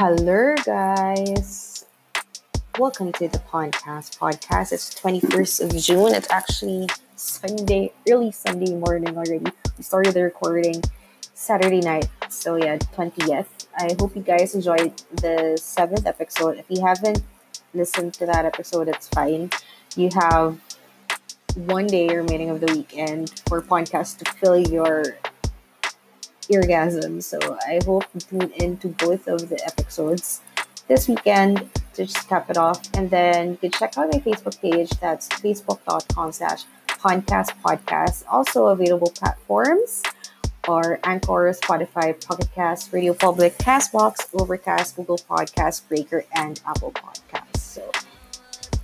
Hello, guys. Welcome to the podcast. Podcast. It's 21st of June. It's actually Sunday, early Sunday morning already. We started the recording Saturday night. So yeah, 20th. I hope you guys enjoyed the seventh episode. If you haven't listened to that episode, it's fine. You have one day remaining of the weekend for podcast to fill your orgasm. So I hope you tune into both of the episodes this weekend to just cap it off. And then you can check out my Facebook page. That's facebook.com slash podcast podcast. Also available platforms are Anchor, Spotify, Pocket Cast, Radio Public, Castbox, Overcast, Google Podcast, Breaker, and Apple Podcasts. So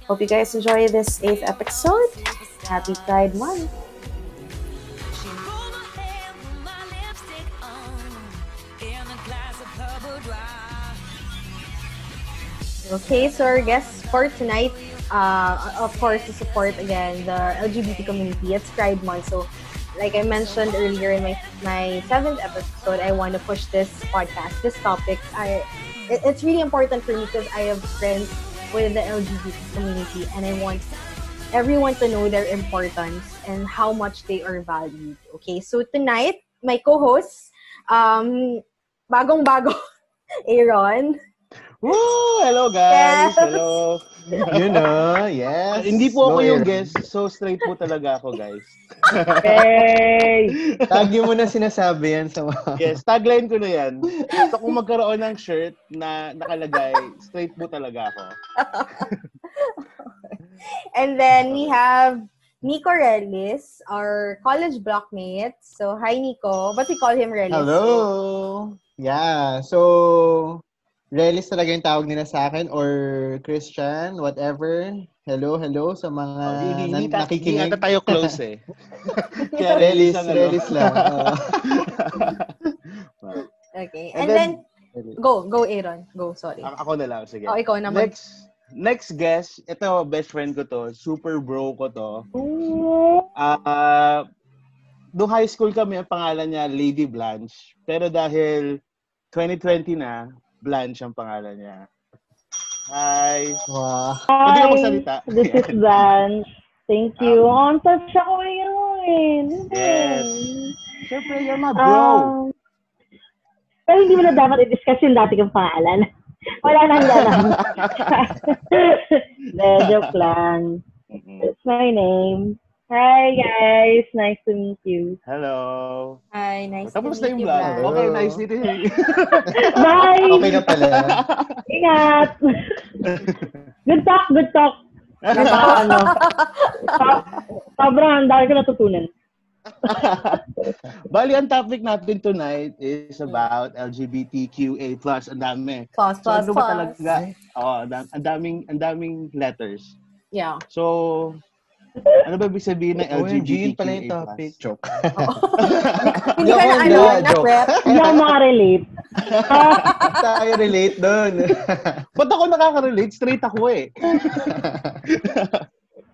hope you guys enjoy this eighth episode. Happy Pride Month. Okay, so our guests for tonight, uh, of course, to support again the LGBT community. It's Pride Month, so like I mentioned earlier in my my seventh episode, I want to push this podcast, this topic. I it, it's really important for me because I have friends with the LGBT community, and I want everyone to know their importance and how much they are valued. Okay, so tonight, my co-hosts, um, bagong bago, Aaron. Woo! Hello guys! Yes. Hello! You know, yes. Hindi po ako Go, yung guest, so straight po talaga ako guys. Hey! Tagi mo na sinasabi yan sa mga... Yes, tagline ko na yan. Gusto kong magkaroon ng shirt na nakalagay, straight po talaga ako. And then we have Nico Relis, our college blockmate. So, hi, Nico. But we call him Relis. Hello! Yeah, so... Relis talaga yung tawag nila sa akin or Christian, whatever. Hello, hello sa mga Oh, Hindi, hindi, hindi, hindi nakikinig. ata tayo close eh. Kaya Relis. Relis lang. oo. Okay. And And, then, then- go, go, Aaron. Go, sorry. A- ako na lang, sige. Oh, ikaw naman. Next, next guest, ito, best friend ko to, super bro ko to. Ah, do high school kami, ang pangalan niya Lady Blanche. Pero dahil 2020 na, Blanche ang pangalan niya. Hi. Wow. Pwede ka Hi, magsalita. this is Blanche. Thank you. Um, touch ako ngayon. Yes. Siyempre, you're my bro. Um, pero hindi mo na dapat i-discuss yung dati kong pangalan. Wala nang ganun. De, joke lang. That's my name. Hi, guys. Nice to meet you. Hello. Hi, nice Tapos to na meet yung you, vlog. Blanche. Hello. Okay, nice meeting you. Bye! Okay na pala. Ingat! good talk, good talk. Napaka, ano. So- Sobrang ang dami ko natutunan. Bali, ang topic natin tonight is about LGBTQA+. Ang dami. Plus, So, plus, ano ba plus. talaga? Oo, ang dam- ang daming, ang daming letters. Yeah. So, ano ba ibig sabihin ng OMG, yun pala yung topic. Joke. Hindi ka na, ano, joke. na-prep. Hindi ako makarelate. Tayo relate doon. Ba't ako nakaka-relate? Straight ako eh.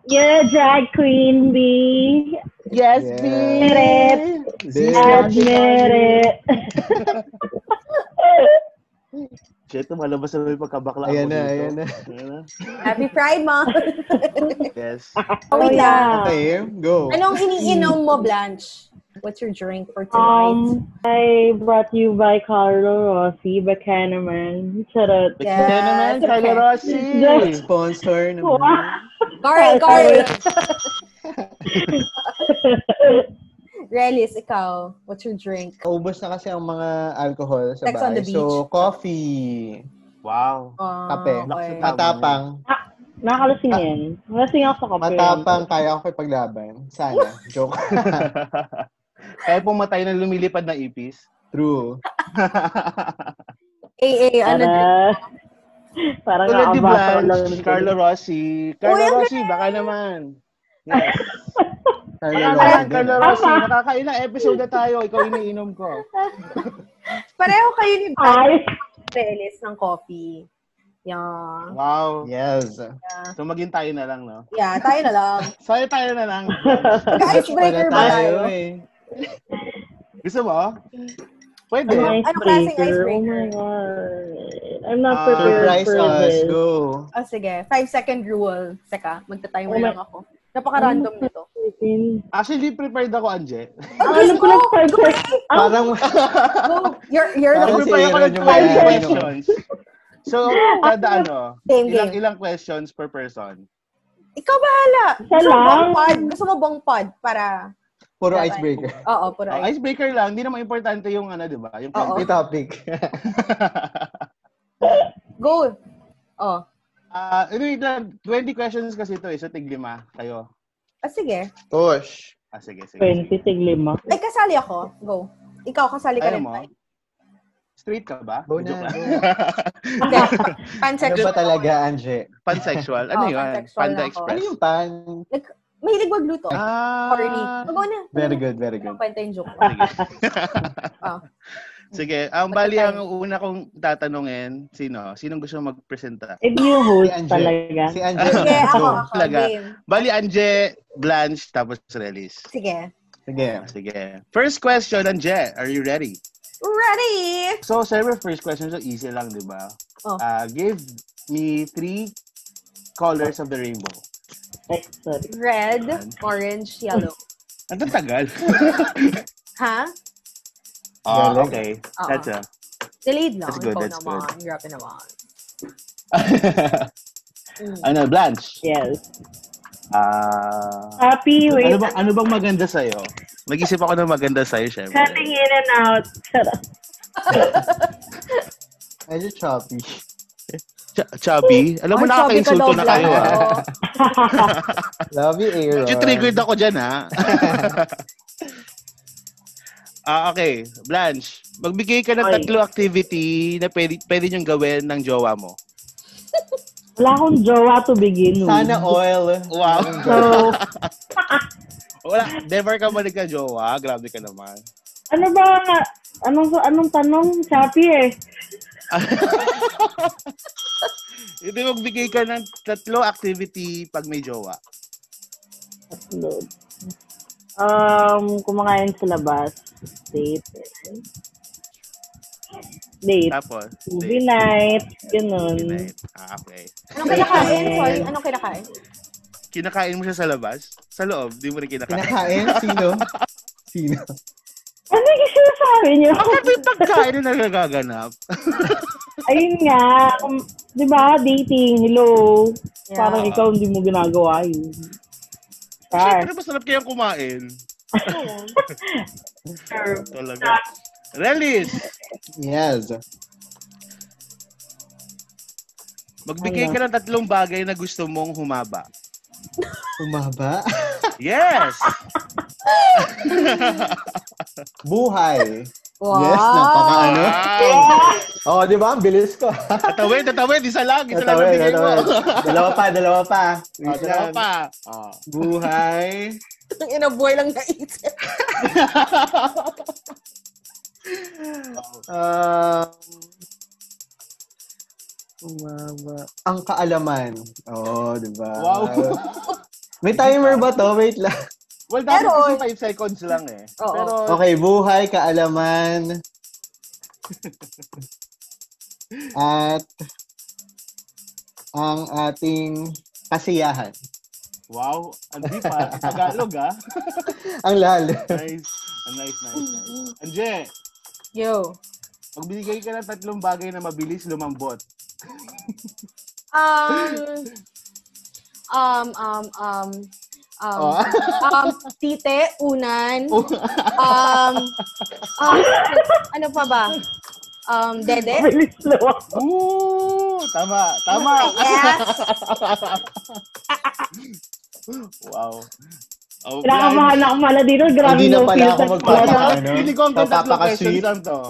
Yeah, drag queen B. Yes, Yes. Merit. This- Admit it. Shit, tumalabas na yung pagkabakla ako Ayan na, dito. ayan na. Ayan na. Happy Pride Month. Yes. oh, wait lang. yeah. Okay, go. Anong iniinom mo, Blanche? What's your drink for tonight? Um, I brought you by Carlo Rossi, Bacana Man. Charot. Yeah. Kaya naman, okay. Carlo Rossi. Sponsor naman. Wow. Corey, Corey. Relis, ikaw. What's your drink? Ubus na kasi ang mga alcohol sa Sex on the bahay. So, beach. coffee. Wow. Ah, Kape. okay. Matapang. Nakalasing yan. Nalasing ako sa kape. Matapang, kaya ko paglaban. Sana. Joke. Kaya pumatay na lumilipad na ipis. True. Eh, eh, ano? Para, parang Tulad lang. Blanche, Carlo Rossi. Carlo Uy, Rossi, baka naman. Yes. Ah. Rossi. Nakakailang episode na tayo. Ikaw iniinom ko. Pareho kayo ni Ay, Relis ng coffee. Yeah. Wow. Yes. So maging tayo na lang, no? Yeah, tayo na lang. Sayo tayo na lang. Mag-icebreaker ba tayo? eh. Gusto mo? Pwede. Ano Ano klaseng icebreaker? Oh icebreaker? my God. I'm not prepared Surprise for us. this. Go. Oh, sige. Five second rule. Seka, magta-timer Oh lang ako. Napaka-random nito. Actually, prepared ako, Anje. Ang alam ko lang five. Ah, Parang, Go. You're, you're the Parang si Prepare ako Aaron ng yung 20 may- questions. So, kada ano, Game, ilang game. ilang questions per person. Ikaw bahala. Isa Gusto mo lang? bang pod? Gusto mo bang pod? Para, puro Wala icebreaker. oo, puro Oh, ice. icebreaker lang, hindi naman importante yung ano, 'di ba? Yung Oo. May topic. Go. Oh. Ah, uh, wait lang, 20 questions kasi ito eh, so tig lima kayo. Ah, sige. Push. Ah, sige, sige. 20, tig lima. Ay, kasali ako. Go. Ikaw, kasali ka Ayaw rin. mo? Straight ka ba? Go Joke na. Hindi. Ano Pansexual. ba talaga, Anje? Pansexual? Ano Oo, yun? pansexual Panda na ako. Express? Ano yung pan? Mahilig magluto. Ah, Corny. Go na. Very good, very good. Ang kwenta yung joke. Sige. Ah. Sige, ang bali ang una kong tatanungin, sino? Sinong gusto magpresenta? If you Si host Anje. talaga. Si Anje. Sige, ako, ako. Talaga. Bali, Anje, Blanche, tapos Relis. Sige. Sige. Sige. First question, Anje. Are you ready? Ready? So, siyempre, first question, so easy lang, di ba? Oh. Uh, give me three colors of the rainbow. Red, orange, yellow. Ang tatagal. Ha? Ah, Galing. okay. Oo. That's a... Delayed lang. That's good, Ikaw that's naman. good. Grabe naman. Mm. ano, Blanche? Yes. Ah... Happy, wait. ano, bang, ano bang maganda sa'yo? Nag-isip ako ng maganda sa'yo, syempre. Cutting in and out. Sarap. Medyo choppy. Ch- chubby? Alam mo, nakaka-insulto na kayo, Blanca. ah. Love you, Aaron. Medyo triggered ako dyan, ha? ah, okay. Blanche, magbigay ka ng tatlo activity na pwede, pwede niyong gawin ng jowa mo. Wala akong jowa to begin with. Sana oil. Wow. So, Wala, never ka balik ka jowa. Grabe ka naman. ano ba? Anong, anong tanong? Shopee eh. Hindi magbigay ka ng tatlo activity pag may jowa. Upload. Um, kumakain sa labas. Date. Date. Tapos, Movie date, night. Ganun. night. Ah, okay. Anong kinakain? Sorry, anong kinakain? Kinakain mo siya sa labas? Sa loob, di mo rin kinakain. Kinakain? Sino? Sino? Ano yung sinasabi niyo? Bakit may pagkain na nagaganap? Ayun nga. Um, di ba? Dating. Hello. Yeah. Parang ikaw hindi mo ginagawa yun. Char. Siyempre, masarap kayang kumain. Sure. Talaga. Relis, Yes. magbigay ka ng tatlong bagay na gusto mong humaba. Umaba. Yes! Buhay. Wow. Yes, napaka ano. Wow! Oo, di ba? Ang bilis ko. Tatawid, tatawid, isa lang, isa lang Natawid, nabigay mo. Dalawa pa, dalawa pa. Oh, Wait dalawa lang. pa. Oh. Buhay. Ang inabuhay lang naisip. Um, umaba. Ang kaalaman. Oo, di ba? Wow. May timer ba to? Wait lang. Well, dapat Pero- kasi 5 seconds lang eh. Oo. Pero, Okay, buhay, kaalaman. At ang ating kasiyahan. Wow, ang deep ah. Tagalog ah. Ang lalo. Nice. Ah, nice, nice, nice. Anje, Yo. magbigay ka ng tatlong bagay na mabilis lumambot. Um, um, um, um, um, Oh. um, tite, unan, um, um, ano pa ba? Um, dede? Bilis lang. Ooh, tama, tama. Yes. Wow. Oh, Kinakabahan ako mala dito. Grabe Hindi na no pala ako filter magpapa- pala. Blanche, Ano? Hindi ko ang Papapaka-sweet. questions lang to.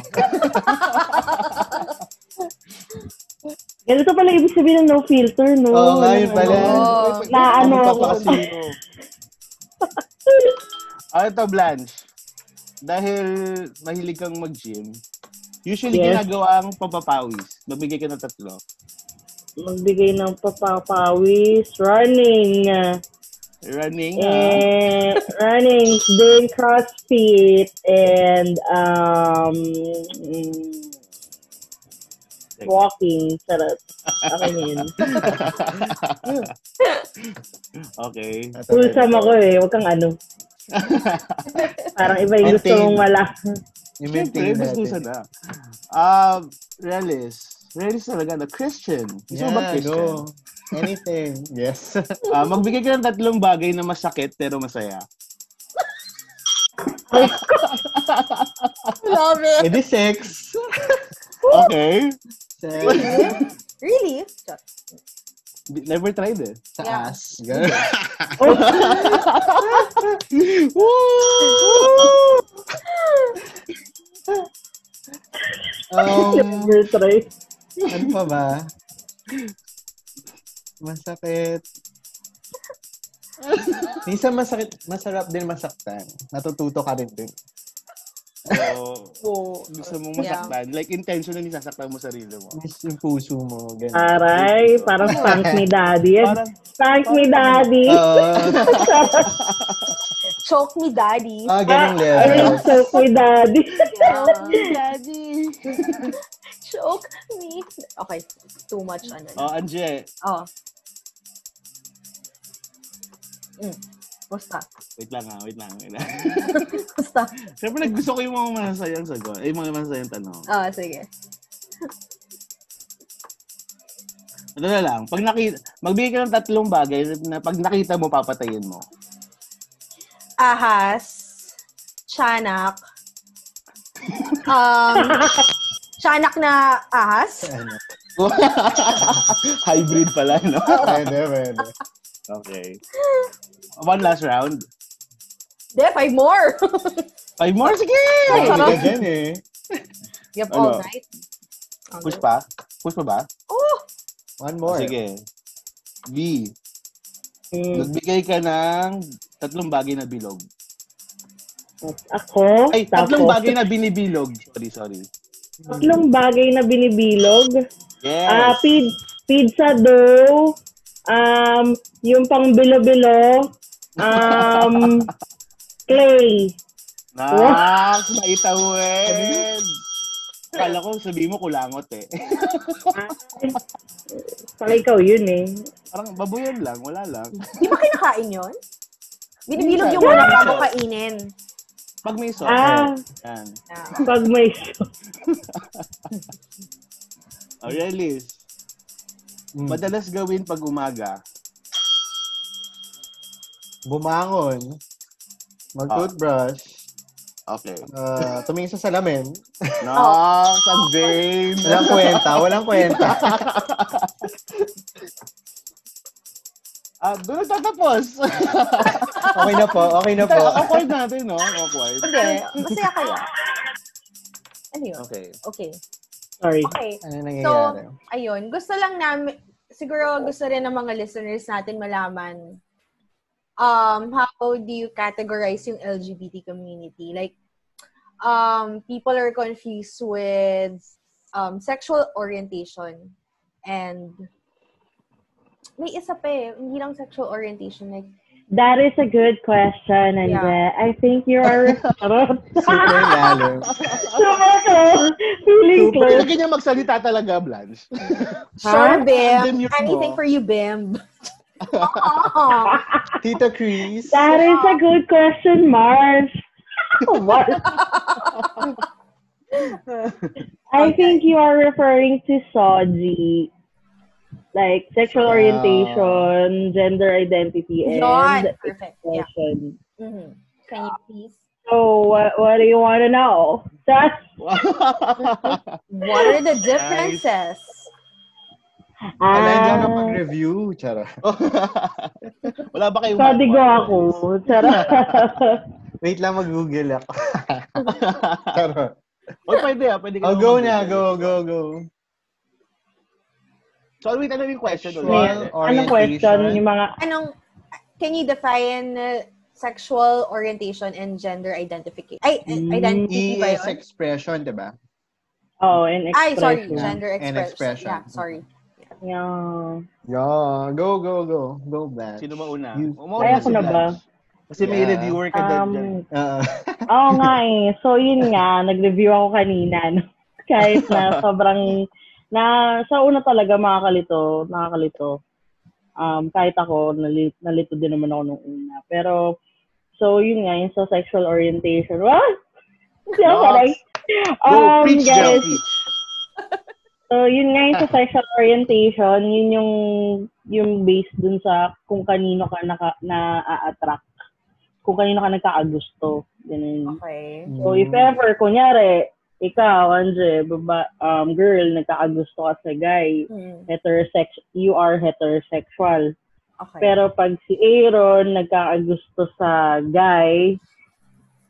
Ganito pala ibig sabihin ng no filter, no? Oo nga, yun Ano, pala. Oo. Na ano ako. Papapaka-sweet. Ah, ito, Blanche. Dahil mahilig kang mag-gym, usually Yes. ginagawa ang pampapawis. Mabigay ka ng tatlo. Magbigay ng papapawis, running, Running, ah. eh, running, doing crossfit, and um, mm, walking. Charot. Okay na yun. okay. Wholesome ako eh. Huwag kang ano. Parang iba yung gusto mong wala. Siyempre, I-maintain gusto natin. na. Um, Realis. Realis talaga na Christian. Gusto mo ba Yeah, Christian? go. Anything. Yes. Ah, magbigay ka ng tatlong bagay na masakit pero masaya. Love it. Edi sex. Okay. Sex. Really? Never tried eh. Sa Yeah. ass. Ganun. um, Never try. ano pa ba? Masakit. Minsan masakit, masarap din masaktan. Natututo ka rin din. So, Oh. gusto mong Yeah. masaktan. Like, intentionally sasaktan mo sarili mo. Miss yung puso mo. Ganun. Aray, parang prank ni daddy. Parang, Prank ni daddy. Oo. Choke me, daddy. ah, Aray, level. choke ni daddy. Choke me, daddy. Choke me. Okay, too much ano. oh, Anje. Oh. Mm. Basta. Wait lang ha, wait lang. Wait lang. Basta. Siyempre, gusto ko yung mga masasayang sagot. Eh, mga masasayang tanong. Oh, sige. Ano na lang, pag nakita, magbigay ka ng tatlong bagay na pag nakita mo, papatayin mo. Ahas. Tiyanak. Um, tiyanak na ahas. Hybrid pala, no? Pwede, pwede. Okay. One last round. De, five more. Five more, sige! Ay, Pwede ka dyan eh. You have Ano? all night. Push pa? Push pa ba? Oh, One more. Sige. V, Hmm, nagbigay ka ng tatlong bagay na bilog. Ako, Ay, tapos, tatlong bagay na binibilog. Sorry, sorry. tatlong bagay na binibilog. Yes. Ah, pid, pizza dough, um, yung pang bilo-bilo, um, clay. Nak, naitawid. Kala ko, sabihin mo kulangot eh. Saka ikaw yun eh. Parang babuyan lang, wala lang. di ba kinakain yun? Binibilog yung una bago kainin. Pag may sauce, Ah, yan. Pag may show. Aurelis, Mm. madalas gawin pag umaga. Bumangon. Mag-toothbrush. Okay. Uh, tumingin sa salamin. No, ang vain. Walang kwenta. Walang kwenta. Ah, doon nagtatapos. Okay na po. Okay na po. Awkward natin, no? Awkward. Hindi, masaya kaya. Ano yun? Okay. Okay. Sorry. Okay. Ano nangyayari? Ayun, gusto lang namin, siguro gusto rin ng mga listeners natin malaman um, how do you categorize yung LGBT community? Like, um, people are confused with um, sexual orientation and may isa pa eh, hindi lang sexual orientation, like, That is a good question, and Yeah. I think you are Super lalim. Super feeling Super. close. Lagi niya magsalita talaga, Blanche. sure, Bim, anything mo. for you, Bim. Oh, Tita Chris. That is a good question, Mars. what? I think you are referring to Soji. Like sexual Ah. orientation, gender identity, and Yun. Perfect. Yeah. expression. Mhm. Can you please? So, what, what do you want to know? That's What are the differences? Wala hindi ako ah, napag-review. Chara. Wala ba kayong makuha? ako. Charot. Wait lang, mag-google ako. Chara. O, pwede ah. Pwede ka Oh, go na. Go, go, go. So, wait, ano yung question Sexual ulit? Anong question? Yung mga Anong, can you define uh, sexual orientation and gender identification? Ay, Mm, identity ba E yun? expression, di ba? Oh, and Ay, sorry, expression. gender And expression. expression. Yeah, sorry. Yeah. Yeah. Go, go, go. Go, Blanche. Sino ba una? You- Umauna Ay, ako si na ba? Kasi may Yeah. reviewer ka dyan. dyan. Um, Uh, Oo nga eh. So, yun nga. Nag-review ako kanina. No? Kahit na sobrang Na sa una talaga makakalito, nakakalito. Um, kahit ako, nalito, nalito din naman ako nung una. Pero, so yun nga, yung sa sexual orientation. What? Hindi ako Yes. sanay. Go, Um, preach, guys, preach. So, yun nga yung sa sexual orientation, yun yung yung based dun sa kung kanino ka naka, na-attract. Kung kanino ka nagkakagusto. Ganun. Okay. So, if ever, kunyari, ikaw, Andre, baba, um, girl, nagkakagusto ka sa guy, Mm, heterosex, you are heterosexual. okay. Pero pag si Aaron nagkakagusto sa guy,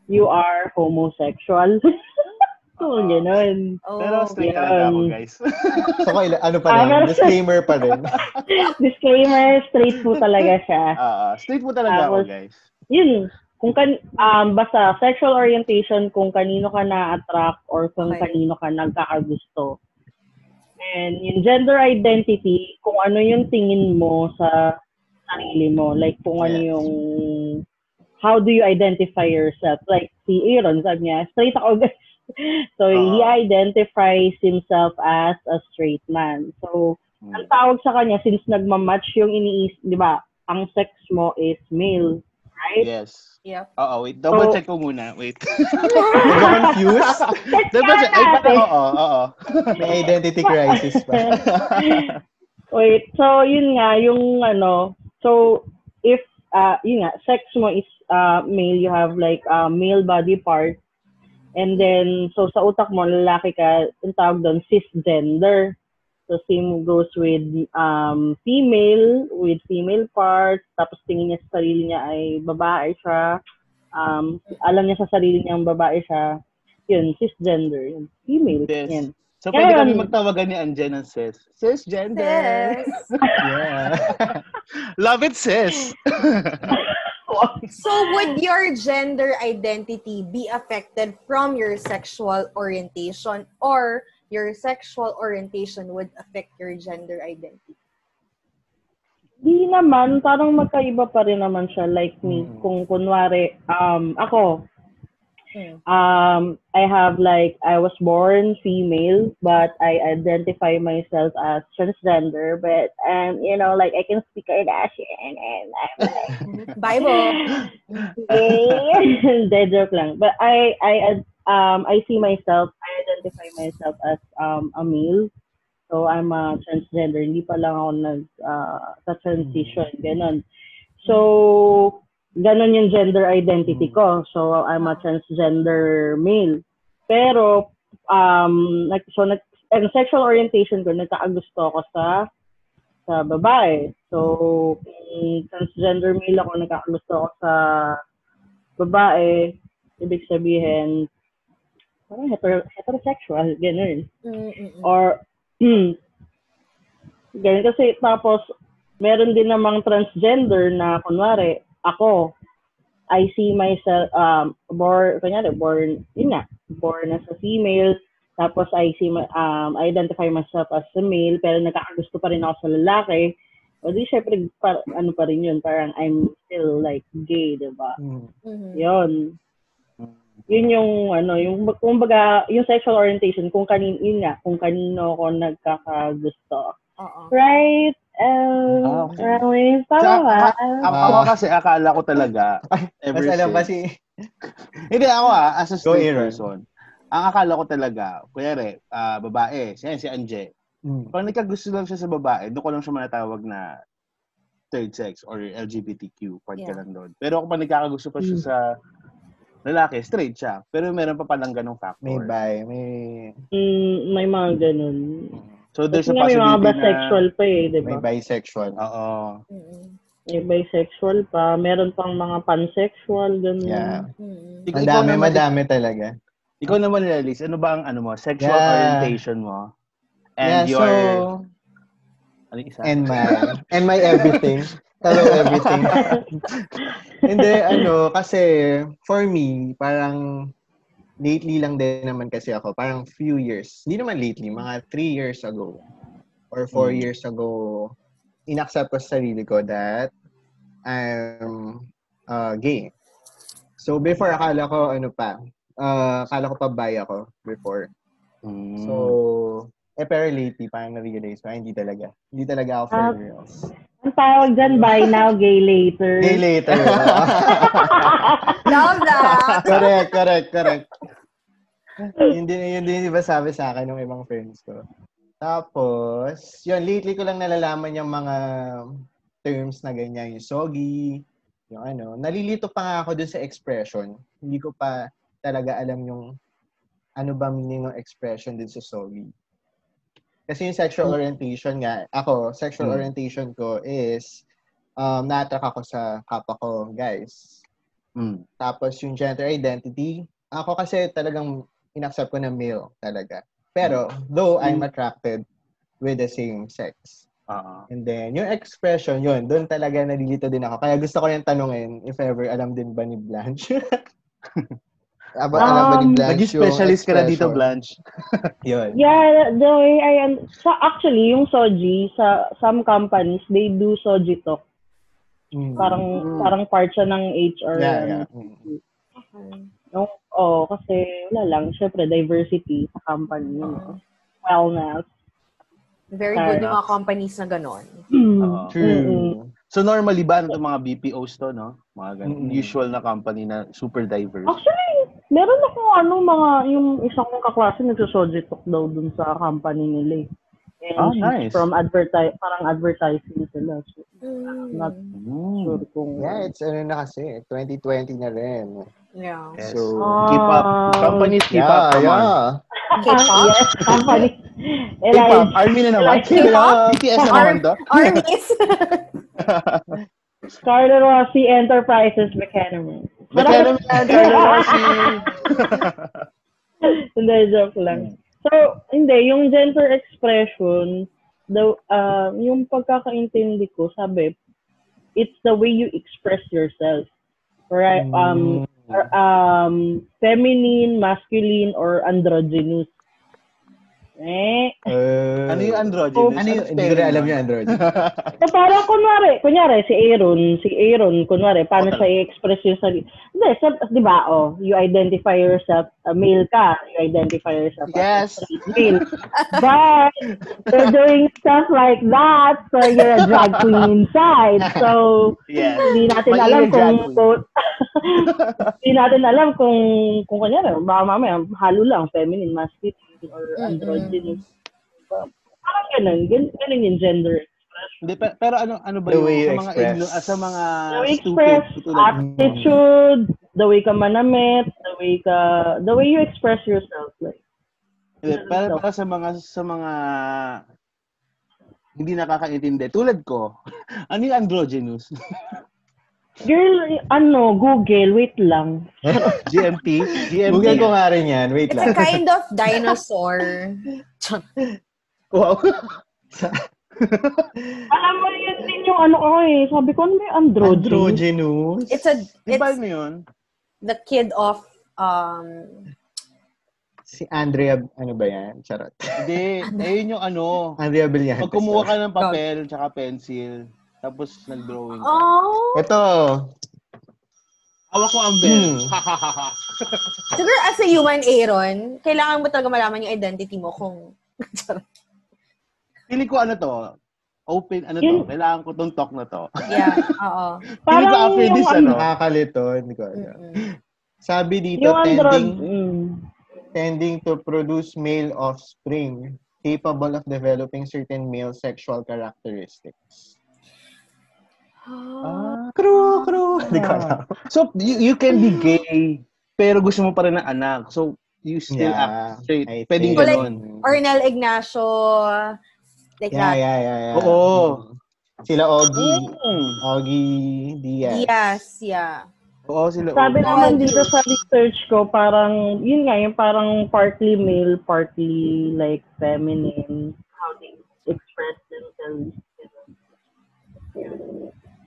you are homosexual. so, ganun. oh, Pero straight talaga ako, guys. So, kaila, ano pa Ah, rin? Disclaimer pa rin. Disclaimer, straight po talaga siya. Oo, straight po talaga ako, Tapos, guys. Yun, kung kan um basta sexual orientation kung kanino ka na-attract or kung Okay. kanino ka nagkakagusto. And yung gender identity, kung ano yung tingin mo sa sarili mo. Like kung ano yung how do you identify yourself? Like si Aaron, sabi niya, straight ako guys. So he Oo. identifies himself as a straight man. So ang Hmm. tawag sa kanya since nagmamatch yung iniis, 'di ba? Ang sex mo is male, right? Yes. Yep. Oo, wait. Double So- check ko muna. Wait. Nag-confuse? Double check. Ay, baka, oo, oo. May identity crisis pa. Wait, so yun nga, yung ano, so if, uh, yun nga, sex mo is uh, male, you have like uh, male body part, and then, so sa utak mo, lalaki ka, yung tawag doon, cisgender. So same goes with um, female, with female parts, tapos tingin niya sa sarili niya ay babae siya, um, alam niya sa sarili niya ang babae siya, yun, cisgender, yun, female, Yes. yan. So, pwede Yan. kami magtawagan ni Anje ng sis. Cisgender. Yes. Yeah. Love it, sis. So would your gender identity be affected from your sexual orientation or your sexual orientation would affect your gender identity? Di naman, parang magkaiba pa rin naman siya. Like me, Mm. kung kunwari, um, ako, Mm. um, I have like, I was born female, but I identify myself as transgender, but, um, you know, like, I can speak Kardashian, and I'm like, Bible. Hindi, joke lang. But I, I, um, I see myself, I identify myself as um, a male. So, I'm a transgender. Hindi pa lang ako nag, uh, sa transition. Ganon. So, ganon yung gender identity ko. So, I'm a transgender male. Pero, um, nag, so, nag, ang sexual orientation ko, nagkakagusto ako sa sa babae. So, transgender male ako, nagkakagusto ako sa babae, ibig sabihin, parang hetero, heterosexual, ganun. Mm-mm. Or, hmm, ganun kasi, tapos, meron din namang transgender na, kunwari, ako, I see myself, um, born, kunyari, born, yun nga, born as a female, tapos I see, my, um, I identify myself as a male, pero nagkakagusto pa rin ako sa lalaki, o di, syempre, par, ano pa rin yun, parang I'm still, like, gay, diba? Mm. Mhm. Yun. Yun yung, ano, yung, kumbaga, yung sexual orientation, kung kanin, yun nga, kung kanino ako nagkakagusto. Oo. Right? Um, Ah, okay. Sa, tama ba? ako, ako kasi akala ko talaga ever since. ba si... Hindi ako ah, as a Go, straight person. Ang akala ko talaga, kunyari, ah, babae, siya si Anje. Mm. Pag nagkagusto lang siya sa babae, doon ko lang siya manatawag na third sex or LGBTQ part ka Yeah. lang doon. Pero kung pag nagkakagusto pa siya Mm. sa lalaki, straight siya. Pero meron pa palang ganong factor. May bi, may... Mm, may mga ganun. So there's Kasi a nga may mga possibility bisexual pa eh, di May ba? bisexual. na... Oo. Mm-mm. May bisexual pa. Meron pang mga pansexual, ganun. Yeah. Mm-mm. Ikaw- ikaw Madami, naman, madami talaga. Ikaw naman, Lelis, ano ba ang ano mo, sexual Yeah. orientation mo? And yeah, your... so... ano isa? And my... And my everything. Hello, everything. Hindi, ano, kasi for me, parang lately lang din naman kasi ako, parang few years, hindi naman lately, mga three years ago or four Mm. years ago, inaccept ko sa sarili ko that I'm uh, gay. So before, akala ko, ano pa, uh, akala ko pa bi ako before. Mm. So, Eh, pero lately, parang na-realize pa, hindi talaga. Hindi talaga ako for Ah. girls. Ang tawag dyan, buy now, gay later. Day later. Love that! correct, correct, correct. yun din, yun din iba sabi sa akin ng ibang friends ko. Tapos, yun, lately ko lang nalalaman yung mga terms na ganyan, yung soggy, yung ano. Nalilito pa nga ako dun sa expression. Hindi ko pa talaga alam yung ano ba meaning ng expression din sa soggy. Kasi yung sexual orientation nga, ako, sexual Hmm. orientation ko is um, na-attract ako sa kapwa ko, guys. Mm. Tapos yung gender identity, ako kasi talagang inaccept ko na male talaga. Pero, though I'm attracted with the same sex. Ah. And then, yung expression, yun, doon talaga nalilito din ako. Kaya gusto ko yung tanungin, if ever, alam din ba ni Blanche? Aba, alam ba ni Um, Blanche Naging specialist ka na dito? Blanche. Yun. Yeah, the way I un- sa actually yung soji sa some companies they do soji talk. Mm. Parang Mm. parang part siya ng HR. Yeah, ano. yeah. Mm. No, oh, kasi wala lang, syempre diversity sa company. Ah. Wellness. Very Fair good yung mga companies na ganon. Oo. True. Mm-mm. So normally ba itong mga BPOs to, no? Mga ganun. Mm. Usual na company na super diverse. Actually, meron ako ano mga yung isang kong kaklase nagsosoji talk daw dun sa company nila eh. And Ah, she's nice. from advertise parang advertising sila. So, not Mm. sure kung Yeah, it's ano na kasi, 2020 na rin. Yeah. Yes. So, keep up. Ah. Companies keep yeah, up. Come on. yeah. K-pop? yes, company. Keep up. Like, Army na naman. Like keep up. BTS na naman to. Armies! Scarlett Rossi Enterprises McKenna. Magkano man, Carlo Rossi? hindi, joke lang. So, hindi, yung gender expression, the, uh, yung pagkakaintindi ko, sabi, it's the way you express yourself. Right? Um, or, um, feminine, masculine, or androgynous. Eh, Uh, Ano yung androgynous? Ano yung, hindi ko rin alam yung android. So, parang kunwari, kunyari, si Aaron, si Aaron, kunwari, paano Okay. siya i-express yung sarili. Hindi, sa, di ba, oh, you identify yourself, uh, male ka, you identify yourself Yes. as male. But, you're doing stuff like that, so you're a drag queen inside. So, yes. hindi natin May alam kung, kung hindi natin alam kung, kung kunyari, baka mamaya, halo lang, feminine, masculine, or Mm-mm. androgynous. Parang ganun, ganun, ganun yung gender Hindi, pe- pero ano ano ba yung sa mga express. igno, ah, sa mga the way you stupid express katulad attitude, the way ka manamit, the way ka, the way you express yourself. Like, Hindi, para, para sa mga sa mga hindi nakakaintindi. Tulad ko, ano yung androgynous? girl, ano, Google, wait lang. GMT? GMT? Google ko nga rin yan. Wait It's lang. a kind of dinosaur. Wow. Alam mo, yun din yung ano ko eh. Sabi ko, ano yung androgen? Androgynous. It's a, it's ano yun? the kid of, um, Si Andrea, ano ba yan? Charot. Hindi, ayun yung ano. Andrea Villantes. Pag kumuha ka ng papel tsaka pencil, tapos nag-drawing ka. oh, Ito. Hawak ko ang bell. Hmm. siguro as a human, Aaron, kailangan mo talaga malaman yung identity mo kung, Feeling ko ano to, open, ano to, kailangan ko tong talk na to. yeah, oo. Feeling ko Parang after yung this, ano, ano, Nakakalito. Hindi ko alam. Mm-mm. Sabi dito, yung tending, mm. tending to produce male offspring capable of developing certain male sexual characteristics. Ah, Crew, crew. Hindi ko alam. So, you, you can be gay, pero gusto mo pa rin ng anak. So, you still Yeah, act straight. I Pwedeng think. Like, ganon. Ornel Ignacio, like Yeah, that. yeah, yeah, yeah. Oo. Sila Ogie. Mm. Ogie Diaz. Yes, yeah. Oo, sila. Sabi oo. naman dito sa research ko, parang, yun nga, yung parang partly male, partly like feminine, how they express themselves.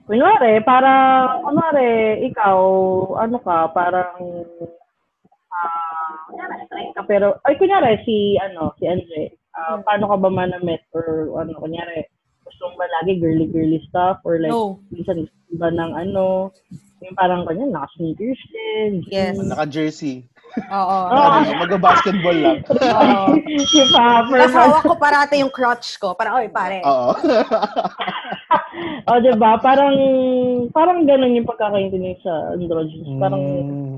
Kunwari, parang, kunwari, ikaw, ano ka, parang, ah, straight ka, pero, ay, kunyari, si, ano, si Andre, ah, paano ka ba manamit, or, ano, kunyari, gusto mo ba lagi girly-girly stuff, or like, No. minsan gusto ba ng ano, yung parang kanya, naka-sneakers din. Yes. Naka-jersey. Oo. Ah. Ano, Mag-basketball lang. Oo. si Popper. Tapos hawak ko parate yung crotch ko. Parang, oy, pare. Oo. O, diba? Parang, parang ganun yung pagkakaintindi sa androgynous. Parang, Mm,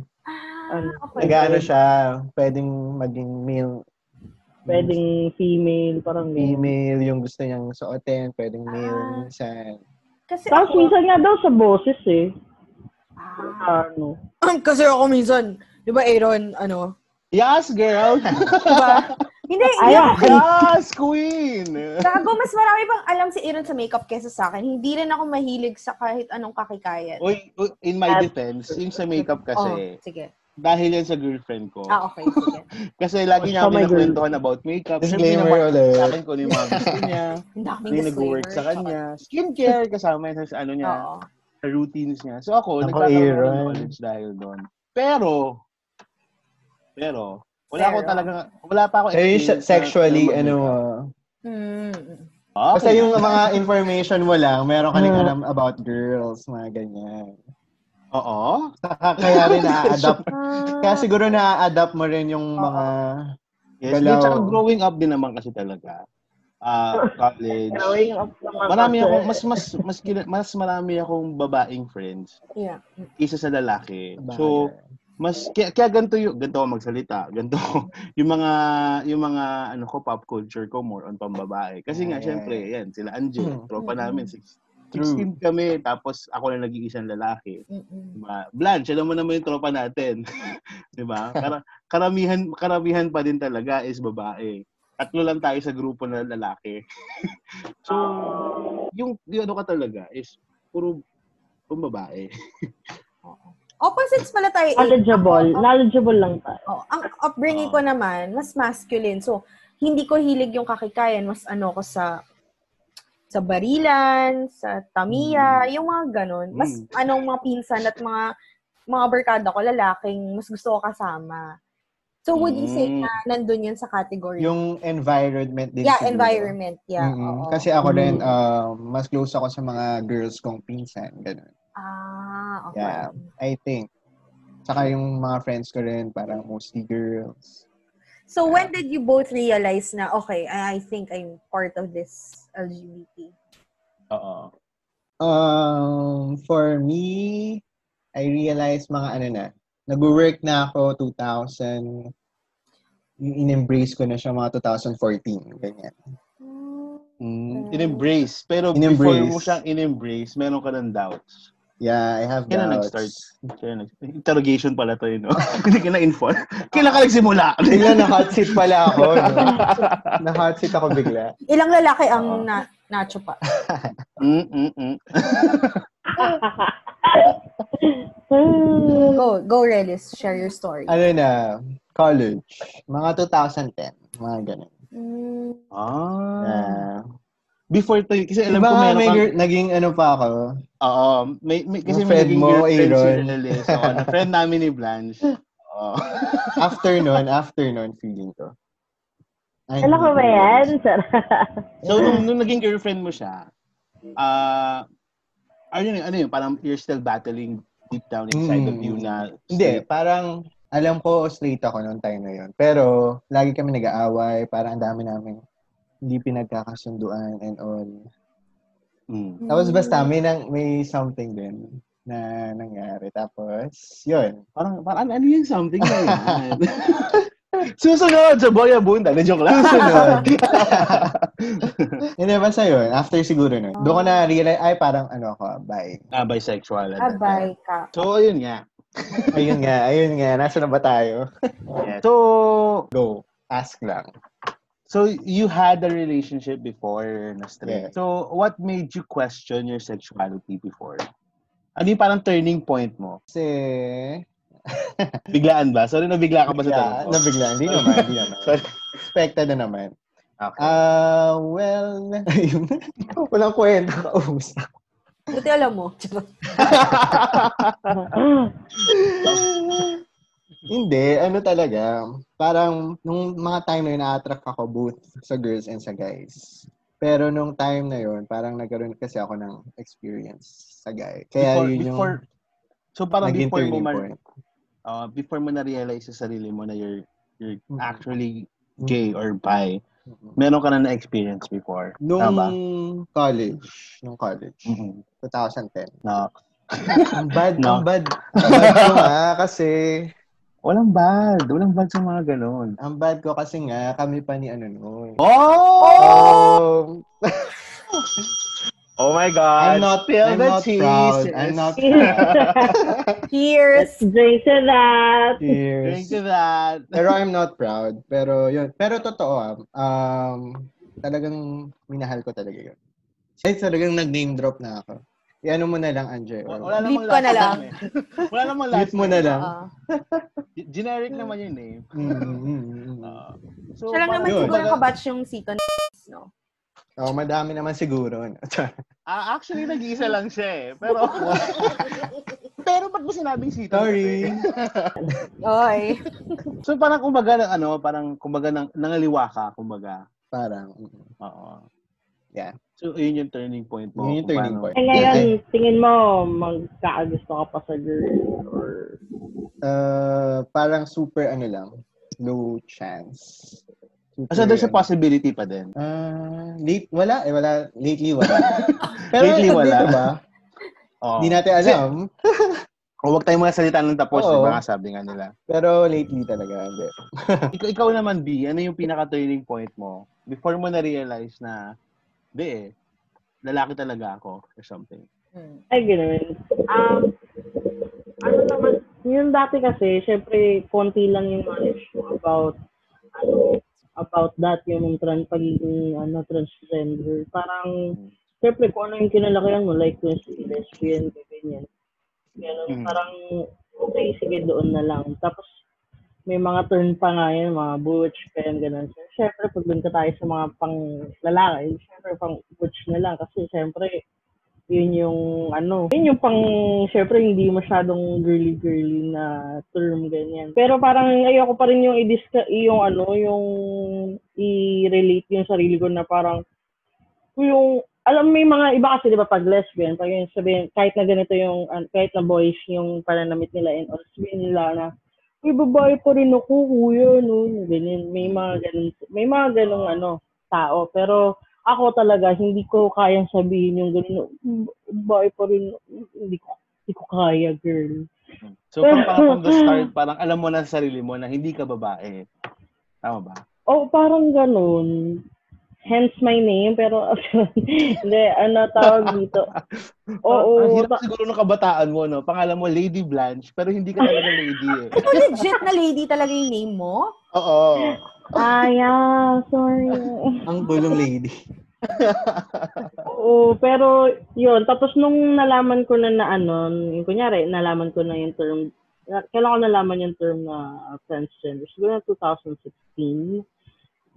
Ah, Ano, okay. nag-ano siya, pwedeng maging male, pwedeng female, parang female yung gusto niyang suotin, pwedeng male Ah. minsan. Kasi Tapos ako, minsan nga daw sa boses eh. Ah. Ano. kasi ako minsan, di ba Aaron, ano, Yes, girl! di ba? Hindi, Ayan. yes, queen! Gago, mas marami pang alam si Aaron sa makeup kesa sa akin. Hindi rin ako mahilig sa kahit anong kakikayan. Uy, in my defense, yung sa makeup Oh, kasi, sige. dahil yan sa girlfriend ko. Ah, okay, sige. Kasi lagi niya Oh, girl. pinakwentuhan about makeup. Disclaimer naman ulit. sa akin kung ano yung mga gusto niya. Hindi nag-work sa kanya. Skincare, kasama yan sa ano niya, Oo. sa routines niya. So ako, nagkakaroon ng knowledge dahil doon. Pero, pero, wala ko Pero? talaga, wala pa ako experience sexually, na ano, uh, Mm. Okay. basta yung mga information mo lang, meron ka rin Hmm. alam about girls, mga ganyan. Oo. Saka kaya rin na-adapt. Ah, Kaya siguro na-adapt mo rin yung mga, Yes, Galaw. Tsaka growing up din naman kasi talaga. Ah, college. Growing up naman Marami ako, mas, mas, mas, kina- mas marami akong babaeng friends yeah. isa sa lalaki. So, mas kaya, kaya ganito yung ganito ako magsalita ganito yung mga yung mga ano ko pop culture ko more on pambabae. Kasi nga Yeah. syempre yan sila Angel tropa namin six, True. 16 kami tapos ako lang nag-iisang lalaki. Diba? Blanche alam mo naman yung tropa natin. Di ba Kara, karamihan karamihan pa din talaga is babae. Tatlo lang tayo sa grupo na lalaki. So yung yung ano ka talaga is puro puro babae Opposites pala tayo. Knowledgeable. Ako- Knowledgeable lang tayo. Oh, ang upbringing ko naman, mas masculine. So, hindi ko hilig yung kakikayan. Mas ano ko sa sa barilan, sa tamiya, yung mga ganun. Mas Mm. anong mga pinsan at mga mga barkada ko, lalaking mas gusto ko kasama. So, would you say Mm. na nandun yun sa category? yung environment din yeah, siguro. environment. Yeah, Mm-mm. oo. Kasi ako rin, Mm. uh, mas close ako sa mga girls kong pinsan. Ganun. Ah, okay. Yeah. I think. Saka yung mga friends ko rin, parang mostly girls. So, when did you both realize na, okay, I, I think I'm part of this LGBT? oo Um, for me, I realized mga ano na, nag-work na ako 2000, yung in-embrace ko na siya mga 2014, ganyan. Mm, in-embrace. Pero In-embrace. before mo siyang in-embrace, meron ka ng doubts. Yeah, I have Kailan doubts. nag-start? Kailan nag- Interrogation pala to yun, no? Hindi ka na-inform. Kailan ka nagsimula? Bigla na hot seat pala ako. No? na hot seat ako bigla. Ilang lalaki ang na, nacho pa? mm, mm, mm. Go, go, Relis. Share your story. Ano na, college. Mga 2010. Mga ganun. Mm, Ah. Yeah. Before to, kasi alam Diba ko meron may kang, naging ano pa ako? oo, may, may, kasi may friend naging mo, girlfriend si Aaron. Lilis. Oo, na friend namin ni Blanche. Oo. After nun, after nun, feeling ko. Ay, Alam ko ba yan? So, nung, nung naging girlfriend mo siya, ah, ano yun, ano yun, parang you're still battling deep down inside of Mm. you na Hindi, parang alam ko straight ako noong time na yun. Pero lagi kami nag-aaway, parang ang dami namin hindi pinagkakasunduan and all. Mm. Tapos basta may, nang, may something din na nangyari. Tapos, yun. Parang, parang ano yung something na yan? Susunod sa Boya Bunda. Na joke lang. Susunod. Hindi, basta yun. After siguro nun. Doon ko na realize, ay parang ano ako, bye. ah, bisexual. at that abay ka. So, ayun nga. Ayun nga, ayun nga. Nasa na ba tayo? Yeah. So, Go. Ask lang. So you had a relationship before na straight. Yeah. So, what made you question your sexuality before? Ano yung parang turning point mo? Kasi, Biglaan ba? Sorry, nabigla ka ba sa tanong ko? nabigla. Hindi naman, hindi naman. Sorry. Expected na naman. Okay. Ah, well, ayun. Walang kwenta kausap. Buti alam mo. Hindi, ano talaga. Parang, nung mga time na yun, na-attract ako both sa girls and sa guys. Pero nung time na yun, parang nagkaroon kasi ako ng experience sa guy. Kaya before, yun yung before, so parang before mo man, uh, before mo na-realize sa sarili mo na you're, you're Mhm. actually gay or bi, Mhm. meron ka na na-experience before. Nung Tama? college, nung college, Mhm. 2010. Na, Ang bad, No. ang bad. Ang bad ko nga kasi, walang bad. Walang bad sa mga ganon. ang bad ko kasi nga, kami pa ni ano noon. Oh! Oh, Oh my God. I'm not, Spill I'm the not cheese. proud. I'm not Cheers! Let's drink to that. Drink Cheers. to that. Pero I'm not proud. Pero yun. Pero totoo ah. Um, talagang minahal ko talaga yun. Ay, talagang nag-name drop na ako. I-ano mo na lang, Anje. Wala namang Bleep ko na lang. eh. Wala namang last Bleep mo na lang. G- Generic naman yung name. Uh, so, Siya lang naman Yun. siguro kabatch yung Sito no? Oh, madami naman siguro. Ah, actually, nag-iisa lang siya eh. Pero, pero ba't mo sinabing sito? Sorry. Oy. So parang kumbaga, ano, parang kumbaga nang, nangaliwa ka, kumbaga. Parang, mm, Oo. Yeah. So, yun yung turning point mo. Yun yung kung turning paano- point. Eh ngayon, tingin mo, magkakagusto ka pa sa girl or uh, parang super ano lang, low chance. Super, So, there's a ano. possibility pa din. Ah, late, wala. Eh, wala. Lately, wala. Pero, Lately, wala. Diba? Oo. Hindi natin alam. O, huwag tayong mga salita ng tapos, Oo. di ba nga sabi nga nila. Pero lately talaga, hindi. ikaw, ikaw naman, B, ano yung pinaka-turning point mo? Before mo na-realize na, di eh, lalaki talaga ako or something. Hmm. Ay, gano'n. Um, ano naman, yung dati kasi, syempre, konti lang yung knowledge ko about, ano, about that, yung trans, pagiging, ano, transgender. Parang, syempre, kung ano yung kinalakihan mo, like, si lesbian, ganyan. Ganun, Mm. parang, okay, sige, doon na lang. Tapos, may mga turn pa nga yun, mga butch, kaya ganun. So, syempre, pag doon ka tayo sa mga pang lalaki, syempre, pang butch na lang. Kasi, syempre, yun yung ano, yun yung pang, syempre hindi masyadong girly-girly na term ganyan. Pero parang ayoko pa rin yung i-discuss, yung ano, yung i-relate yung sarili ko na parang, yung, alam may mga iba kasi di ba pag lesbian, pag yung sabihin, kahit na ganito yung, an- kahit na boys yung pananamit nila and all, sabihin nila na, may babae pa rin ako, kuya, no, ganyan. May mga ganun, may mga ganung ano, tao. Pero, ako talaga, hindi ko kayang sabihin yung gano'n, babae pa rin, hindi ko, hindi ko kaya, girl. So, from, parang from the start, parang alam mo na sa sarili mo na hindi ka babae. Tama ba? Oh, parang ganun. Hence my name, pero hindi, ano tawag dito? Oo, Ang hirap ta- siguro ng kabataan mo, no? Pangalan mo Lady Blanche, pero hindi ka talaga lady eh. Ito legit na lady talaga yung name mo? Oo. ah, yeah, sorry. Ang bulong lady. Oo, pero yun. Tapos nung nalaman ko na na ano, yung kunyari, nalaman ko na yung term, kailan ko nalaman yung term na transgender? Siguro na 2016.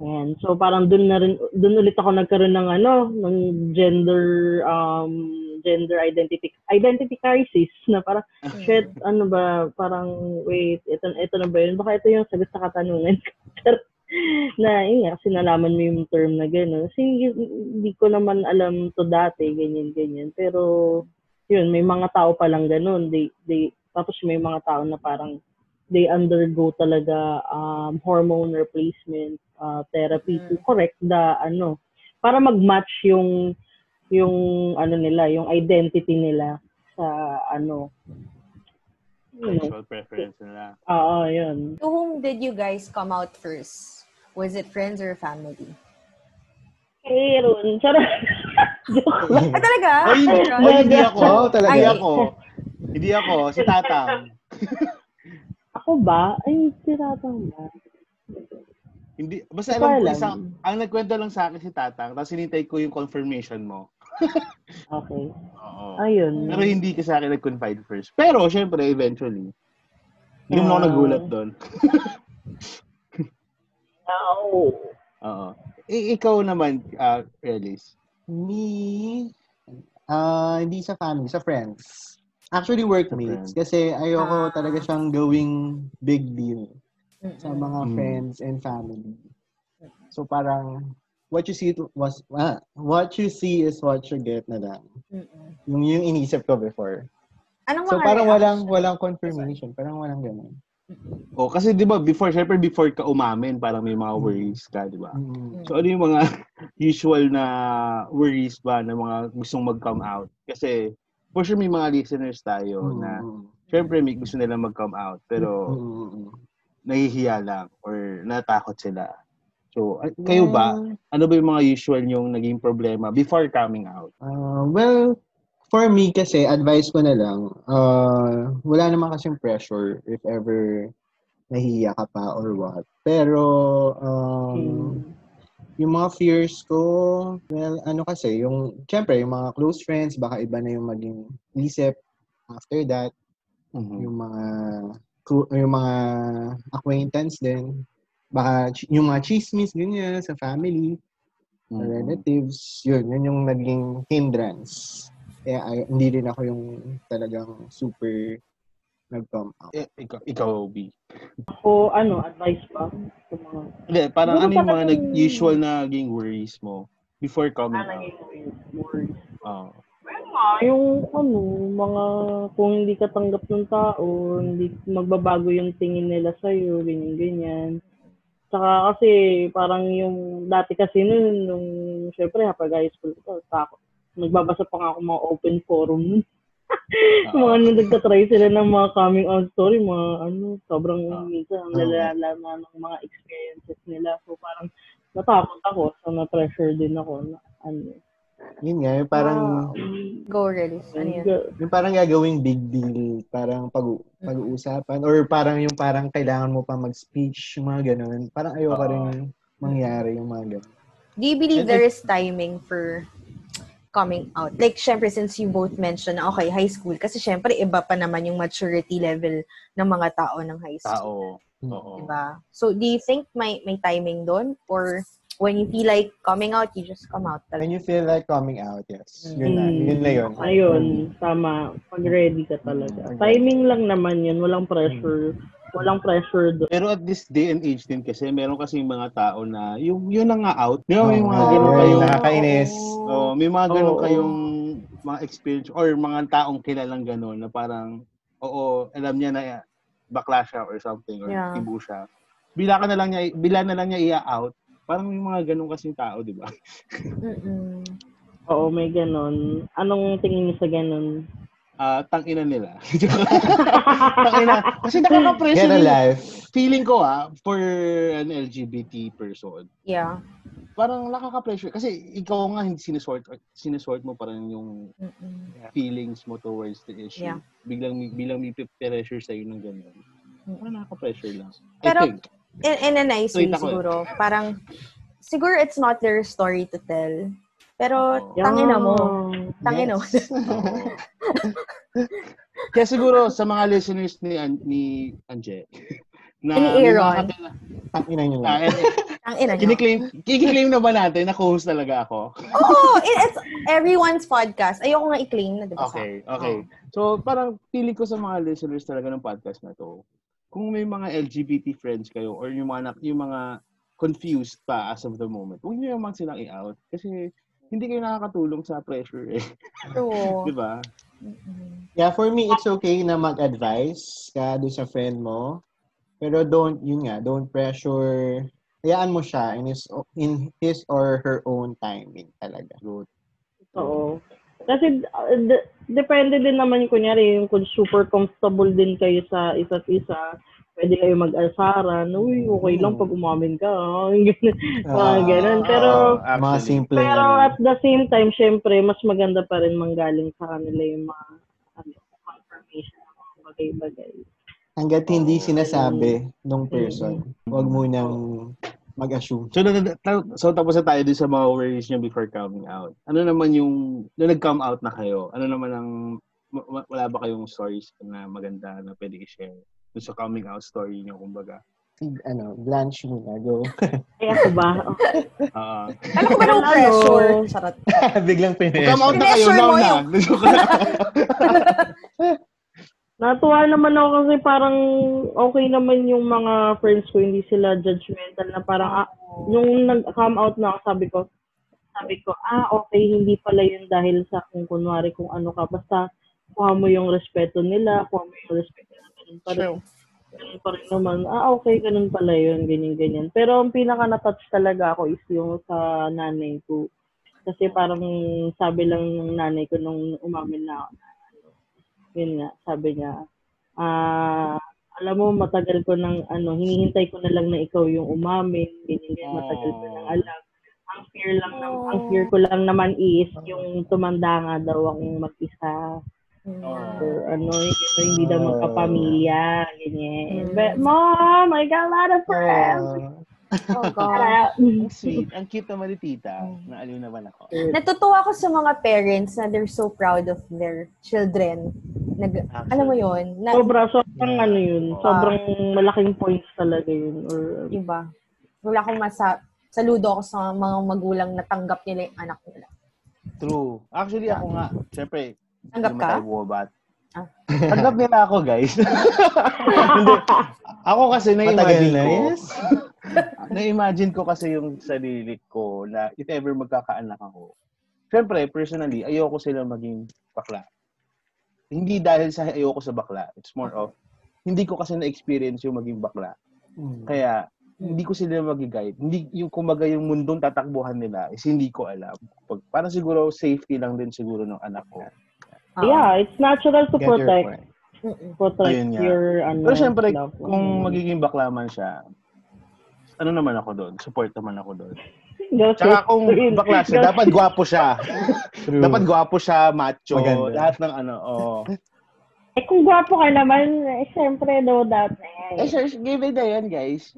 And so parang dun na rin, dun ulit ako nagkaroon ng ano, ng gender, um, gender identity, identity crisis na parang, shit, ano ba, parang, wait, ito, ito na ba yun? Baka ito yung sagot sa katanungan ko. na, yun nga, kasi nalaman mo yung term na gano'n. Kasi hindi, ko naman alam to dati, ganyan, ganyan. Pero, yun, may mga tao pa lang gano'n. They, they, tapos may mga tao na parang, they undergo talaga um, hormone replacement uh, therapy to correct the, ano, para mag-match yung, yung, ano nila, yung identity nila sa, ano, you know, Sexual preference nila. Oo, yun. To whom did you guys come out first? Was it friends or family? Meron. Charot. Joke lang. Ah, talaga? Oy, Meron? oy, hindi ako. Talaga. Hindi Ay. ako. Hindi ako. Si Tatang. Ako ba? Ay, siratang ba? Hindi, basta alam ko isang, ang nagkwento lang sa akin si Tatang, tapos hinintay ko yung confirmation mo. Okay. Oo. Ayun. Pero hindi ka sa akin nag-confide first. Pero, syempre, eventually, hindi mo ako Ah. nagulat doon. Oo. Oo. I- ikaw naman, uh, Relis. Me, ah hindi sa family, sa friends. Actually, workmates. friends. Kasi ayoko Ah. talaga siyang gawing big deal sa mga Mm. friends and family. So parang, what you see was, ah, what you see is what you get na lang. Mm-mm. Yung, yung inisip ko before. Anong So parang walang, reaction? walang confirmation. Parang walang ganun. O kasi 'di ba before syempre before ka umamin parang may mga worries ka, 'di ba? Mm. So ano yung mga usual na worries ba ng mga gustong mag-come out? Kasi for sure may mga listeners tayo na Mm. syempre may gusto nila mag-come out pero Mm. Nahihiya lang or natakot sila. So ay- kayo ba? Ano ba yung mga usual yung naging problema before coming out? Ah, well, for me kasi, advice ko na lang, ah, wala naman kasing pressure if ever nahihiya ka pa or what. Pero, um, Hmm. yung mga fears ko, well, ano kasi, yung, syempre, yung mga close friends, baka iba na yung maging isip after that. Mhm. Yung mga, yung mga acquaintance din. Baka yung mga chismis, ganyan, sa family Mhm. relatives, yun, yun yung naging hindrance. Kaya ay, hindi rin ako yung talagang super nag-come out. Eh, ikaw, ikaw B. Ako, ano, advice pa sa mga Hindi, parang ano yung mga talagang- nag-usual na naging worries mo before coming ah, out? naging words. Oo. Nga, yung ano, mga kung hindi ka tanggap ng tao, hindi magbabago yung tingin nila sa'yo, ganyan-ganyan. Saka kasi parang yung dati kasi nun, nung syempre kapag high school ko, takot. Nagbabasa pa nga ako mga open forum nun. mga ano, nagtatry sila ng mga coming out story, mga ano, sobrang Ah. minsan ang lalala ng mga experiences nila. So parang natakot ako, so na-pressure din ako na ano. Yun nga, yung parang, um, Go, Relis. Ano yun? yung parang gagawing big deal, parang pag pag-uusapan, or parang yung parang kailangan mo pa mag-speech, yung mga ganun. Parang ayoko Oo. rin mangyari yung mga ganun. Do you believe And there is timing for coming out? Like, syempre, since you both mentioned na, okay, high school, kasi syempre, iba pa naman yung maturity level ng mga tao ng high school. Tao. Oo. Diba? So, do you think may may timing doon? Or when you feel like coming out, you just come out talaga? When you feel like coming out, yes. Yun na, Mm. yun na yun. Ayun, tama. Pag ready ka talaga. Mm. Timing lang naman yun. Walang pressure. Walang pressure doon. Pero at this day and age din kasi meron kasi mga tao na yung yun na nga out. Di ba may mga Oo. ganun yun, kayong nakakainis. oh, may mga ganun Oo. kayong mga experience or mga taong kilalang ganun na parang oo, alam niya na bakla siya or something or Yeah. ibu siya. Bila ka na lang niya bila na lang niya i-out. Parang may mga ganun kasing tao, di ba? Mm-mm. Oo, may ganon. Anong tingin niyo sa ganon? Ah, tangina nila. tangina. Kasi nakaka-pressure. Get a life. Feeling ko ah, for an LGBT person, Yeah. parang nakaka-pressure. Kasi ikaw nga hindi sinusort, sinusort mo parang yung Mm-mm. feelings mo towards the issue. Yeah. Biglang, biglang may pressure sa'yo ng gano'n. Parang nakaka-pressure lang. Pero- I think. In, in a nice way, Wait ako siguro. Parang, siguro it's not their story to tell. Pero, Oo. tangina mo. Tangina mo. Yes. Kaya siguro sa mga listeners ni An- ni Anje, na Ni Aaron. kakila- Tangina nyo lang. eh, Tangina nyo. kiniklaim, kiniklaim na ba natin na co-host talaga ako? Oo, it- it's everyone's podcast. Ayoko nga i-claim na, di ba? Okay, okay. So, parang feeling ko sa mga listeners talaga ng podcast na to, kung may mga LGBT friends kayo or yung mga, yung mga confused pa as of the moment, huwag niyo naman silang i-out. Kasi hindi kayo nakakatulong sa pressure eh. True. Di ba? Yeah, for me, it's okay na mag-advise ka doon sa friend mo. Pero don't, yun nga, don't pressure. Hayaan mo siya in his, in his or her own timing talaga. Good. Oo. Kasi uh, d- depende din naman kunyari yung kung super comfortable din kayo sa isa't isa. Pwede kayo mag-asaran. Uy, okay lang pag umamin ka. ah. Ganun. Mga Ah, ganun. Pero, Oo, Mga actually. simple pero na. at the same time, syempre, mas maganda pa rin manggaling sa kanila yung mga ano, confirmation ng mga bagay-bagay. Hanggat hindi sinasabi nung person, huwag mo nang mag-assume. So, na, na- so tapos na tayo din sa mga worries niyo before coming out. Ano naman yung, nung nag-come out na kayo, ano naman ang, wa- wa- wala ba kayong stories na maganda na pwede i-share? Dun sa coming out story niyo, kumbaga. Ano, Blanche muna, go. Ay, ako ba? Ah, Ano ko ba ng pressure? Charot. Biglang finish. come out na kayo, now mo na. Yung-. Natuwa naman ako kasi parang okay naman yung mga friends ko, hindi sila judgmental na parang, ah, nung nag-come out na ako, sabi ko, sabi ko, ah, okay, hindi pala yun dahil sa kung kunwari kung ano ka, basta kuha mo yung respeto nila, kuha mo yung respeto nila, ganun pa rin. Ganun pa rin naman, ah, okay, ganun pala yun, ganyan, ganyan. Pero ang pinaka na-touch talaga ako is yung sa nanay ko. Kasi parang sabi lang ng nanay ko nung umamin na ako, na, yun nga, sabi niya, ah, alam mo, matagal ko nang, ano, hinihintay ko na lang na ikaw yung umamin, ganyan, ganyan, matagal ko nang alam. Ang fear lang, nam- ang fear ko lang naman is, yung tumanda nga daw akong mag-isa. Or ano, yung hindi daw magkapamilya, ganyan. Mm. But, Mom, I got a lot of friends. Oh, God. out. Ang sweet. Ang cute naman ni tita. Naaliw naman ako. Natutuwa ako sa mga parents na they're so proud of their children. Nag, alam mo yun? Na, Sobra, sobrang ano yun. Sobrang malaking points talaga yun. Or, iba. Wala akong masa, saludo ako sa mga magulang na tanggap nila yung anak nila. True. Actually, ako nga, syempre, Tanggap ka? tayo. Tanggap nila ako, guys. Hindi. Ako kasi na-imagine na, ko. yes. na-imagine ko kasi yung sarili ko na if ever magkakaanak ako. Syempre, personally, ayoko sila maging bakla. Hindi dahil sa ayoko sa bakla. It's more of, hindi ko kasi na-experience yung maging bakla. Mm. Kaya, hindi ko sila mag-guide. Hindi, yung kumaga yung mundong tatakbuhan nila is hindi ko alam. Pag, parang siguro safety lang din siguro ng anak ko. Ah. yeah, it's natural to Get your protect nga. your ano. Pero syempre, loved one. kung magiging bakla man siya, ano naman ako doon? Support naman ako doon. Go Tsaka kung bakla siya, dapat gwapo siya. Dapat gwapo siya, macho, Maganda. lahat ng ano, oh. Eh, kung gwapo ka naman, eh, syempre, no doubt na yan. Eh, sure, give it na yan, guys.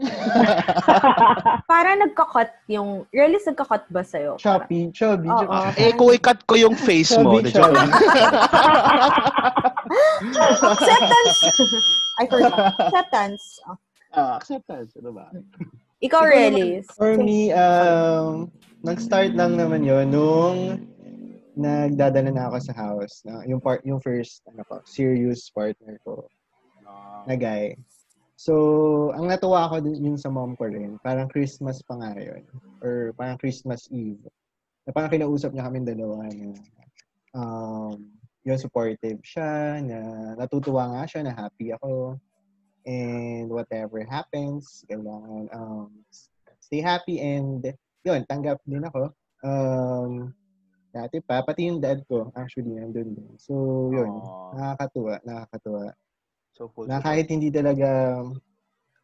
Para nagka-cut yung, really nagka-cut ba sa'yo? Chubby, chubby. Oo. chubby. eh, kung i-cut ko yung face mo, Chubby. Acceptance! I forgot. Acceptance. Oh. Ah, acceptance, ano ba? Ikaw, Ikaw Relis. For me, um, nag-start lang naman yon nung nagdadala na ako sa house. Na, yung part, yung first, ano ko, serious partner ko na guy. So, ang natuwa ako dun yun sa mom ko rin, parang Christmas pa nga yun. Or parang Christmas Eve. Na parang kinausap niya kami dalawa na um, yun, supportive siya, na natutuwa nga siya, na happy ako. And whatever happens, kailangan um, stay happy and yun, tanggap din ako. Um, dati pa, pati yung dad ko, actually, nandun din. So, yun, Aw. nakakatuwa, nakakatuwa So cool. na kahit hindi talaga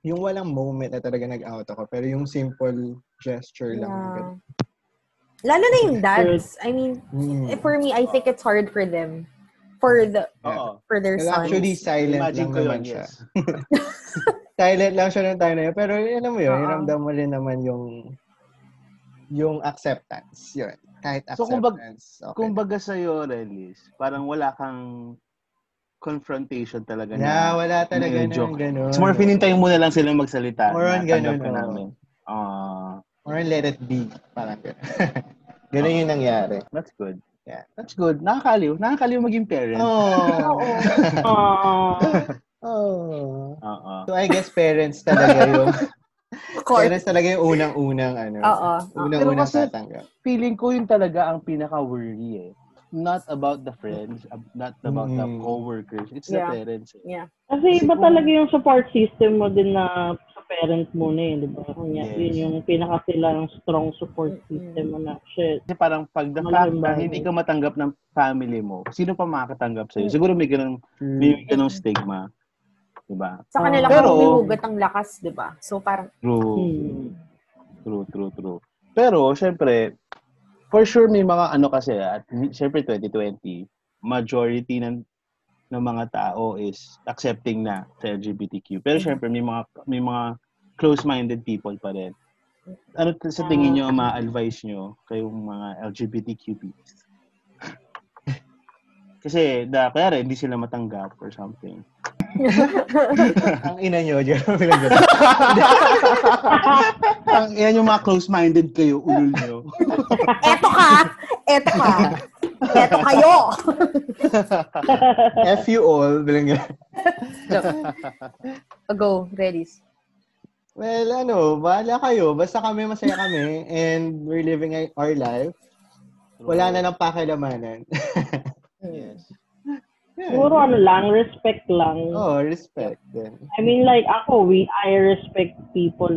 yung walang moment na talaga nag-out ako pero yung simple gesture lang Yeah. ganun. Lalo na yung dads. I mean, Mm. for me, I think it's hard for them. For the Oo. for their Pero sons. actually silent Imagine lang ko naman yun, siya yes. silent lang siya ng time na yun pero alam mo yun Oo. ramdam mo rin naman yung yung acceptance yun kahit So, kumbag- acceptance okay. Kumbaga sa'yo, Relis, parang wala kang confrontation talaga na wala talaga medyo- ng ganun It's more pinintayin mo na lang silang magsalita. More on na ganun, ka oo. namin. Ah, or let it be parang ganun ganun yung nangyari that's good. Yeah. That's good. Nakakaliw. Nakakaliw maging parent. oh Oo. Oh Oo. so I guess parents talaga yung Of course. Parents talaga yung unang-unang ano. Oo. Unang-unang kasi- tatanggap. Feeling ko yun talaga ang pinaka-worry eh. Not about the friends, not about the Mm. co-workers. It's Yeah. the parents. eh. Yeah. kasi iba kung- talaga yung support system mo din na sa parents mo na eh, di ba? Kanya, Yes. Yun yung pinaka silang strong support system mo na, shit. Kasi parang pag the fact na hindi ka matanggap ng family mo, sino pa makakatanggap Mm. sa'yo? Siguro may ganong, may ganong stigma. Diba? Sa kanila Pero- kung humugot ang lakas, di ba? So, parang, True. Hmm. True, true, true. Pero, syempre, for sure may mga ano kasi, at syempre 2020, majority ng ng mga tao is accepting na sa LGBTQ. Pero syempre may mga may mga close-minded people pa rin. Ano sa tingin nyo ang ma-advise nyo kayong mga LGBTQ peeps? Kasi, da, kaya rin, hindi sila matanggap or something. Ang ina nyo. Ang, yan yung mga close-minded kayo, ulul nyo. eto ka! Eto ka! Eto kayo! F you all, bilang ganun. Go, ready. Well, ano, bahala kayo. Basta kami, masaya kami. And we're living our life. Wala na lang pakilamanan. Yeah. Siguro ano lang, respect lang. Oh, respect din. I mean like ako, we I respect people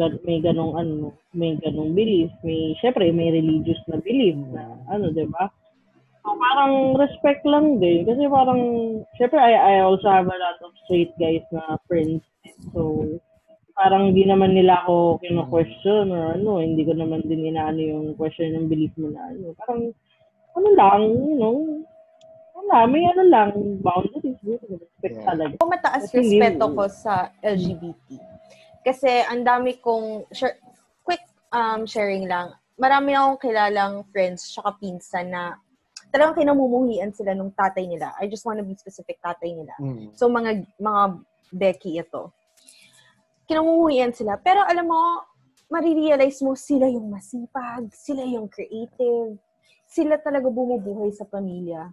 that may ganong ano, may ganong belief, may syempre may religious na belief na ano, 'di ba? So, parang respect lang din kasi parang syempre I I also have a lot of straight guys na friends. So parang di naman nila ako kino-question or ano, hindi ko naman din inaano yung question ng belief mo na ano. Parang ano lang, you know, wala, may ano lang, boundaries, respect Yeah. talaga. Ako mataas Kasi hindi- respeto ko sa LGBT. Kasi ang dami kong, share, quick um, sharing lang, marami akong kilalang friends tsaka pinsan na talagang kinamumuhian sila nung tatay nila. I just wanna be specific tatay nila. Mm. So, mga mga Becky ito. Kinamumuhian sila. Pero alam mo, marirealize mo sila yung masipag, sila yung creative, sila talaga bumubuhay sa pamilya.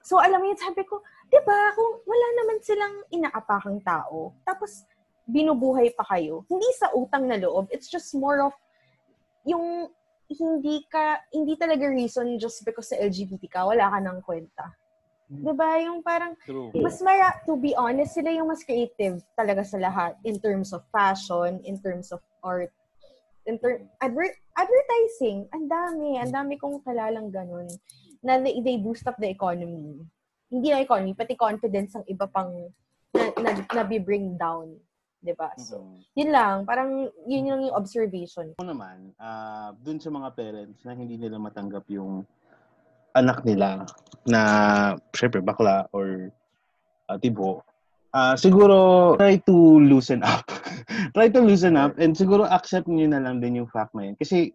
So, alam mo yun, sabi ko, di ba, kung wala naman silang inaapakang tao, tapos binubuhay pa kayo, hindi sa utang na loob, it's just more of yung hindi ka, hindi talaga reason just because sa LGBT ka, wala ka ng kwenta. Di ba? Yung parang, True. mas mara, to be honest, sila yung mas creative talaga sa lahat in terms of fashion, in terms of art, in ter- adver- advertising. Ang dami, ang dami kong kalalang ganun na they, they boost up the economy. Hindi na economy, pati confidence ang iba pang na, na, na bring down. 'di ba? So, Mhm. yun lang. Parang, yun yung, yung observation. Ako naman, ah dun sa mga parents na hindi nila matanggap yung anak nila na, syempre, bakla or uh, tibo, ah siguro, try to loosen up. try to loosen up and siguro accept niyo na lang din yung fact na yun. Kasi,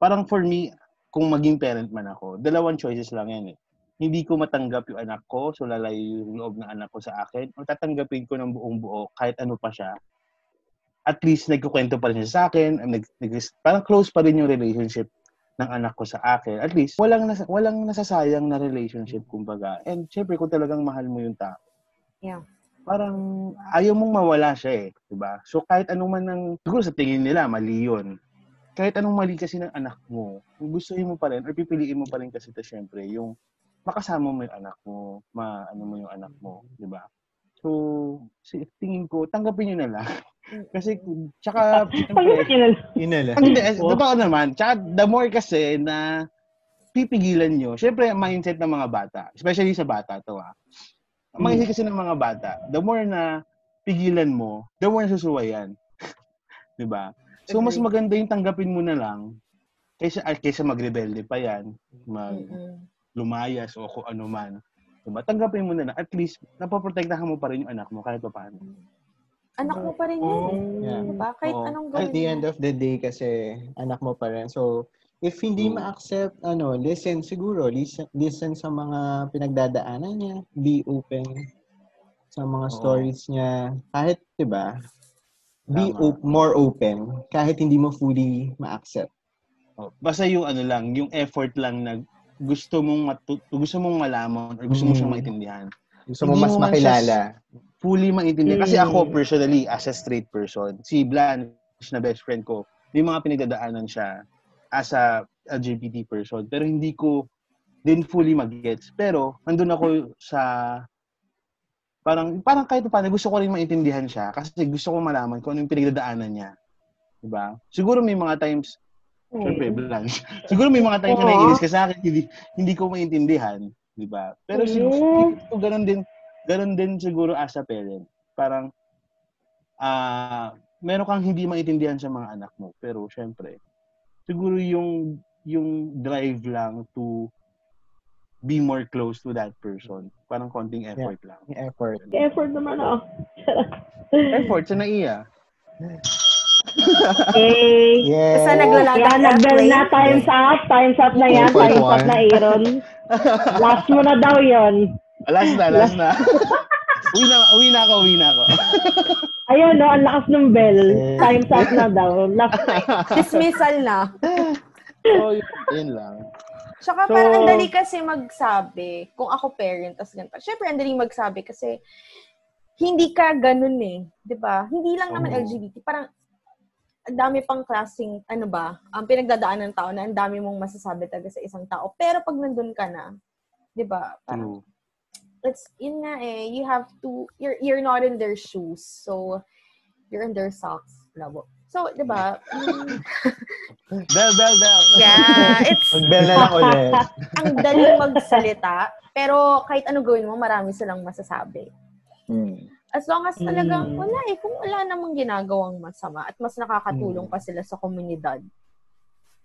parang for me, kung maging parent man ako, dalawang choices lang yan eh. Hindi ko matanggap yung anak ko, so lalayo yung loob ng anak ko sa akin, o tatanggapin ko ng buong buo kahit ano pa siya at least nagkukwento pa rin siya sa akin, nag, nag- parang close pa rin yung relationship ng anak ko sa akin. At least, walang, nasa, walang nasasayang na relationship, kumbaga. And syempre, kung talagang mahal mo yung tao, Yeah. parang ayaw mong mawala siya eh. Diba? So, kahit anong man ng, siguro sa tingin nila, mali yun. Kahit anong mali kasi ng anak mo, kung gustuhin mo pa rin, or pipiliin mo pa rin kasi ito syempre, yung makasama mo yung anak mo, ma, ano mo yung anak mo, di ba? So, si, tingin ko, tanggapin nyo na lang. kasi, tsaka, Pag yun na Yun na lang. hindi, eh, totoo naman. Tsaka, the more kasi na pipigilan nyo, syempre, mindset ng mga bata, especially sa bata to ah. Ang mindset kasi ng mga bata, the more na pigilan mo, the more nasusuwa yan. 'Di ba? So, mas maganda yung tanggapin mo na lang kaysa, ah, kaysa magrebelde pa yan, mag lumayas o kung ano man. Diba? Tanggapin mo na lang. At least, napoprotektahan mo pa rin yung anak mo kahit pa paano. Anak mo pa rin yun. Yeah. Diba? Kahit Oo. anong At gawin the mo. end of the day kasi anak mo pa rin. So, if hindi Mm. ma-accept, ano, listen siguro. Listen, listen sa mga pinagdadaanan niya. Be open sa mga Oo. stories niya. Kahit, di ba, be op- more open. Kahit hindi mo fully ma-accept. Oh, basta yung ano lang, yung effort lang na gusto mong matu- gusto mong malaman or gusto mo Mm. siyang maintindihan. Gusto mo mas makilala. Fully maintindihan. Kasi Mm. ako personally, as a straight person, si Blanche na best friend ko, may mga pinagdadaanan siya as a LGBT person. Pero hindi ko din fully mag-gets. Pero, nandun ako sa parang parang kahit paano gusto ko rin maintindihan siya kasi gusto ko malaman kung ano yung pinagdadaanan niya. 'Di ba? Siguro may mga times Siyempre, Blanche. Siguro may mga times na naiinis ka sa akin, hindi, hindi ko maintindihan. Di ba? Pero Mm. siguro ganun din, ganun din siguro as a parent. Parang, ah, meron kang hindi maintindihan sa mga anak mo. Pero, syempre, siguro yung, yung drive lang to be more close to that person. Parang konting effort lang. Yung effort. Effort naman ako. Effort sa naiya. Okay. Yeah. Basta naglalagay Yan, nag-bell na. Time's up. Time's up na yan. Time's up na, Aaron. Last mo na daw yon. Last na, last na. uwi na, uwi na ako, uwi na ako. Ayun, no, ang lakas ng bell. Time's up na daw. Last Dismissal na. so, yun, yun lang. Tsaka So- parang ang dali kasi magsabi, kung ako parent, tas ganito. Siyempre, ang dali magsabi kasi hindi ka ganun eh. 'di ba Hindi lang naman Oo. LGBT. Parang ang dami pang klaseng, ano ba, ang pinagdadaanan ng tao na ang dami mong masasabi talaga sa isang tao. Pero pag nandun ka na, 'di ba parang True. it's yun nga eh, you have to you're you're not in their shoes. So you're in their socks. Labo. So, 'di ba? mm, Bell, bell, bell. yeah, it's Mag-bell na lang ulit. ang daling magsalita, pero kahit ano gawin mo, marami silang masasabi. Mm. As long as talagang Mm. wala eh, kung wala namang ginagawang masama at mas nakakatulong Mm. pa sila sa komunidad,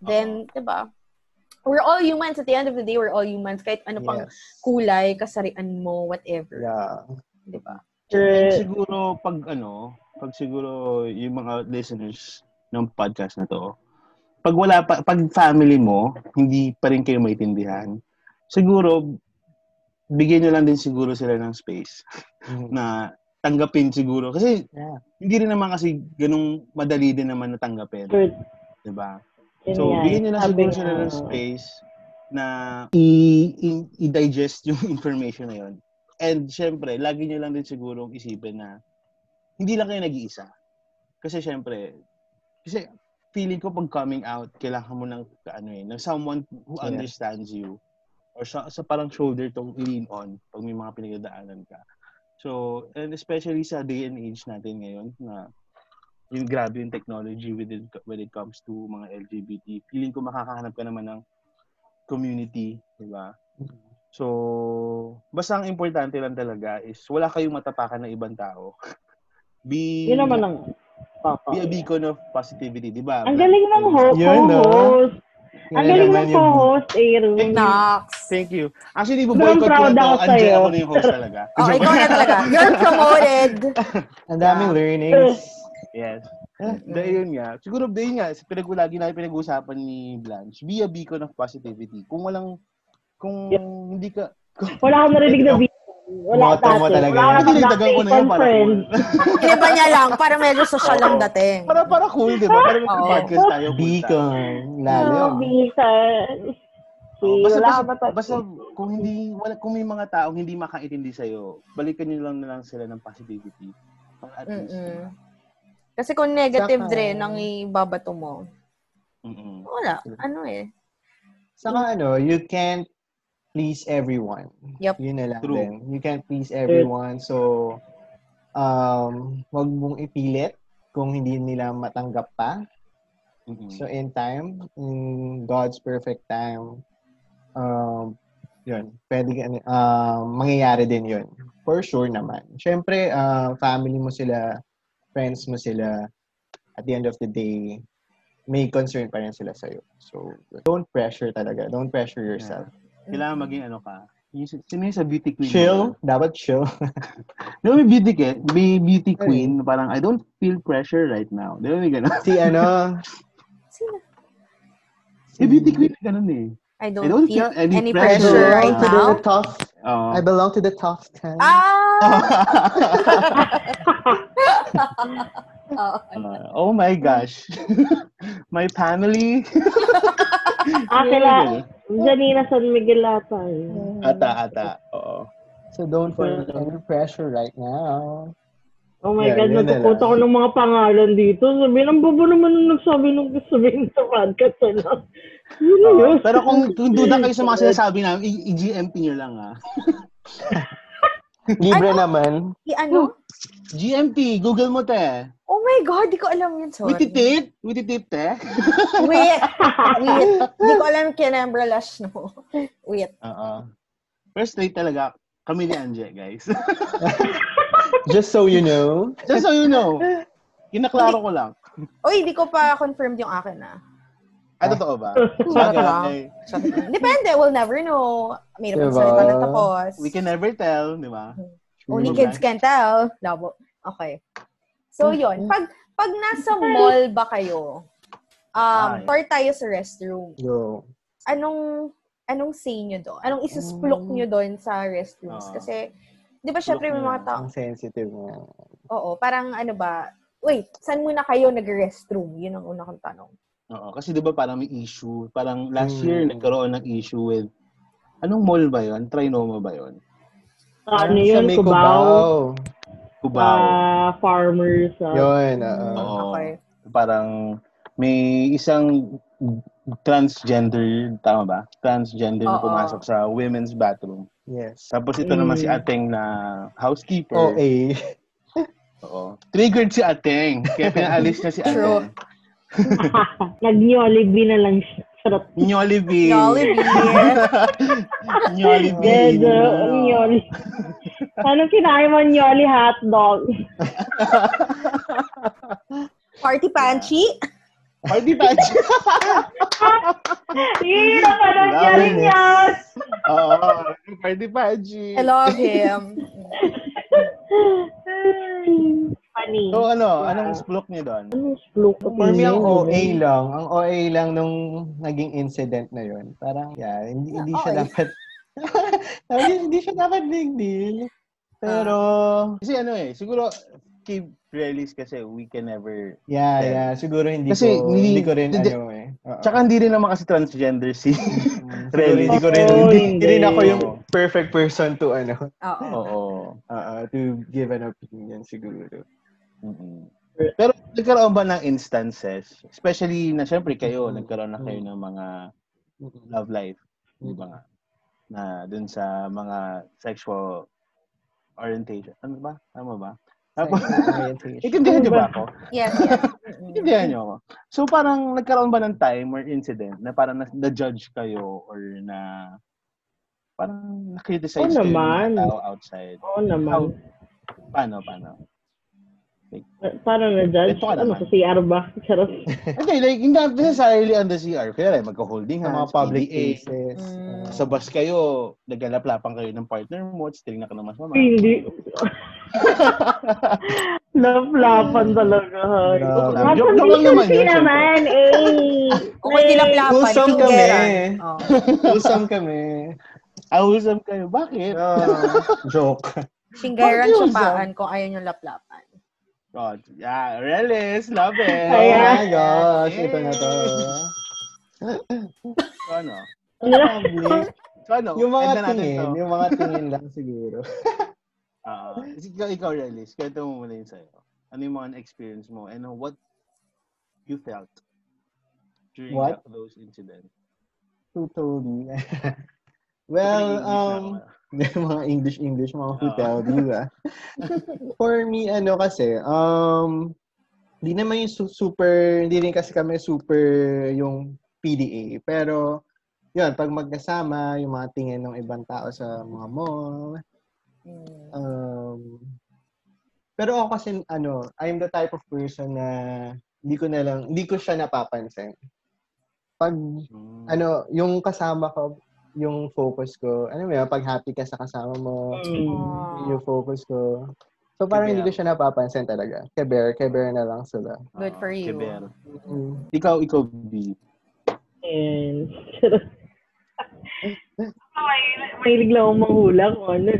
then, 'di ba? We're all humans. At the end of the day, we're all humans. Kahit ano pang Yes. kulay, kasarian mo, whatever. Yeah. 'Di ba? Sure. siguro pag ano, pag siguro yung mga listeners ng podcast na to, pag wala pa, pag family mo, hindi pa rin kayo maintindihan, siguro, bigyan nyo lang din siguro sila ng space Mhm. na tanggapin siguro. Kasi Yeah. hindi rin naman kasi ganung madali din naman na tanggapin. Sure. 'di ba? Yun So, nga, bigyan nyo lang sabi siguro sila ng space na i- i- i-digest yung information na yun. And, syempre, lagi nyo lang din siguro isipin na hindi lang kayo nag-iisa. Kasi, syempre, kasi feeling ko pag coming out, kailangan mo ng, ano eh, ng someone who Yeah. understands you. Or sa, sa parang shoulder to lean on pag may mga pinagdadaanan ka. So, and especially sa day and age natin ngayon na yung grabe yung technology with it, when it comes to mga LGBT. Feeling ko makakahanap ka naman ng community, di ba? So, basta ang importante lang talaga is wala kayong matapakan ng ibang tao. Be, Yun naman ang papa. be a beacon of positivity, di ba? Ang galing ng ho- Yun, no? co-host. Yun Ang na galing ng co-host, Aaron. Nox. Thank you. Actually, buboycott ko na to. sa'yo. ako na yung host talaga. Oh, ikaw na talaga. You're promoted. Ang daming learnings. Yes. Dahil yun nga. Siguro dahil nga, pinag lagi natin pinag-uusapan ni Blanche, be a beacon of positivity. Kung walang, kung hindi ka, Wala akong narinig na video. Wala Motto mo dati. talaga Wala yan. akong Dinagdagan ko na yan para cool. Iniba niya lang para medyo social ang dating. para, para cool, di ba? Para may Oo. podcast tayo. Beacon. Oh. Bisa. Oh, basta, Wala basta, ka ba basta, kung hindi, wala, kung may mga taong hindi makaintindi sa'yo, balikan nyo lang na lang sila ng positivity. Para at least, Mm-mm. Kasi kung negative Saka- din ang ibabato mo, mm wala. Ano eh. Saka ano, you can't please everyone. Yup. Yun na lang True. din. You can't please everyone. So, um, wag mong ipilit kung hindi nila matanggap pa. mm So, in time, in God's perfect time, um, yun, pwede, ka- um, mangyayari din yun. For sure naman. Siyempre, uh, family mo sila, friends mo sila, at the end of the day, may concern pa rin sila sa'yo. So, don't pressure talaga. Don't pressure yourself. Kailangan maging ano ka. Sino yung sa beauty queen? Chill. Dapat chill. Di ba may beauty, ke, may beauty queen, parang I don't feel pressure right now. Di ba may gano'n? si ano, Sino? May beauty queen na gano'n eh. I I don't, don't feel feel any any pressure pressure right to the now. tough, Oo. I belong to the tough time. Ah! Oo. Uh, oh my gosh. my family. Akila, Janina San Miguel ata. eh. ata, ata. Oo. So don't feel any pressure right now. Oh my Yeah, God, yun na nagpupunta lang. ko ng mga pangalan dito. Sabi, ang bobo naman nung nagsabi nung sabihin sa podcast. Ano? Yun yun. Pero kung, kung duda kayo sa mga sinasabi namin, i-GMP nyo lang ah. Libre Ano? naman. I ano? GMP, Google mo te. Oh my God, di ko alam yun. Sorry. Wititit? Wititit te? Wait. Wait. Di ko alam kinembra lash, no? Wait. Oo. Pero straight talaga, kami ni Anje, guys. Just so you know. Just so you know. Kinaklaro ko lang. Uy, di ko pa confirmed yung akin, ah. Ah, totoo ba? Charot lang. Lang. Depende, we'll never know. May Diba? diba? na tapos. We can never tell, di ba? Only Diba? kids can tell. Labo. Okay. So, yun. Pag, pag nasa mall ba kayo, um, Ay. tour tayo sa restroom. Go. Anong, anong say nyo doon? Anong isusplok Mm. nyo doon sa restrooms? Ah. Kasi, di ba syempre may mga tao, Ang sensitive mo. oo, parang ano ba, wait, saan muna kayo nag-restroom? Yun ang una kong tanong. Oo, kasi 'di ba parang may issue. Parang last Mm. year nagkaroon ng issue with anong mall ba 'yon? Trinoma ba 'yon? ano Sa yun, may Cubao, Cubao. ah, farmers. ah. Yun. oo. Oo. Okay. Parang may isang transgender, tama ba? Transgender na pumasok sa women's bathroom. Yes. Tapos ito naman si Mm. Ateng na housekeeper. OA. Oo. Triggered si Ateng. Kaya pinaalis niya si True. Nag-Jollibee na lang siya. Sarap. Jollibee. Jollibee. Jollibee. Nyoli. Anong kinain mo, Nyoli hotdog? Party Panchi. Party patch. Yun, napanood niya Love rin yan. Oo. Party patch. I love him. Funny. So ano, Wow. anong splok niyo doon? Anong splook For me, ang? OA lang. Ang OA lang nung naging incident na yun. Parang, yeah, hindi, hindi siya OA. dapat, hindi, hindi siya dapat big deal. Pero, Kasi ano eh, siguro kay Relis kasi we can never yeah, Yeah. yeah, siguro hindi Kasi ko, hindi- hindi ko rin, hindi- ano eh. Oo. Tsaka hindi rin naman kasi transgender si Mm, Really? hindi ko rin, hindi, hindi. hindi rin ako yung perfect person to, ano, Oo. Oo. uh, to give an opinion siguro. Mm-mm. Pero nagkaroon ba ng instances, especially na syempre kayo, Mm. nagkaroon na kayo ng mga love life, di ba nga? Na dun sa mga sexual orientation. Ano ba? Tama ba? Tapos, itindihan niyo ba ako? Yes, yes. Itindihan niyo ako. So parang nagkaroon ba ng time or incident na parang na- na-judge kayo or na parang na-criticize Oo kayo ng naman. tao outside? Oo naman. Paano, paano? Paano na-judge? Ito ka Ano, naman. sa CR ba? Charot. Okay, like, hindi necessarily on the CR. Kaya like, magka-holding hands, mga public PDA. places. Mm. Sa bus kayo, nagalaplapan kayo ng partner mo, at still na ka ng mas mama. Hindi. Laplapan talaga. Mga Joke- joke lang naman yun, naman, eh. O kung tilaplapan, Wholesome kami. Oh. Wholesome kami. Awesome kayo. Bakit? Ah, joke. Finggeran, Bakit yun, tsapaan kung ayaw nyo laplapan. God, yeah, Relis, love it. Oh Ayan. my gosh, ito na to. So, ano? Public. So, ano? Yung mga Enda tingin, to. yung mga tingin lang siguro. Ah, ikaw, ikaw, Relis, kwento mo muna yun sa'yo. Ano yung mga experience mo and what you felt during What? those incidents? Who told you? well, um, mga English-English, mga Oo. told you, ah. For me, ano kasi, um, hindi naman yung su- super, hindi rin kasi kami super yung PDA. Pero, yun, pag magkasama, yung mga tingin ng ibang tao sa mga mall, Mm. Um, pero ako kasi, ano, I'm the type of person na hindi ko na lang, hindi ko siya napapansin. Pag, Mm. ano, yung kasama ko, yung focus ko, ano mo yun, pag happy ka sa kasama mo, Mm. Yung focus ko. So, parang hindi ko siya napapansin talaga. Keber, keber na lang sila. Good for Ah, you. Kiber. Mm. Ikaw, ikaw, B. And, May- Mahilig lang akong manghula kung ano.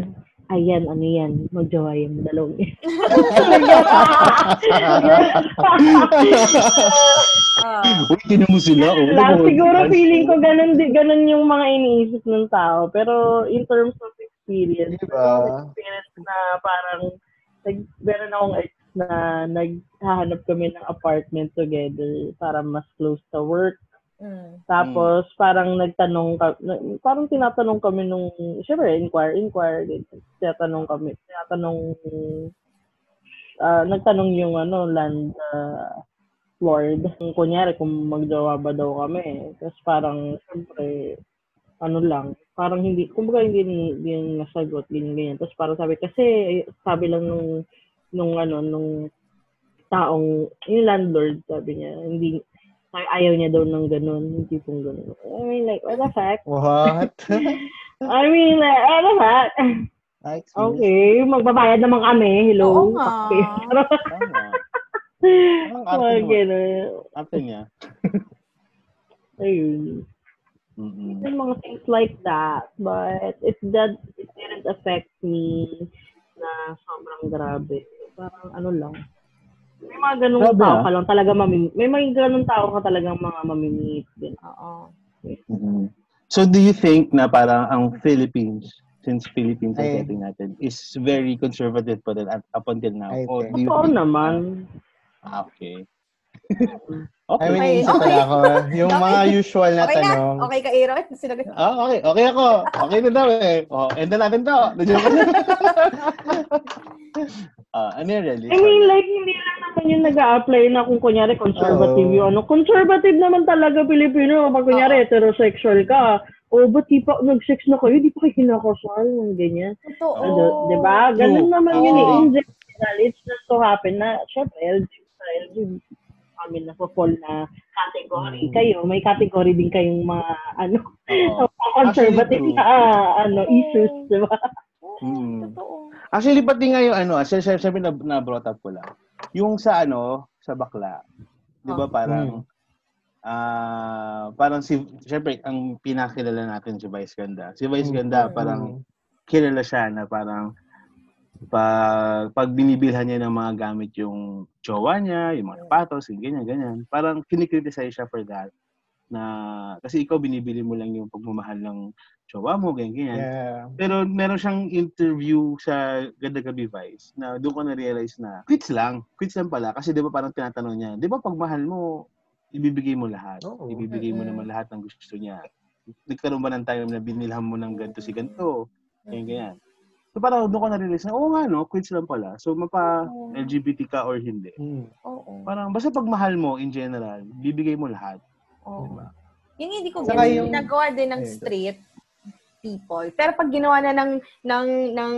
Ayan, ano yan. Magjawa yan. Dalawang yan. Uy, tinan mo sila. Oh, Lang, siguro feeling ko ganun, di- ganun yung mga iniisip ng tao. Pero in terms of experience, Diba? experience na parang nag, meron akong ex na naghahanap kami ng apartment together para mas close sa work. Mm. Tapos, parang nagtanong, parang tinatanong kami nung, syempre, inquire, inquire, tinatanong kami, tinatanong, ah, nagtanong yung, ano, land ah, lord, kunyari, kung magjawa ba daw kami. Tapos parang, syempre, ano lang, parang hindi, kumbaga hindi, hindi nasagot, ganyan, ganyan. Tapos parang sabi, kasi, sabi lang nung, nung, ano, nung taong, yung landlord, sabi niya, hindi, ayaw niya daw ng ganun, yung tipong ganun. I mean, like, what the fuck? What? I mean, like, what the fuck? Excuse. Okay, magbabayad naman kami. Hello? Oo nga. Okay. Parang arte Mga mo. ganun. Arte niya. Ayun. Mm-mm. Yung mga things like that. But it, that, it didn't affect me na sobrang grabe. Parang ano lang. May mga ganung Grabe, tao ah. ka lang talaga mamimit. May mga ganung tao ka talagang mga mamimit din. Oo. Mm-mm. So do you think na parang ang Philippines, since Philippines ang Ay. setting natin, is very conservative pa din at up until now? I Or do you Totoo think- naman. Ah, okay. I mean, Okay, okay. pala ako. Yung Okay. mga usual na Okay na. tanong. Okay ka, Aaron. Sinagot. Ah, okay. Okay ako. Okay na daw eh. Oh, end na natin to. Ka na. Ah, ano yun, really? I mean, like, hindi lang naman yung nag apply na kung kunyari conservative Oo. yung ano. Conservative naman talaga Pilipino. Pag kunyari heterosexual ka, o ba't di pa nag-sex na kayo? Di pa kayo kinakasal? Yung ganyan. Totoo. Ano, di ba? Ganun True. naman yun eh. In general, it's just to happen na, syempre, LGBT, sa LGBT, I mean, na-fall na category Mm. kayo. May category din kayong mga, ano, Oo. conservative na, ah, ano, issues, di ba? Mm. Totoo. Actually, pati nga yung ano, syempre, syempre na, na brought up ko lang. Yung sa ano, sa bakla, di ba Oh. parang, ah parang si, syempre, ang pinakilala natin si Vice Ganda. Si Vice Mm. Ganda, parang, kilala siya na parang, pag, pag binibilhan niya ng mga gamit yung jowa niya, yung mga patos, yung ganyan, ganyan. Parang kinikriticize siya for that. Na, kasi ikaw binibili mo lang yung pagmamahal ng jowa mo, ganyan, ganyan. Yeah. Pero meron siyang interview sa Ganda Gabi Vice na doon ko na-realize na quits lang. Quits lang pala. Kasi di ba parang tinatanong niya, di ba pag mahal mo, ibibigay mo lahat. Oo. Ibibigay mo naman lahat ng gusto niya. Nagkaroon ba ng time na binilhan mo ng ganito si ganito? Ganyan, ganyan. So parang doon ko na-realize na, oo nga no, quits lang pala. So mapa Oo. LGBT ka or hindi. Mm. Oo. Parang basta pag mahal mo in general, bibigay mo lahat. Oo. Diba? Yung hindi ko Saka yung- ginagawa din ng straight people. Pero pag ginawa na ng, ng, ng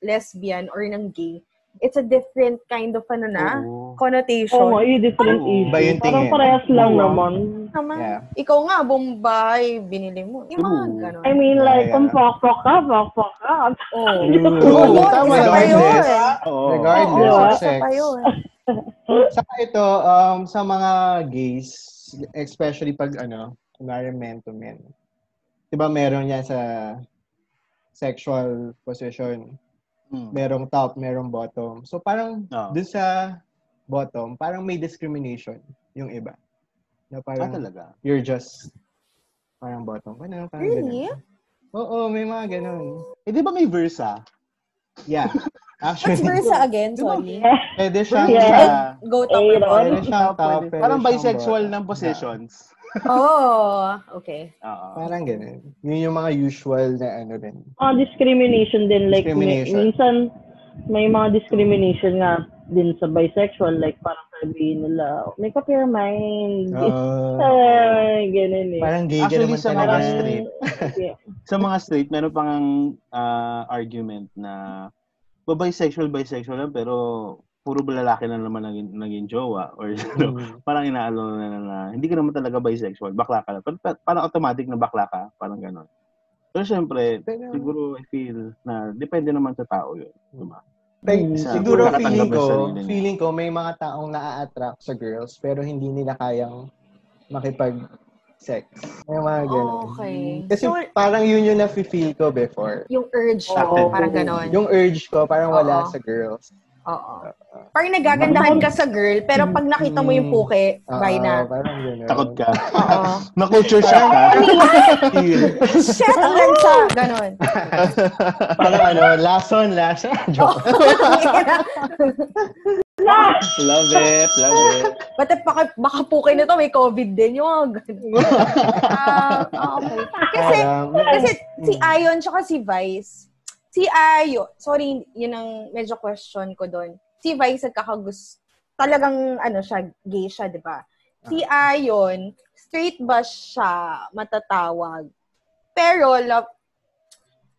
lesbian or ng gay, it's a different kind of ano na, Oo. connotation. Oo yung different issue. Parang parehas lang Oo. naman. Naman, Yeah. ikaw nga, Bombay, binili mo. Yung mga ganon. I mean, like, Yeah. kung fuck-fuck ka, fuck-fuck ka. Oo. Mm. Oo, Oo, yun, tama. Oo. Regardless Oo, of sex. yun. Saka ito, um, sa mga gays, especially pag ano, kunwari men to men. Di ba meron yan sa sexual position. Mm. Merong top, merong bottom. So parang Oo. dun sa bottom, parang may discrimination yung iba. Na Ah, parang talaga? you're just parang bottom. Ano, parang Really? ganun. Oo, may mga ganun. Eh, di ba may Versa? Yeah. What's Actually, versa again? Sorry. pwede siyang Yeah. sa, Go top or bottom? pwede siyang top, Pwede. Parang bisexual bottom. ng positions. Oh, okay. Oo. Parang ganun. Yun yung mga usual na ano rin. Mga discrimination din. Like, may, Discrimination. minsan, may mga discrimination nga din sa bisexual. Like, parang sabihin nila, make up your mind. Oo. Ay, ganun eh. parang gay Actually, naman sa talaga. mga straight, Yeah. sa mga straight, meron pang ah, argument na ba bisexual, bisexual lang, pero puro lalaki na naman naging, naging jowa or ano, Mm. parang inaalo na, na, na hindi ka naman talaga bisexual, bakla ka lang. Pero, pa- parang automatic na bakla ka, parang gano'n. Pero syempre, Pero- siguro I feel na depende naman sa tao yun. Diba? Like, Sa- siguro feeling ng ko, feeling ko may mga taong na-attract sa girls pero hindi nila kayang makipag-sex. May mga ganun. Okay. Kasi So, parang yun yung nafe-feel ko before. yung urge, Oo. parang ganon. Yung urge ko parang wala Oo. sa girls. Oo. Parang nagagandahan ka sa girl, pero pag nakita mo yung puke, bye Oo, na. Parang ganun. Takot ka. Oo. Na-culture shock ka. Shit, ang lansa! Ganon. parang ano, lason, lason. Joke. love it, love it. Bata baka, baka puke na to, may COVID din yung mga ganon. Ah, ah, okay. Kasi, kasi si Mm. Ayon tsaka si Vice, si Ayon, sorry, yun ang medyo question ko doon. Si Vice nagkakagusto, talagang ano siya, gay siya, di ba? Si Ayon, straight ba siya matatawag? Pero, love,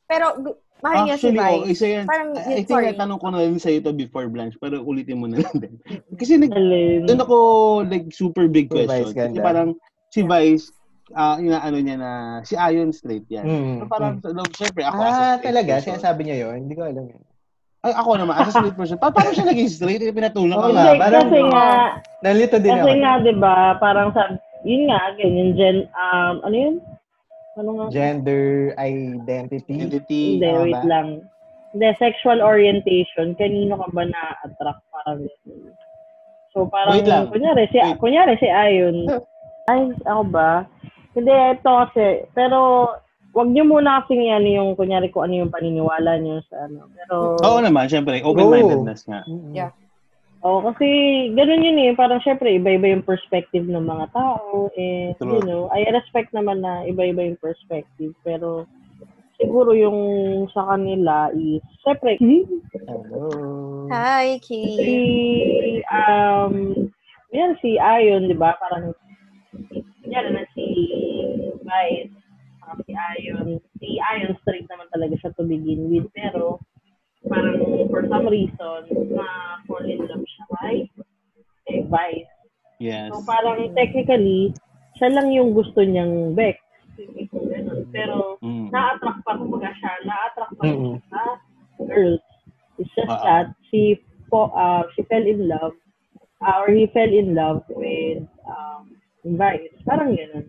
pero, mahal niya si Actually, oh, Vice. isa yan. Parang, I, I think natanong ko na rin sa'yo to before Blanche, pero ulitin mo na lang din. Kasi nag, doon ako, like, super big Vice question. Kasi parang, si Vice, ah inaano niya na, si Ayon straight yan. Mm, So, parang, no, syempre, ako as a ah, straight talaga? person- Sinasabi niya yun? Hindi ko alam yun. Ay, ako naman, as a straight person, pa, paano siya naging straight? Pinatulak Oo ka nga. Kasi, parang- kasi nga, Nalito din ako. kasi nga, di ba, parang sa, yun nga, ganyan, gen, um, ano yun? Ano nga? Gender identity. Identity. Hindi, tama wait ba? lang. Hindi, sexual orientation, kanino ka ba na-attract? Parang. So, parang, Wait lang. kunyari, si, Wait. kunyari, si Ayon. Ay, ako ba? Hindi, ito kasi, pero, wag niyo muna kasing ano yung, kunyari, kung ano yung paniniwala niyo sa ano. Pero, Oo naman, syempre, open-mindedness nga. Yeah. Oo, kasi ganun yun eh. Parang syempre, iba-iba yung perspective ng mga tao. And, True. you know, I respect naman na iba-iba yung perspective. Pero, siguro yung sa kanila is, syempre, Hello. Hi, si, Kay. um, yan si Ayon, di ba? Parang, yan na si Vice. Parang si Ayon. Si Ayon, straight naman talaga siya to begin with. Pero, parang for some reason, na fall in love siya kay eh, Vice. Yes. So, parang technically, siya lang yung gusto niyang Beck. Pero, Mm. na-attract pa kumbaga siya, na-attract pa siya sa girls. It's just Ah. that she po, uh, she fell in love uh, or he fell in love with um, Vice. Parang gano'n.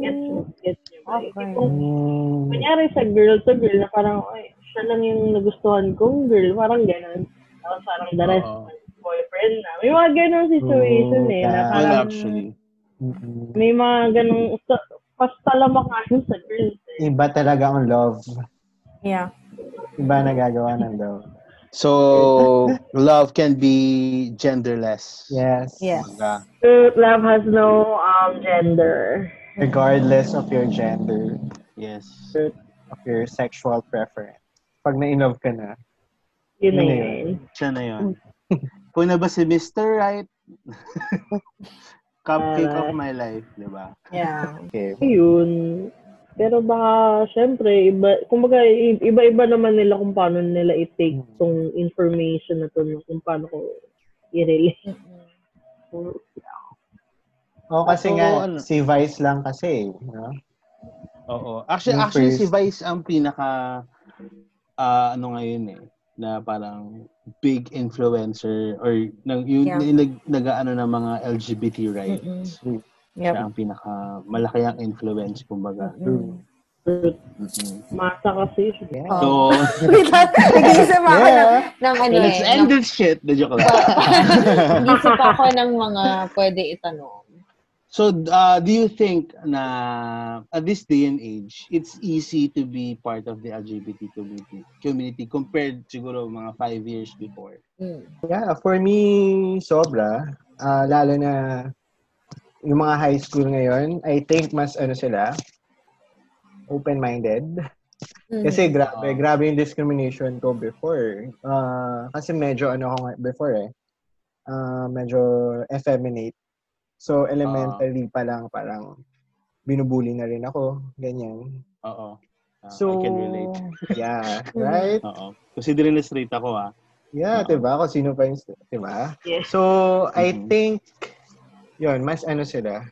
Gets mo? Gets mo? ba? Okay. Kung, Mm. kunyari sa girl to girl na parang, ay, siya lang yung nagustuhan kong girl. Parang gano'n. Tapos parang the rest, Oo. boyfriend na. May mga gano'n situation eh. Na Yeah. Well, parang, actually. Mm-mm. may mga ganong, pas talamak nga yun sa girls eh. Iba talaga ang love. Yeah. Iba nagagawa ng love. So, love can be genderless. Yes. Yes. Love has no um gender. Regardless of your gender, Yes. of your sexual preference. Pag na-inlove ka na, Yun na Yun na yun. Siya na yun. Kung na ba si Mr. Right? Cupcake Ah. of my life, di ba? Yeah. okay. Ayun. Pero baka, syempre, iba, kumbaga, iba-iba naman nila kung paano nila i-take Hmm. tong information na to, kung paano ko i-relate. Oo, kasi Ako, nga, ano- si Vice lang kasi. No? Oo. Actually, Yung actually si first- Vice ang pinaka ah, ano ngayon eh na parang big influencer or nang yung Yeah. nag, nag-ano ng mga LGBT rights. Mm-mm. Siya Yep. ang pinaka malaki ang influence kumbaga. Mm. Mm-mm. Masa kasi. Yeah. So. Nag-iisip ako ng, Yeah. ng ano let's eh. end ng- this shit. The joke lang. Nag-iisip ako ng mga pwede itanong. So, uh, do you think na at this day and age, it's easy to be part of the LGBT community, community compared siguro mga five years before? Mm. Yeah, for me, sobra. Ah, lalo na yung mga high school ngayon, I think mas ano sila, open-minded. Mm. Kasi grabe, grabe yung discrimination ko before. Ah, kasi medyo ano ako before eh. Ah, medyo effeminate. So, elementary pa lang parang binubuli na rin ako. Ganyan. Oo. Uh, So, I can relate. yeah, right? Oo. Considering na straight ako ah. Yeah. 'di ba? Kung sino pa yung, 'di ba? Yes. So, I Mhm. think 'yon, mas ano sila.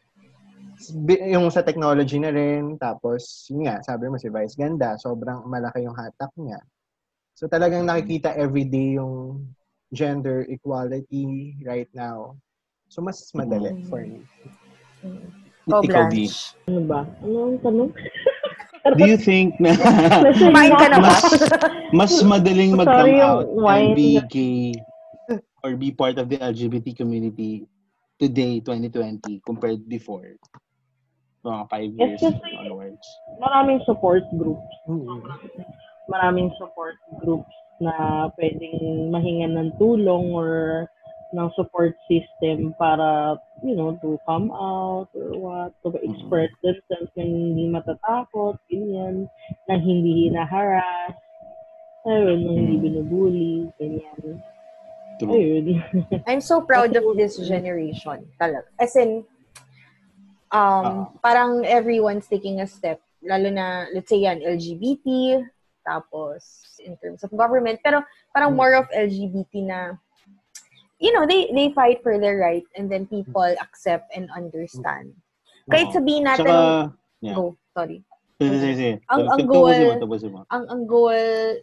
Yung sa technology na rin, tapos yun nga, sabi mo si Vice ganda, sobrang malaki yung hatak niya. So talagang nakikita everyday yung gender equality right now. So mas madali Mhm. for me. Mm. Oh, Ikaw, D. Blanche. Ano ba? Ano ang tanong? Do you think na Kumain ka na ba? mas, mas madaling mag-come out and be gay or be part of the LGBT community today, 2020, compared before? Mga five years kasi- onwards. Maraming support groups. Mhm. maraming support groups na pwedeng mahingan ng tulong or ng support system para, you know, to come out or what, to express themselves na hindi matatakot, ganyan, na hindi hinaharas, ayun, na hindi Mm. binubuli, ganyan. True. Ayun. I'm so proud of this generation. Talaga. As in, um, Ah. parang everyone's taking a step. Lalo na, let's say yan, LGBT, tapos in terms of government. Pero parang more of LGBT na, you know, they they fight for their right and then people accept and understand. Kahit Oo. sabihin natin, Tsaka, yeah. go, sorry. Sige, sige, sige. Ang- ang goal- ang ang goal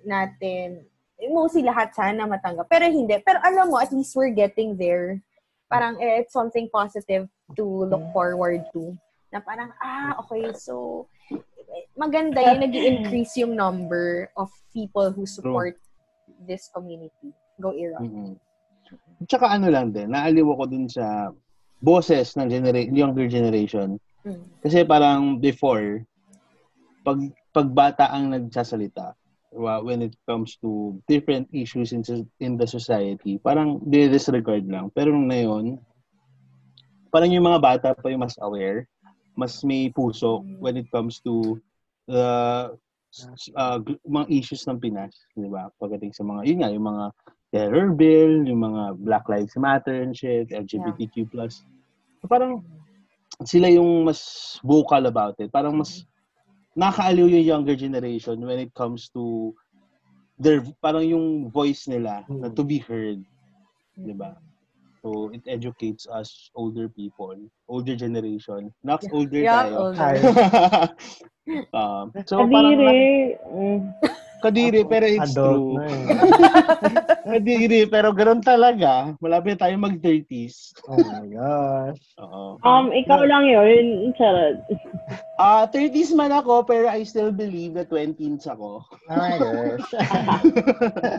natin, mostly lahat sana matanggap. Pero hindi. Pero alam mo, at least we're getting there. Parang eh, it's something positive to look forward to. Na parang, ah, okay, so maganda yun, nag increase yung number of people who support this community. Go, Ira. mm Tsaka ano lang din, naaliw ako dun sa boses ng genera- younger generation. Mm. Kasi parang before, pag pagbata ang nagsasalita, wa- when it comes to different issues in, in the society, parang disregard lang. Pero nung ngayon, parang yung mga bata pa yung mas aware, mas may puso when it comes to the uh, mga issues ng Pinas, di ba? Pagdating sa mga, yun nga, yung mga terror bill, yung mga Black Lives Matter and shit, LGBTQ+. So, parang sila yung mas vocal about it. Parang mas nakakaaliw yung younger generation when it comes to their, parang yung voice nila na to be heard. Di ba? So, it educates us older people, older generation. Not older Yeah, tayo. older. um, so, parang Kadiri. Mm. kadiri, pero it's Adult true. eh. Kadiri, pero ganun talaga. Malapit tayo mag-30s. Oh my gosh. Oo. Um, ikaw lang yun. Charot. Ah, 30s man ako, pero I still believe na 20s ako. Oh my gosh.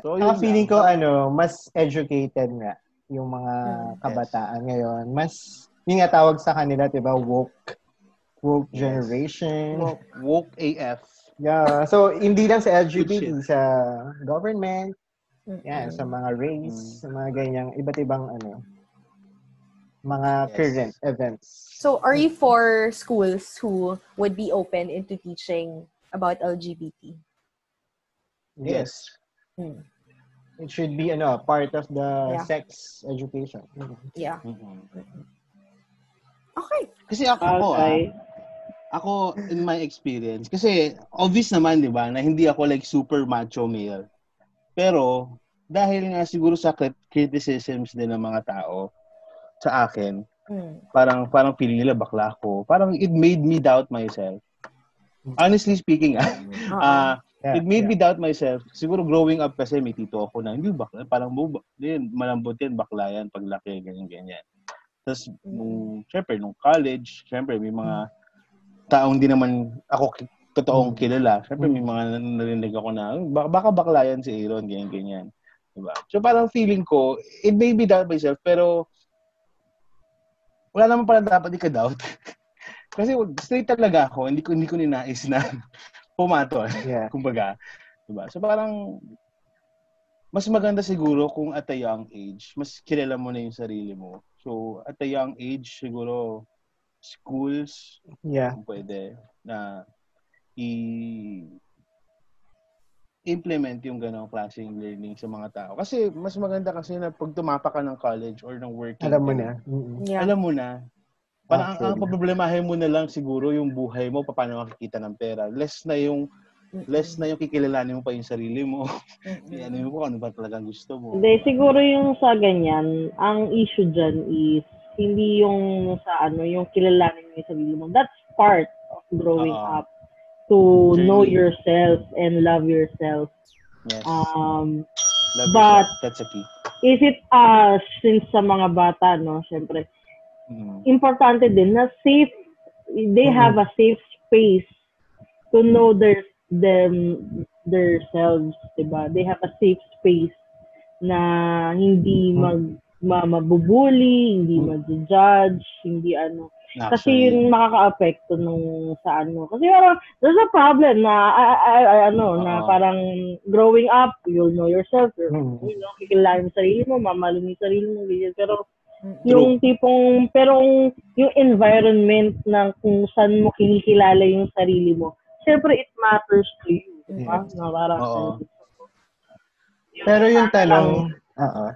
So, Ang yun feeling ko, ano, mas educated nga yung mga Mm, kabataan ngayon. Mas, yung nga tawag sa kanila, di ba, woke. Woke Yes. generation. Woke, woke AF. Yeah. So, hindi lang sa LGBT, sa government, yan, sa mga race, Mm. sa mga ganyang iba't ibang, ano, mga Yes. current events. So, are you for schools who would be open into teaching about LGBT? Yes. Hmm. It should be, ano, part of the Yeah. sex education. Yeah. Mhm. Okay. Kasi ako, ako ah, Okay. Ako, in my experience, kasi obvious naman, di ba, na hindi ako like super macho male. Pero, dahil nga siguro sa crit- criticisms din ng mga tao sa akin, Mm. parang parang feeling nila bakla ako. Parang it made me doubt myself. Honestly speaking, ah, Oo. ah, Yeah, it made yeah. me doubt myself. Siguro growing up kasi may tito ako na hindi bakla, parang bu- din malambot yan, bakla yan paglaki ganyan ganyan. Tapos nung syempre nung college, syempre may mga taong di naman ako totoong kilala. Syempre may mga nan- narinig ako na "Hmm, baka, baka bakla yan si Aaron ganyan ganyan. Diba? So parang feeling ko, it made me doubt myself pero wala naman pala dapat ika-doubt. Kasi straight talaga ako, hindi ko hindi ko ninais na pumatol. Yeah. Kumbaga, 'di ba? So parang mas maganda siguro kung at a young age, mas kilala mo na yung sarili mo. So at a young age siguro schools Yeah. kung pwede na i implement yung ganong klaseng learning sa mga tao. Kasi mas maganda kasi na pag tumapak ka ng college or ng working Alam mo na. Mm-mm. Yeah. alam mo na. Parang ang, ang problemahin mo na lang siguro yung buhay mo, paano makikita ng pera. Less na yung less na yung kikilalanin mo pa yung sarili mo. Mm-mm. ano mo kung ano ba talagang gusto mo. Hindi, siguro yung sa ganyan, ang issue dyan is hindi yung sa ano, yung kilalanin mo yung sarili mo. That's part of growing Oo. up to Journey. know yourself and love yourself. Yes. Um, Love but- yourself. That's a key. is it uh, since sa mga bata, no, syempre, Mm. importante din na safe, they Mhm. have a safe space to know their them themselves, 'di ba? They have a safe space na hindi Mhm. mag ma, mabubuli, hindi Mhm. mag-judge, hindi ano. Kasi Actually, yun makaka-apekto nung sa ano. Kasi parang there's a problem na I, I, I- ano, na Oo. parang growing up, you'll know yourself, you're, Mhm. you know, kikilala mo sarili mo, mamalin mo yung sarili mo, ganyan. Pero Mm-mm. yung tipong, pero yung environment ng kung saan mo kinikilala yung sarili mo, syempre it matters to you. Diba? Na parang. Pero yung tanong, oo.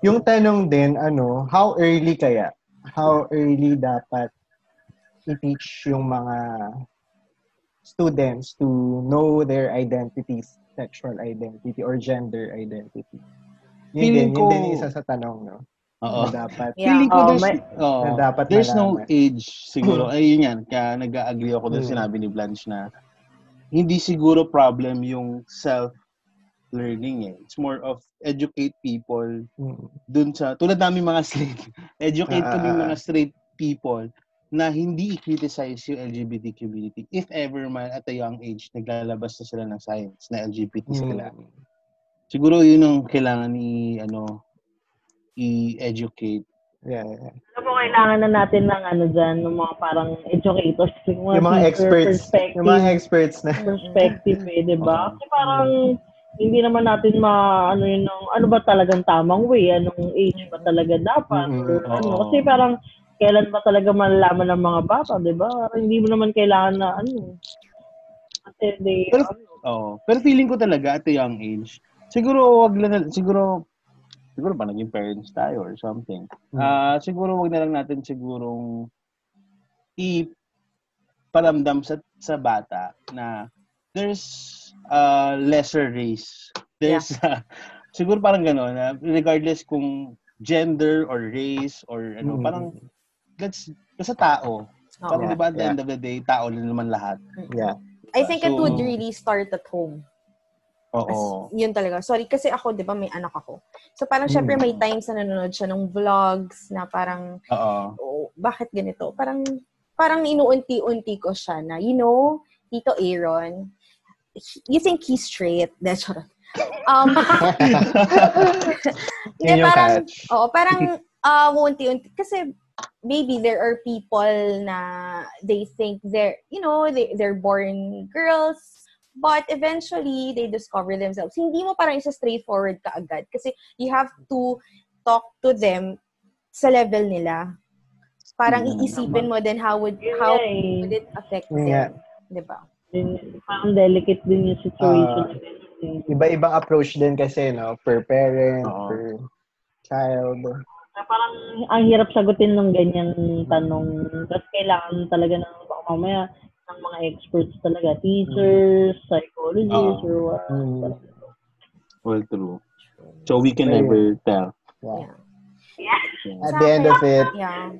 Yung tanong din, ano, how early kaya? How early dapat i-teach yung mga students to know their identities, sexual identity or gender identity? Yun Feeling din, ko- yun din isa sa tanong, no? Oo. Na dapat, Yeah. Feeling ko Oh, there's, oh, na dapat there's no age siguro. Ay, yun yan. Kaya nag-agree ako doon Mm. sinabi ni Blanche na hindi siguro problem yung self-learning eh. It's more of educate people Mm. dun sa, tulad namin mga straight, educate Ah, kami ah, ah. mga straight people na hindi i-criticize yung LGBT community if ever man at a young age naglalabas na sila ng science na LGBT sila. Mm. Siguro yun ang kailangan i ano i-educate Yeah, yeah. Ano po kailangan na natin ng ano dyan, ng mga parang educators, yung mga, Yung mga experts, yung mga experts na. perspective eh, di ba? Kasi parang hindi naman natin ma ano yun ng, ano ba talagang tamang way, anong age ba talaga dapat Mm-mm. or ano kasi parang kailan ba talaga malalaman ng mga bata, di ba? Hindi mo naman kailangan na ano. Kasi they, Pero- ano, Oo. Pero feeling ko talaga at a young age, siguro wag lang, siguro, siguro pa naging parents tayo or something. Ah, siguro wag na lang natin sigurong i paramdam sa sa bata na there's a lesser race. There's a- siguro parang gano'n na regardless kung gender or race or ano, Mm. parang let's sa tao. Parang Oo. di ba at the Yeah. end of the day, tao din naman lahat. Yeah. I think it So- would really start at home. As, Oo. yun talaga. Sorry, kasi ako, di ba, may anak ako. So, parang Mm. syempre may times na nanonood siya ng vlogs na parang, Oo. oh, bakit ganito? Parang, parang inuunti-unti ko siya na, you know, Tito Aaron, you think he's straight? De, charot. Um, hindi, Yun yung parang, catch. oo, parang, uh, unti-unti. Kasi, maybe there are people na they think they're, you know, they, they're born girls, but eventually, they discover themselves. Hindi mo parang isa straightforward ka agad. Kasi you have to talk to them sa level nila. Parang Mm, iisipin mo then how would how nga eh. would it affect them? Di ba? Yun, parang delicate din yung situation. Ah. uh, Iba-ibang approach din kasi, no? Per parent, Oo. per child. parang ang hirap sagutin ng ganyang tanong. Tapos kailangan talaga ng baka mamaya ng mga experts talaga, teachers, psychologists, Oo. or what. Mm. Well, true. So we can never tell. Yeah. Yeah. At the end of it, Yeah.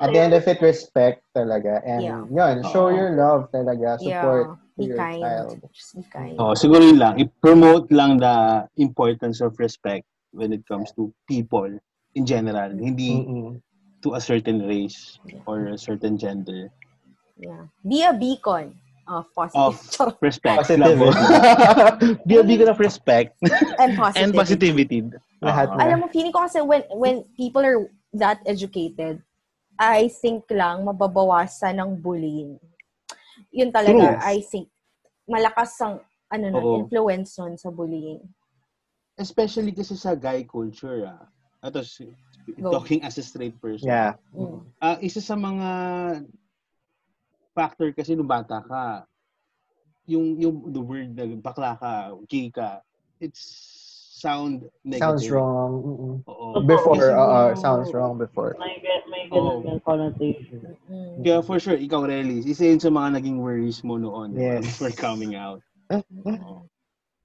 At the end of it, respect talaga. And Yeah. yun, show your love talaga. Support Yeah. Be your kind. child. Just be kind. Oh, siguro yun lang. I-promote lang the importance of respect when it comes to people in general. Hindi Mm-mm. to a certain race or a certain gender. Yeah. Be a beacon of positive Of respect. Positive. Be a beacon of respect and positivity. and positivity. Lahat Oo. na. Alam mo, feeling ko kasi when, when people are that educated, I think lang mababawasan ng bullying. Yun talaga, True. I think, malakas ang ano nun, Oo. influence nun sa bullying. Especially kasi sa guy culture. Ah. Ito, Go. talking as a straight person. Yeah. Mm. Ah, isa sa mga factor kasi nung bata ka, yung yung the word na bakla ka, gay ka, it's sound negative. Sounds wrong. Mm-mm. Oo. Before, oo, siguro- sounds wrong before. May, may ganun yung connotation. Mm. Kaya for sure, ikaw, Relis, isa yun sa mga naging worries mo noon Yes. before coming out. Oo.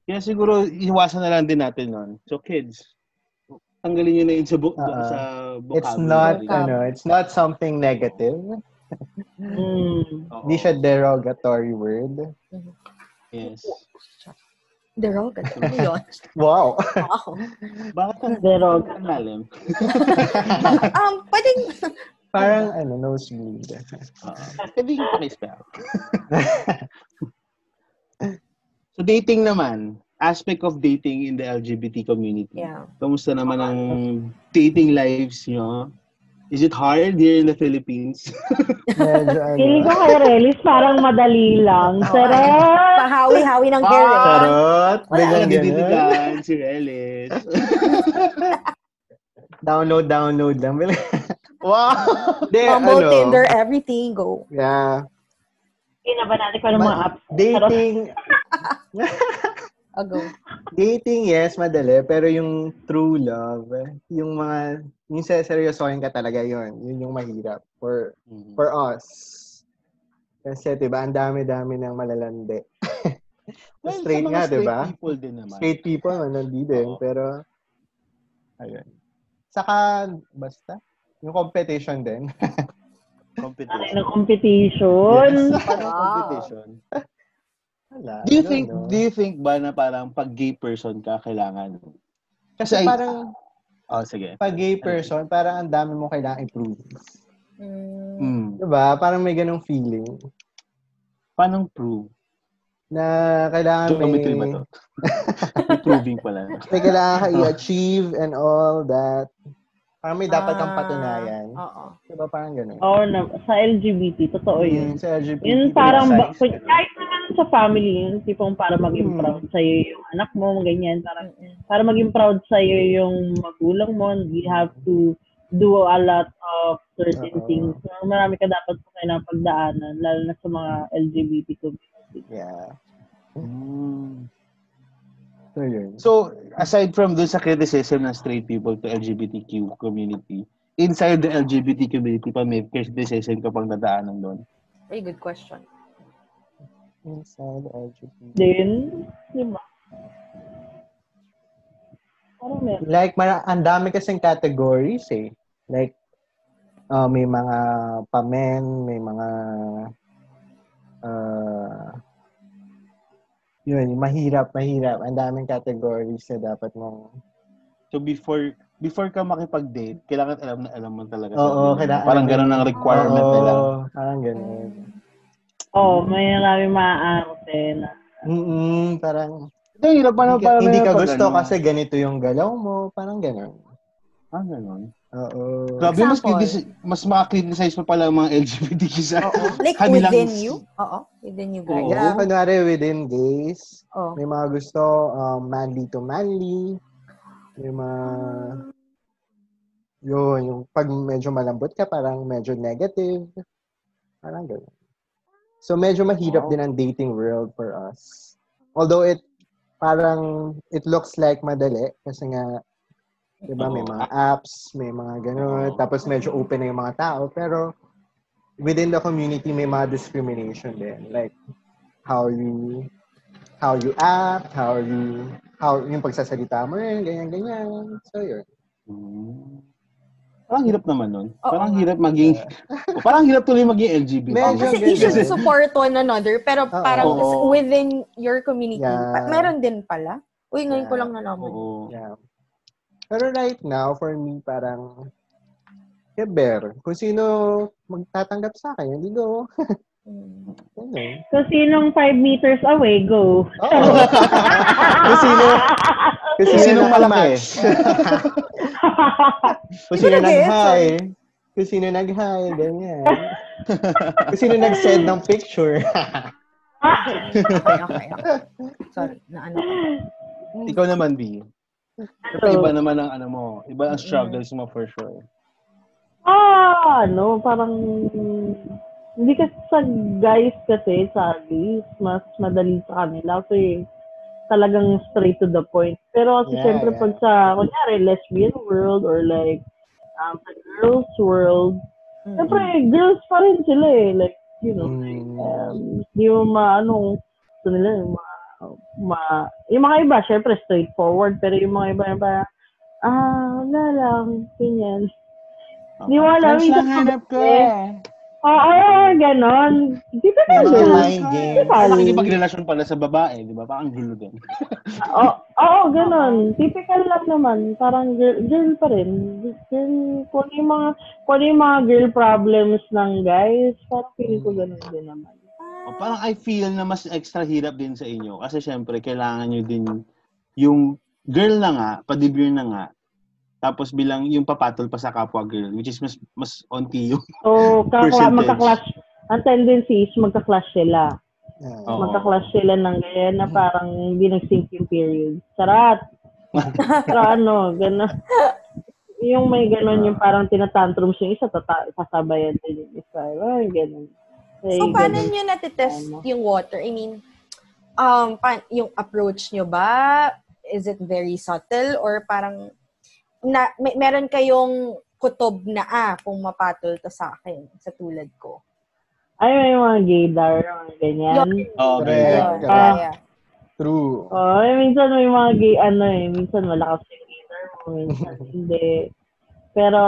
Kaya siguro, iwasan na lang din natin nun. So, kids, tanggalin nyo na yun sa, bu- Oo. sa It's not, vocabulary. ano, it's not something negative. Mm. Hindi siya derogatory word. Yes. Derogatory ano yun. Wow. Wow. Bakit ang Derog. ang lalim? um, pwedeng, Parang, ano, nosebleed. Oo. Pwede yung pakispell. so, dating naman, aspect of dating in the LGBT community. yeah. Kamusta naman ang dating lives nyo? Is it hard here in the Philippines? Ano. Feeling ko kay Relis parang madali lang. Sarap! Pahawi-hawi ng hair. eh. Charot. Wala ganun. didiligan, si Relis. Download, download lang. wow. Hindi, Bumble, ano. Tinder, everything, go. Yeah. Hindi na ba natin kung ano mga apps? dating, go. dating, yes, madali. Pero yung true love, yung mga, yung seryosohin ka talaga yon Yun yung mahirap for Mhm. for us. Kasi, di ba, ang dami-dami ng malalandi. Well, straight nga, di straight ba? people din naman. Straight people, nandito din. Oo. Pero, ayun. Saka, basta, yung competition din. Ano Competition. ng competition? Parang Wow. competition. Wala. Do you think know. do you think ba na parang pag gay person ka kailangan? Kasi Kasi I- parang, Oh, sige. pag gay person, parang ang dami mo kailangan improve. Mm. Mm. Diba? Parang may ganong feeling Paano prove? na kailangan may, Geometry ba to? May proving pala. may kailangan ka i-achieve and all that. Parang may dapat kang Ah, patunayan. Oo. Diba parang ganun? Oo, na, sa LGBT, totoo yun. Mm, sa LGBT. Yun parang, ba, size, kahit naman sa family, yun, tipong para maging Hmm. proud sa'yo yung anak mo, ganyan. Para, Mm-mm. para maging proud sa'yo yung magulang mo, you have to do a lot of certain Oo. things. So, marami ka dapat po kailangang pagdaanan, lalo na sa mga LGBT community. Yeah. Mm. So, yun. So, aside from dun sa criticism ng straight people to LGBTQ community, inside the LGBT community pa may criticism ka pang nadaanan doon? Very good question. Inside LGBT. Then, di ba? Like, mara- ang dami kasing categories eh. Like, uh, may mga pamen, may mga uh, yun, mahirap, mahirap. Ang daming categories na dapat mong So, before before ka makipag-date, kailangan alam na alam mo talaga. Oo, mo. kailangan- Parang ganun ang requirement Oo, nila. Parang ganun. Oo, oh, may marami maaarte na. Mm parang Hindi, hirap pa hindi naman ka, parang hindi ka gusto ano. kasi ganito yung galaw mo. Parang ganun. Ah, ganun. Oo. Grabe, mas, critis- mas makakriticize pa pala ang mga LGBTQ sa Oo. Like kanilang- within you? Oo. Within you guys. Oo. Yeah, kunwari within gays, Oh. may mga gusto um, manly to manly. May mga yun, yung pag medyo malambot ka, parang medyo negative. Parang gano'n. So, medyo mahirap din ang dating world for us. Although it, parang, it looks like madali. Kasi nga, di ba, may mga apps, may mga gano'n. Tapos medyo open na yung mga tao. Pero, within the community, may mga discrimination din. Like, how you, how you act, how you, how, yung pagsasalita mo rin, ganyan-ganyan. So, yun. Hmm. Parang hirap naman nun. Oo parang hirap maging, parang hirap tuloy maging LGBT. Oh, Medyo kasi ganun. you should support one another, pero Oo. parang Oo. within your community, Yeah. pa- meron din pala. Uy, ngayon ko Yeah. lang nalaman. Oo. Yeah. Pero right now, for me, parang, keber. Kung sino magtatanggap sa akin, hindi go. Mm. Ano? So, sinong 5 meters away, go. Oo. kung sino, kung sino Sinong malaki? kung ko sino nag-hi. Kung sino nag-hi, ganyan. kung sino nag-send ng picture. Okay, okay, okay. Sorry, na ano. Ikaw naman, B. Kasi iba naman ang ano mo. Iba ang struggles mo for sure. Ah, ano, parang hindi kasi sa guys kasi, sa gays, mas madali sa kanila kasi talagang straight to the point. Pero kasi Yeah, syempre yeah. pag sa, kunyari, lesbian world or like, um, sa girls world, Mm. syempre, girls pa rin sila eh. Like, you know, Mm. um, di mo maano, gusto nila, yung mga, ma, yung mga iba, syempre, straightforward, pero yung mga iba, yung parang, ah, wala lang, ganyan. Di mo alam, Friends lang hanap ko eh. eh. Oo, ganon. Di ba mga ganun? mind games. Typical. Nakikipagrelasyon pala sa babae, di ba? Parang gulo din. Oo, oo, ganon. Typical lang naman. Parang girl, girl pa rin. Girl, kung ano yung mga, kung ano yung mga girl problems ng guys, parang feeling ko ganon din naman. O, parang I feel na mas extra hirap din sa inyo. Kasi syempre, kailangan nyo din yung girl na nga, padibure na nga, tapos bilang yung papatol pa sa kapwa girl, which is mas mas onti yung So, kakla, magka-clash. Ang tendency is magka-clash sila. Yeah. Oo. Magka-clash sila ng ganyan na parang hindi nag-sync yung period. Sarat! Pero ano, gano'n. yung may gano'n yung parang tinatantrums yung isa, tata- sasabayan din yung isa. Ay, gano'n. So, paano ganun. nyo natitest yung water? I mean, um, pa- yung approach nyo ba? Is it very subtle? Or parang, na, may, meron kayong kutob na, ah, kung mapatol to sa akin, sa tulad ko. Ay, may mga gaydar, mga ganyan. Oh, Correct. Yeah, yeah. True. Oh, ay, minsan may mga gay, ano eh, minsan malakas yung gaydar mo, minsan hindi. Pero,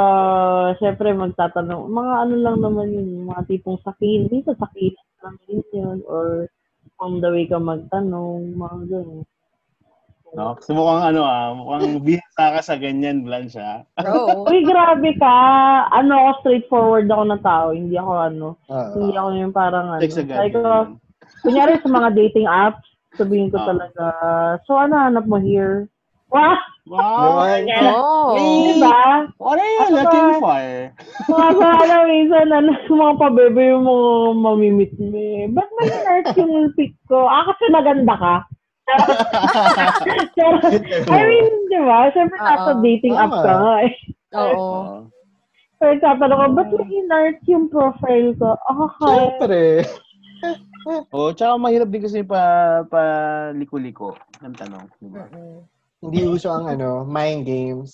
syempre, magtatanong, mga ano lang naman yun, mga tipong sakin, minsan sakin lang din yun, or on the way ka magtanong, mga gano'n. No? So mukhang ano ah, mukhang bihasa ka sa ganyan, Blanche ah. Bro. Uy, grabe ka! Ano ako, straightforward ako na tao. Hindi ako ano, Ah. hindi ako yung parang ano. Sabi ko, kunyari sa mga dating apps, sabihin ko Ah. talaga, so ano hanap mo here? Wow! Wow! Diba? Oh. Diba? Are you Ano looking for? Mga sana minsan, ano, mga pabebe yung mga mamimit me. Ba't may nurse yung pic ko? Ah, kasi maganda ka. Pero, I mean, di ba? Siyempre, nasa dating app ka nga eh. Oo. Pero tatanong ko, ba't may nurse yung profile ko? Okay. Siyempre. Oo, tsaka mahirap din kasi pa, pa liko-liko ang tanong. Di ba? Hindi uso ang ano, mind games.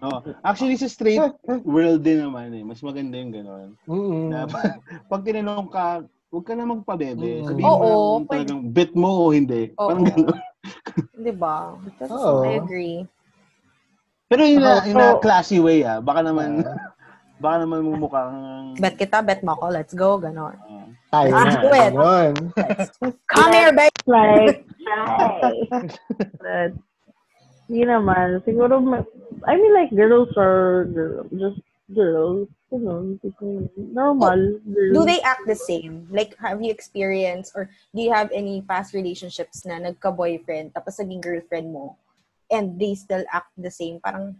Oo. Actually, sa straight world din naman eh. Mas maganda yung gano'n. Mm-mm. Na pag, pag tinanong ka, huwag ka na magpabebe. Mm. Sabihin mo lang pwede. talagang bet mo o hindi. Oo. Parang gano'n. Di ba? That's, Oo. I agree. Pero in a, in a classy way ah. Baka naman, baka naman mumukhang... Bet kita, bet mo ako. Let's go. Ganon. ah, Tayo Ah, na. do it. Come here, babe. like, hi. Hindi naman. Siguro, ma- I mean, like, girls are girl, just girls. Ganun. tipo, Normal. Girls. Do they act the same? Like, have you experienced or do you have any past relationships na nagka-boyfriend tapos naging girlfriend mo and they still act the same? Parang,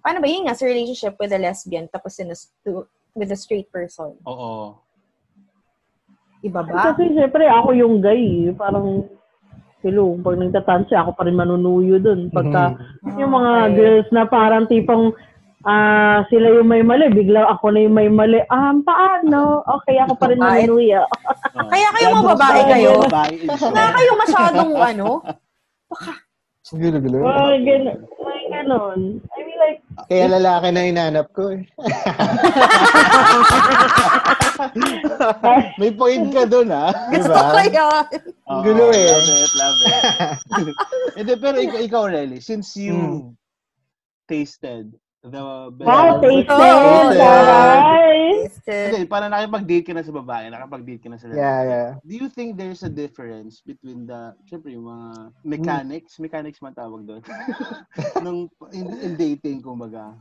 paano ba yun nga sa relationship with a lesbian tapos in a, stu- with a straight person? Oo. Iba ba? Kasi syempre ako yung guy. eh. Parang, hello, pag nagtatansya, ako pa rin manunuyo dun. Pagka, yung mga Okay. girls na parang tipong, ah sila yung may mali, bigla ako na yung may mali. Ah, paano? Okay, ako pa rin manunuyo. Kaya kayo mga babae kayo? Na kayo masyadong ano? Gulo-gulo. Mga ganun. Mga ganun. I mean, like, Kaya lalaki na inanap ko eh. May point ka dun ah. Gusto Diba? ko yun. Gulo eh. Love it, love it. Hindi, pero ikaw, ikaw Relly, since you Hmm. tasted the best... wow! Oh, Alright! Hindi, parang nakipag-date ka na sa babae, nakipag-date ka na sa lalaki. Yeah, yeah. Do you think there's a difference between the, syempre yung mga mechanics, mechanics man tawag doon, nung in, in dating, kumbaga?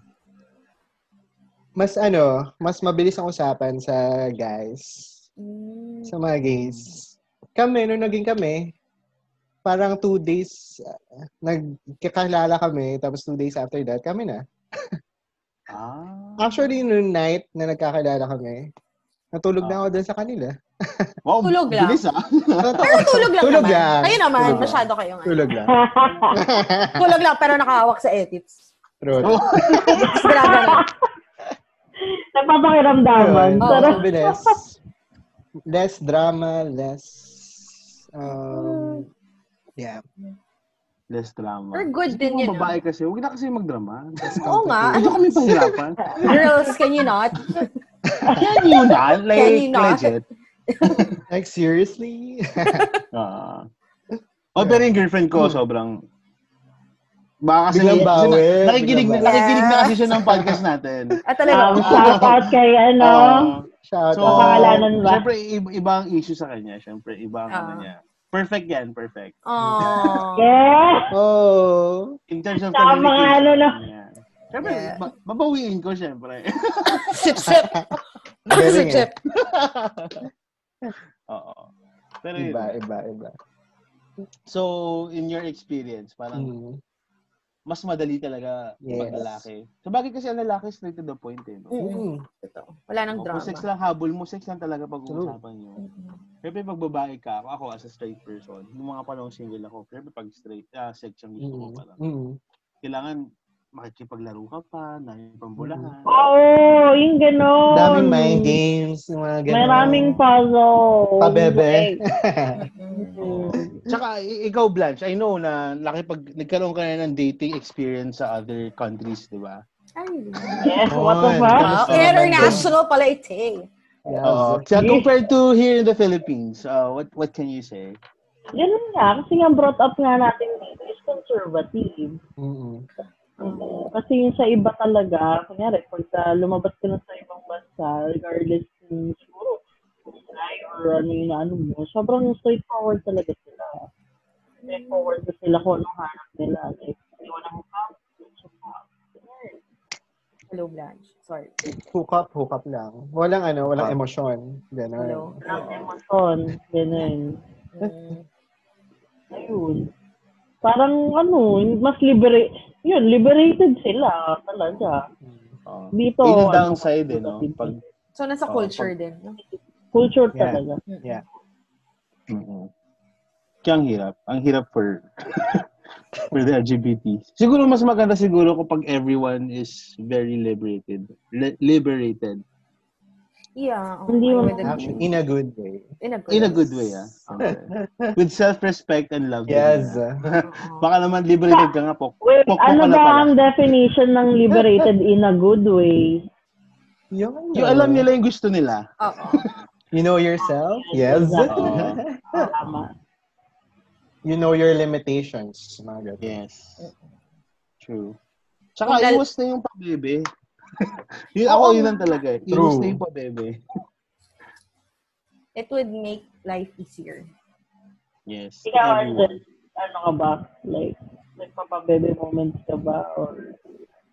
Mas ano, mas mabilis ang usapan sa guys. Mm. Sa mga gays. Kami, nung naging kami, parang two days, uh, nagkakilala kami, tapos two days after that, kami na. Ah. Actually, nung night na nagkakilala kami, natulog na ako doon sa kanila. Wow, Tulog lang. bilis ah. Pero tulog lang Tulog naman. lang. Kayo naman, Tulog lang. masyado kayong ano. Tulog lang. Tulog lang, pero nakahawak sa edits. Truth. Grabe Nagpapakiramdaman. Oo. Pero, Mabilis. Less drama, less... Um, yeah. Less drama. We're good Kasi din yun. babae kasi, huwag na kasi magdrama. Oo nga. Ano kami pahirapan? Girls, can you not? Can you not? Like, Can you not? legit. Like, seriously? Ah. oh, pero yung girlfriend ko, sobrang... Baka kasi, Biglang bawi, nakikinig, na, nakikinig na kasi siya ng podcast natin. At talaga, um, shout out kay, ano, Ah, Shout so, out. Pangalanan ba? Siyempre, iba, iba ang issue sa kanya. Siyempre, iba ang Ah. ano niya. Perfect yan, perfect. oh. yeah! Oh. In terms of Tama nga, communication. ano na. yan. Siyempre, Yeah. ba- babawiin ko, siyempre. sip, sip. Galing sip, eh. sip. Oo. Pero yun. Iba, iba, iba. So, in your experience, parang Mm. Mas madali talaga Yes. pag lalaki. So, bagay kasi ang lalaki straight to the point eh. No? Mm. Totoo. Wala nang O, Kung drama. sex lang habol mo, sex lang talaga pag-uusapan nyo. Mm-mm. Siyempre, pag babae ka, ako, ako as a straight person, nung mga panahon single ako, siyempre pag straight, ah, sex ang gusto ko Mm. parang. Mm. Kailangan makikipaglaro ka pa, dahil pambulahan. Oo, yung gano'n. Daming mind games, yung mga ganun. Maraming puzzle. Pabebe. Tsaka, ikaw, Blanche, I know na nakipag, nagkaroon ka na ng dating experience sa other countries, di ba? Ay, Yes, what the fuck? International pala ito eh. Yeah. So, compared to here in the Philippines, uh, what what can you say? Ganun nga, kasi nga brought up nga natin dito is conservative. Mm-mm. Oo. Kasi yung sa iba talaga, kunyari, pagka lumabas ka na sa ibang bansa, regardless kung siguro, guy or ano yung ano mo, sobrang straightforward talaga sila. Straightforward na sila kung anong hanap nila. Like, iwan ang mukha, Hello, Blanche. Sorry. Hook up, hook up lang. Walang ano, walang Ah. emosyon. Ganun. Hello. walang emosyon, ganun. Mm. Ayun. Parang ano, mas liberate, yun, liberated sila talaga. Oh. Dito, Yun yung ano, downside, eh, no? Pag, So, nasa Oo, culture pag- din. no? culture Yeah. talaga. Yeah. mm Kaya ang hirap. Ang hirap for for the LGBT. Siguro mas maganda siguro kapag everyone is very liberated. Li- liberated. Yeah. oh, Hindi mo-. Actually, in a good way. in a good, In a good way, ah. With self-respect and love. Yes. ah. Oo. Baka naman liberated ka nga po. Wait, Pokpok ano ba pala. ang definition ng liberated in a good way? Yung, Yung alam nila yung gusto nila. Oo. You know yourself? Yes. Oo. Tama. you know your limitations. Mga. Yes. True. Tsaka iwas na yung pabebe. yun, ako yun lang talaga. eh. True. na yung pabebe. It would make life easier. Yes. Ikaw. Arjun, ano ka ba? Like, nagpapabebe moments ka ba? Or,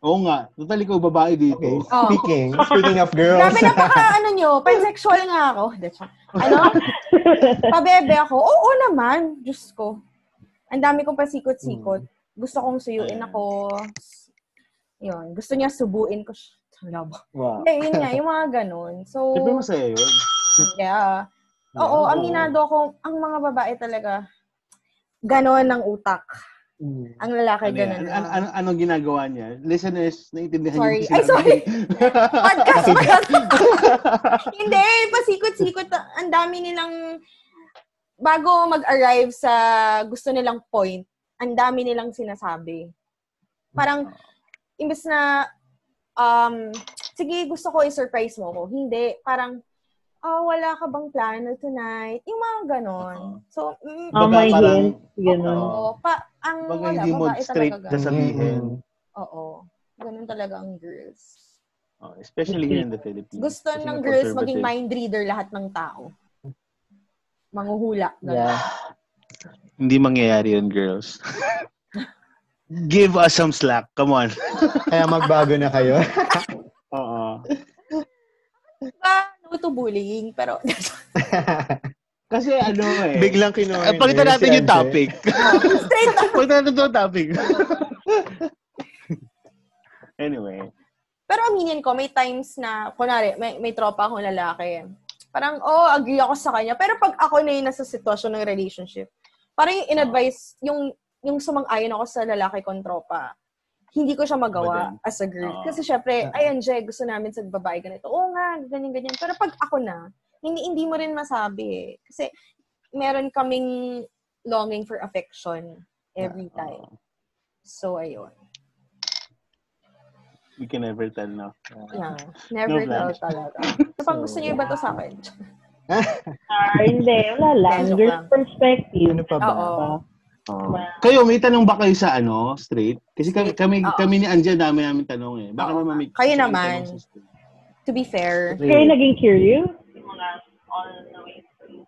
Oo nga. Total ikaw babae dito. Okay. Oh. Speaking, speaking of girls. Grabe napaka ano nyo, pansexual nga ako. That's Ano? Pabebe ako. Oo naman. Diyos ko. Ang dami kong pasikot-sikot. Gusto kong suyuin ako. Yun. Gusto niya subuin ko. siya. Wow. Hindi, yun nga. Yung mga ganun. So, Siyempre masaya yun. yeah. Oo, Yeah. aminado ako. Ang mga babae talaga, ganon ng utak. Mm. Ang lalaki Ano, lang. ano, ano, anong ginagawa niya? Listeners, naiintindihan Sorry. niyo Ay, sorry. Podcast yan. Hindi, pasikot-sikot. Ang dami nilang, bago mag-arrive sa gusto nilang point, ang dami nilang sinasabi. Parang, imbes na, um, sige, gusto ko i-surprise mo ko. Hindi. Parang, oh, wala ka bang plano tonight? Yung mga ganon. So, mm, ah, Baga, may parang- hint, gano'n. oo, pa, ang Baga wala, hindi mo straight na ganun. sabihin. Oo. Ganun talaga ang girls. Oh, especially here in the Philippines. Gusto Kasi ng girls maging mind reader lahat ng tao. Manguhula. Ganun. Yeah. Hindi mangyayari yun, girls. Give us some slack. Come on. Kaya magbago na kayo. Oo. Ah, no to bullying, pero Kasi ano eh. Biglang kinuha. Uh, pagkita natin yung topic. straight up. Pagkita natin yung topic. anyway. Pero aminin ko, may times na, kunwari, may, may tropa akong lalaki. Parang, oh, agree ako sa kanya. Pero pag ako na yung nasa sitwasyon ng relationship, parang yung in-advise, yung, yung sumang-ayon ako sa lalaki kong tropa, hindi ko siya magawa as a girl. Oo. Kasi syempre, ay, Jay, gusto namin sa babae ganito. Oo nga, ganyan-ganyan. Pero pag ako na, hindi, hindi mo rin masabi eh. Kasi meron kaming longing for affection every time. So, ayun. We can never tell, no? Yeah. Never No tell plan. talaga. So, pang gusto niyo iba to sa akin. Ah, hindi, wala lang. Joke Girl lang. perspective. Ano pa ba? Oo. Kayo, may tanong ba kayo sa ano, straight? Kasi kami, kami, Oo. kami ni Anja, dami namin tanong eh. Baka Oo. naman may... Kayo naman. tanong sa straight. To be fair. Kayo naging curious? On the way through.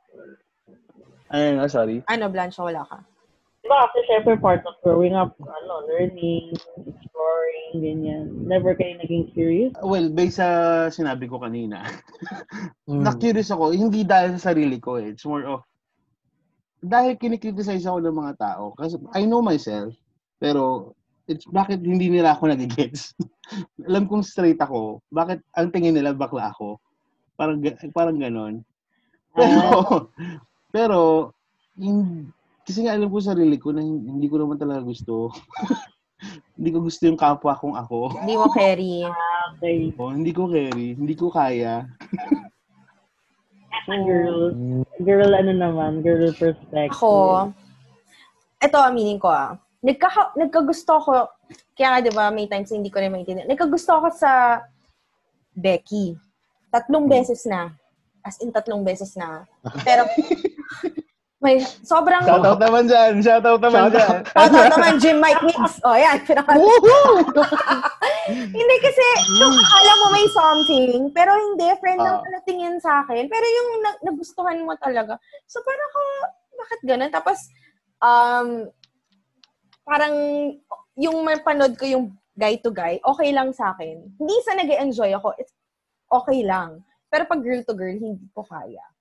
Ayun, oh, sorry. Ano, Blanche, wala ka. Diba kasi syempre part of growing up, ano, learning, exploring, ganyan. Never kayo naging curious? Well, based sa sinabi ko kanina, Mm. na-curious ako, hindi dahil sa sarili ko eh. It's more of, dahil kinikriticize ako ng mga tao. Kasi I know myself, pero it's bakit hindi nila ako nagigets. Alam kong straight ako, bakit ang tingin nila bakla ako. Parang, parang ganon. Pero, pero, hin- kasi nga alam ko sa sarili ko na hin- hindi ko naman talaga gusto. hindi ko gusto yung kapwa kong ako. Hindi mo carry. Okay. Oh, hindi ko carry, hindi ko kaya. Girl, girl ano naman, girl perspective. Ako, eto aminin ko ah. Nagka, nagkagusto ako, kaya nga di ba may times hindi ko rin maintindihan. Nagkagusto ako sa Becky. Tatlong beses na. As in, tatlong beses na. Pero, may sobrang... Shoutout naman dyan. Shoutout naman dyan. Shoutout naman, Jim Mike Mix. O, oh, yan. Hindi kasi, yung akala mo may something, pero hindi, friend lang Ah. tingin sa akin. Pero yung na- nagustuhan mo talaga. So, parang ako, bakit ganun? Tapos, um, parang, yung mapanood ko yung guy to guy, okay lang sa akin. Hindi sa nag enjoy ako, it's okay lang. Pero pag girl to girl, hindi ko kaya.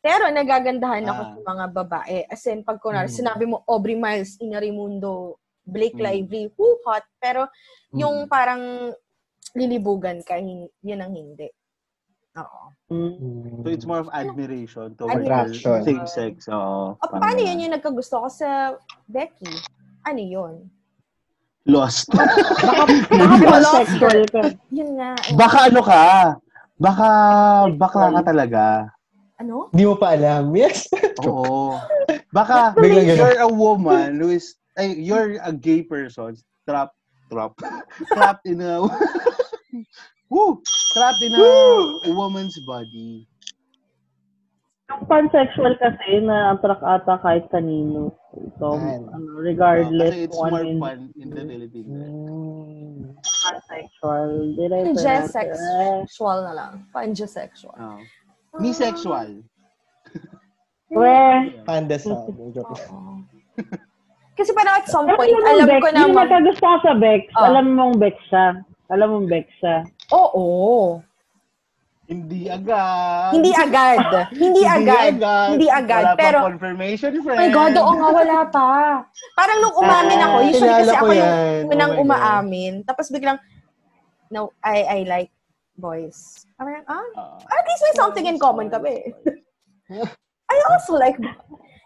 Pero nagagandahan ako Ah. sa mga babae. As in, pag kunwari, Mm. sinabi mo, Aubrey Miles, Inarimundo, Blake Mm. Lively, who hot. Pero yung Mm. parang lilibugan ka, yun ang hindi. Oo. Mm. So it's more of admiration towards Attraction. same sex. Oo. O, paano yun yung nagkagusto ko sa Becky? Ano yun? Lost. Baka, baka ka. Yun nga. Baka ano ka? Baka bakla ka talaga. Ano? Di mo pa alam. Yes. Oo. Baka Biglang ganun. you're a woman who is, ay, you're a gay person trapped, trapped, trapped in a, woo, trapped in a woman's body. Yung pansexual kasi na attract ata kahit kanino. So, ano, regardless Kasi it's ano more yung fun in the Philippines. Mm. pansexual. Pangesexual na lang. Pangesexual. Oo. Bisexual. Weh. Panda sa. Joke. Kasi parang at some Alam point, mo alam Bex, ko na Yung ko sa Bex, Oh. alam mong Bex siya. Alam mong Bex siya. Oo. Hindi agad. Hindi agad. Hindi agad. Hindi agad. Wala Pero, pang confirmation, oh friend. my God, oo nga, wala pa. Parang nung umamin ako, Ah, usually kasi ko ako yung. Oh unang God. umaamin. Tapos biglang, no, I I like boys. Parang, ah, Oo. at least may something in common kami. I also like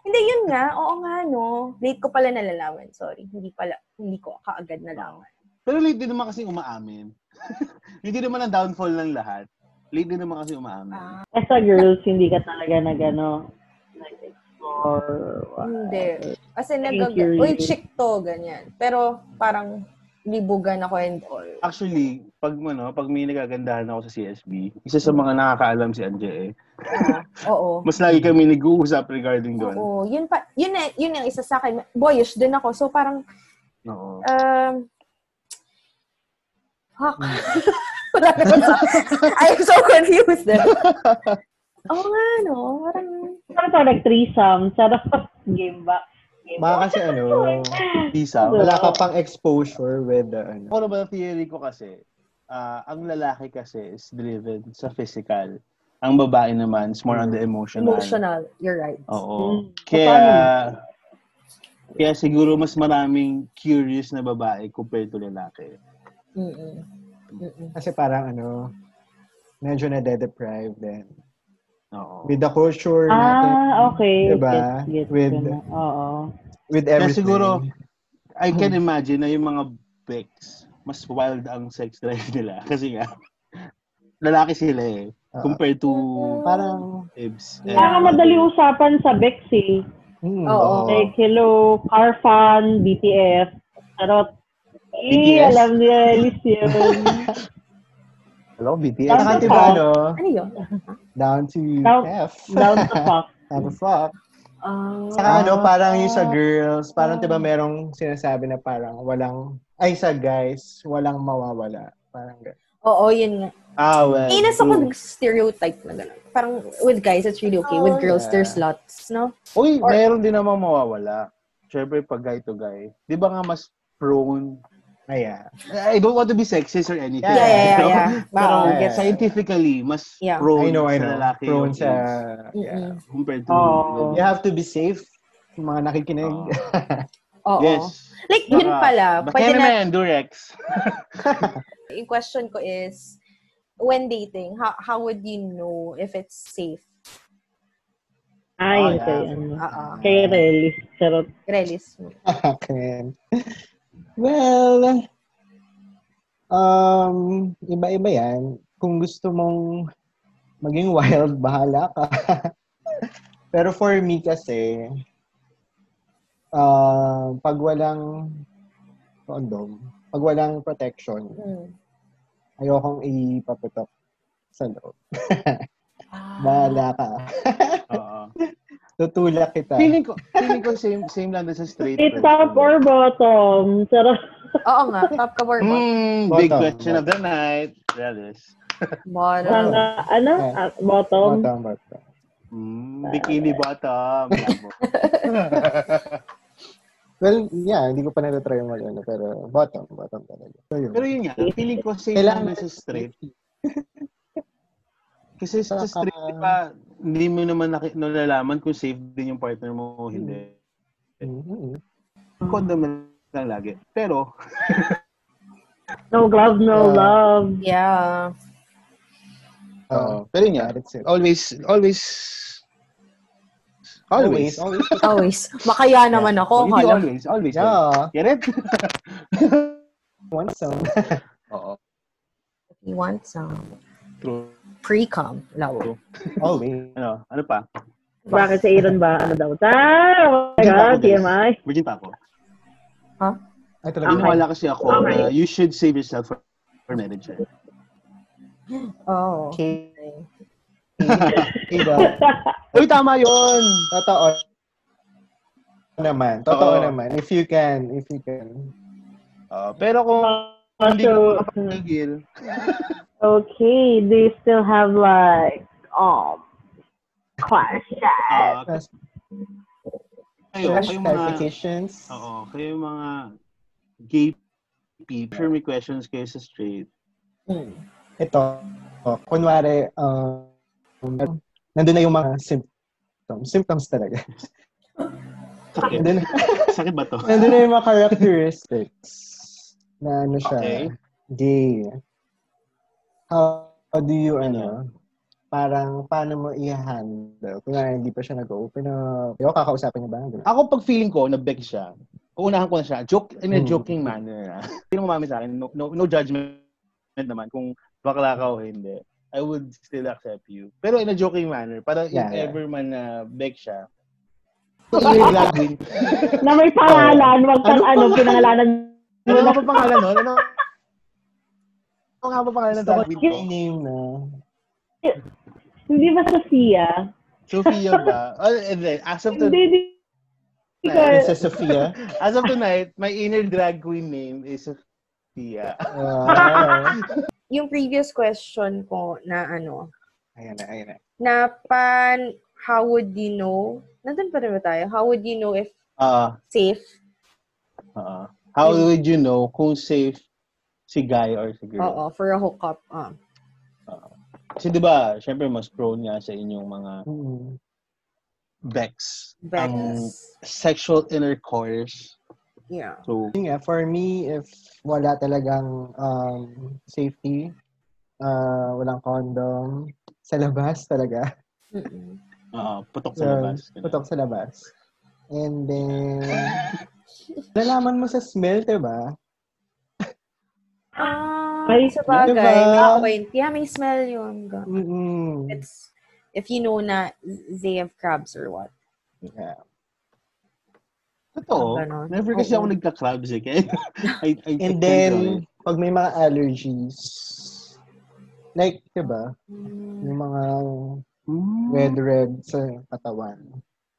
Hindi, yun nga. Oo nga, no. Late ko pala nalalaman. Sorry. Hindi pala, hindi ko kaagad nalaman. Pero late din naman kasi umaamin. Hindi naman ang downfall ng lahat. Late din naman kasi umaamin. Ah, As a girls, hindi ka talaga nag, ano, nag-explore. hindi. Kasi Thank nag uy, chick to, ganyan. Pero, parang, libugan ako and all. Actually, pag ano, pag may nagagandahan ako sa CSB, isa sa mga nakakaalam si Anje eh. Ah, oo. Mas lagi kami nag-uusap regarding doon. Oo. Yun pa, yun na, yun ang isa sa akin. Boyish din ako. So, parang, Oo. um, fuck. I'm so confused eh. Oo nga, no? Parang, Ano to, nag-threesome? Sarap. Game ba? Baka ba? kasi ano, Isa. wala ka pang exposure with the, ano. Ako naman ang theory ko kasi, ah, ang lalaki kasi is driven sa physical. Ang babae naman is more on the emotional. emotional. You're right. Oo. Mm. Kaya, kaya siguro mas maraming curious na babae compared to lalaki. Mm-mm. Mm-mm. Kasi parang ano, medyo na-deprive din. Oo. With the culture natin. Ah, okay. Diba? Gets, gets With-. Oo. With Kaya everything. siguro, I can imagine na yung mga Bex, mas wild ang sex drive nila. Kasi nga, lalaki sila eh. Oo. Compared to parang, Ibs. Yeah. Kaya madali usapan sa Bex eh. hmm, Oo. Like, hello, car fan, BTF, charot. Eh, BTS? alam niya, yun. Hello, BTS. Down Saka to diba, fuck. ano, Ano yun? down to Down- F. Down to fuck. Down to fuck. Ah. Saka ano, parang yung sa girls, parang diba merong sinasabi na parang walang, ay sa guys, walang mawawala. Parang gano'n. Oo, yun nga. Ah, well. Inas ako true. stereotype na gano'n. Parang with guys, it's really okay. With Oh, girls, yeah. there's lots, no? Uy, Or- meron din naman mawawala. Siyempre, pag guy to guy. Di ba nga mas prone? Ayan. I don't want to be sexist or anything. Yeah, yeah, yeah. yeah. Pero Wow. Yeah. scientifically, mas Yeah. prone I know, I sa know. lalaki Prone sa, yeah. Compared to Oh. You have to be safe. Yung mga nakikinig. Oo. Oo. Yes. Like, yun Baka- pala. Basta Pwede na, naman, Durex. yung question ko is, when dating, how how would you know if it's safe? Ay, Oh, kay yeah. ano. Oo. Kay Relis, charot. Relis. Akin. Well, um, iba-iba yan. Kung gusto mong maging wild, bahala ka. Pero for me kasi, uh, pag walang condom, pag walang protection, Mm. ayokong ipaputok sa loob. Ah. Bahala ka. Oo. Tutulak kita. Feeling ko, feeling ko same, same lang din sa straight. It's person. top or bottom? Charot. Oo nga, top ka or bottom? Mm, big Bottom. question of the night. That is. Bottom. Mga, ano? Yeah. Ah, bottom? Bottom, bottom. Mm, bikini bottom. Well, yeah, hindi ko pa na-try yung ano, pero bottom, bottom talaga. So, yun. Pero yun nga, feeling ko same Kailangan lang din sa straight. Kasi sa Saka- straight, di ba, hindi mo naman naki- nalalaman kung safe din yung partner mo o hindi. Mhm. Condom lang lagi. Pero, No glove, no Yeah. love. Yeah. Oo. Pero yun nga, That's it. always, always, always. Always. Always. Makaya naman ako. hindi always, always. Yeah. Get it? Want some. Oo. You want some True. Pre-com. Love. True. Always. Ano, ano pa? Bakit sa Aaron ba? Ano daw? Ah, oh my God. TMI. Virgin pa ako. Ay, talaga. Okay. Iniwala kasi ako Okay. na you should save yourself for, for marriage. eh. Oh. Okay. Daw. Uy, tama yun! Totoo naman. Totoo Oo. naman. If you can. If you can. Oo, pero kung hindi So, ka makapagigil, okay, do you still have like, um? Ah, Plus, kayo, Fresh kayo mga, clarifications. oo, kayo mga gay people, sure may questions kayo sa straight. Mm. Ito. Oh, kunwari, um, nandun na yung mga symptoms. Symptoms talaga. Sakit. nandun, Sakit ba to? nandun na yung mga characteristics na ano siya, Okay. gay. How, do you, ano, parang paano mo i-handle? Kung hindi pa siya nag-open up. Yung kakausapin niya ba? Ganun. ako pag feeling ko, nag-beg siya, uunahan ko na siya, joke, in a Hmm. joking manner. ah. Sino umami sa akin, no, no, no judgment naman kung bakla ka o hindi. I would still accept you. Pero in a joking manner, para Yeah, if yeah. ever man na beg siya. Na may pangalan, wag kang Ano ano, pinangalanan mo Ano ba pangalan nun? Ano? Ano nga ba pangalan ng drag queen name na. Hindi ba Sophia? Sophia ba? Oh, and then, as of, to, hindi. Princess Sophia. as of tonight, my inner drag queen name is Sophia. Wow. Yung previous question ko na ano, ayan na, ayan na. na pan, how would you know, nandun pa rin ba tayo? How would you know if Ah, safe? uh, how would you know kung safe si guy or si girl? Oo, for a hookup. Ah. Kasi 'di ba, syempre mas prone nga sa inyong mga Mm. bex, Bex. ang sexual intercourse. Yeah. So, nga, for me, if wala talagang um, safety, uh, walang condom, sa labas talaga. Mm-mm. ah, putok sa Yun, labas. Putok sa labas. And then, nalaman mo sa smell, diba? Ah, Ay, sa bagay. diba? May point. Yeah, may smell yun. Mm-mm. It's, if you know na they have crabs or what. Yeah. Totoo. Never kasi Oo. ako nagka-crabs eh. Kaya, I, I, And I then, can't relate. pag may mga allergies, like, diba, Mm. yung mga Hmm. red-red sa katawan.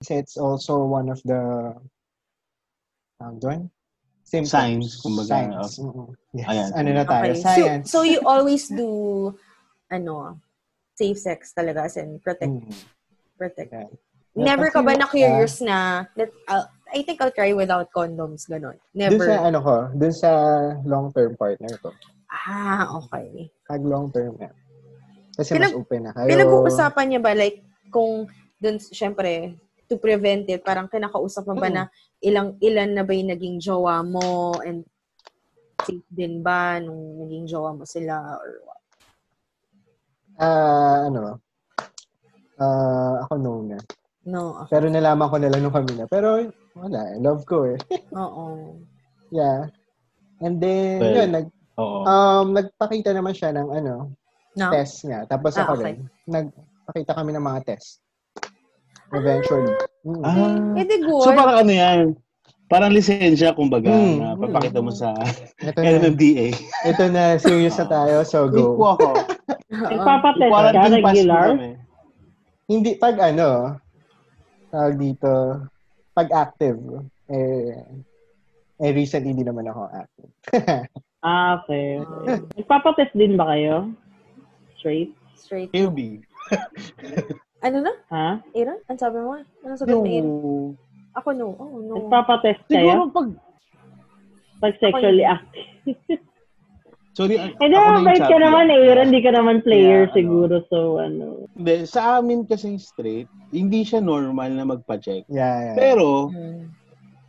Kasi it's also one of the, um, doon? Symptoms. Signs, kumbaga, Signs. mm Yes. Ayan. Ano na tayo? Okay. Science. So, so you always do, ano, safe sex talaga as in protect, Mm. protect. Yeah. Never ka ba Kasi, na curious na, that, I'll- I think I'll try without condoms, ganon. Dun Never. sa ano ko, dun sa long-term partner ko. ah, okay. Pag long-term na. Kasi Pinag- mas open na kayo. Pinag-uusapan niya ba, like, kung dun, syempre, to prevent it, parang kinakausap mo ba Mm. na ilang, ilan na ba yung naging jowa mo and safe din ba nung naging jowa mo sila or what? Ah, ano, ah, ako no na. No. okay. Pero nalaman ko na lang nung kami na. Pero, wala, eh. love ko eh. Oo. yeah. And then, Well, yun, nag, Oo. um, nagpakita naman siya ng ano, No? test niya. Tapos Ah, ako okay. rin, nagpakita kami ng mga test. Eventually. Mm. Ah. Eh, di good. So parang ano yan? Parang lisensya, kumbaga, Hmm. na papakita mo sa ito na, NMDA. ito na, serious na tayo, so go. po ako. Oo. Nagpapatest ka regular? Hindi, pag ano, tawag dito, pag active, eh, eh, recently hindi naman ako active. Ah, okay. okay. Nagpapatest din ba kayo? Straight? Straight. QB. Ano na? Ha? Aaron? Ano sabi mo? Ano sagot mo, Aaron? Yung... Ako no. Oh, no. Nagpapatest Siguro kayo? pag... Pag sexually active? Sorry, a- Hindi, ako na yung mabait ka naman eh. Hindi ka naman player Kaya, ano, siguro. So, ano. Hindi, sa amin kasi straight, hindi siya normal na magpa-check. Yeah, yeah. Pero, Mm.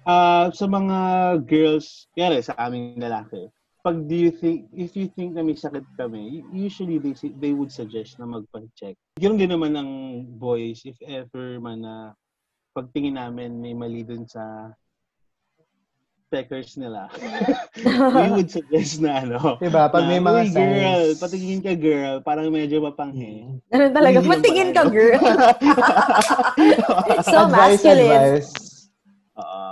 ah sa mga girls, kaya sa aming lalaki, pag do you think, if you think na may sakit kami, usually they, say- they would suggest na magpa-check. Yun din naman ang boys, if ever man na pagtingin namin may mali dun sa peckers nila. we would suggest na ano. Diba? Pag may na, mga "Uy, girl, signs. patingin ka girl, parang medyo mapanghe. Ganun talaga. Hindi naman Matingin ka, ano. girl. so advice, masculine. advice. Oo.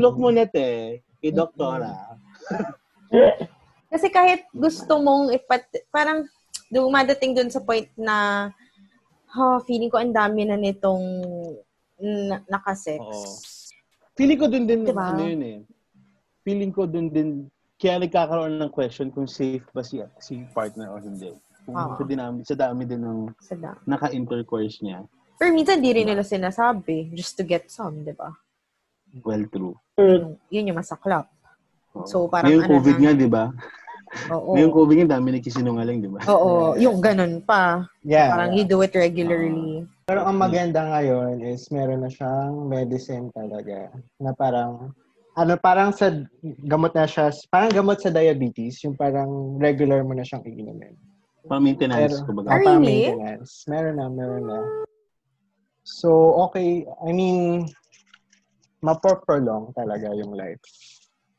Block mo na te, kay doktora. Kasi kahit gusto mong ipat, parang dumadating dun sa point na ha, feeling ko ang dami na nitong na- nakasex. Oo. Feeling ko dun din, Diba? ano yun eh. Feeling ko dun din, kaya nagkakaroon ng question kung safe ba si, si partner o hindi. Kung Oo. sa, dinami, sa dami din ng Sa da- naka-intercourse niya. Pero minsan di rin nila sinasabi just to get some, di ba? Well, true. Yun yung masaklap. So, parang Ngayong ano COVID na- nga, di ba? Oo. Ngayong COVID nga, dami nagkisinungaling, di ba? Oo, yung ganun pa. Yeah. Parang you do it regularly. Pero ang maganda ngayon is meron na siyang medicine talaga na parang ano parang sa gamot na siya parang gamot sa diabetes yung parang regular mo na siyang iinumin. Pa-maintenance, kumbaga. Ah, Oh, parang really? maintenance. Meron na, meron na. So, okay. I mean, mapoprolong talaga yung life.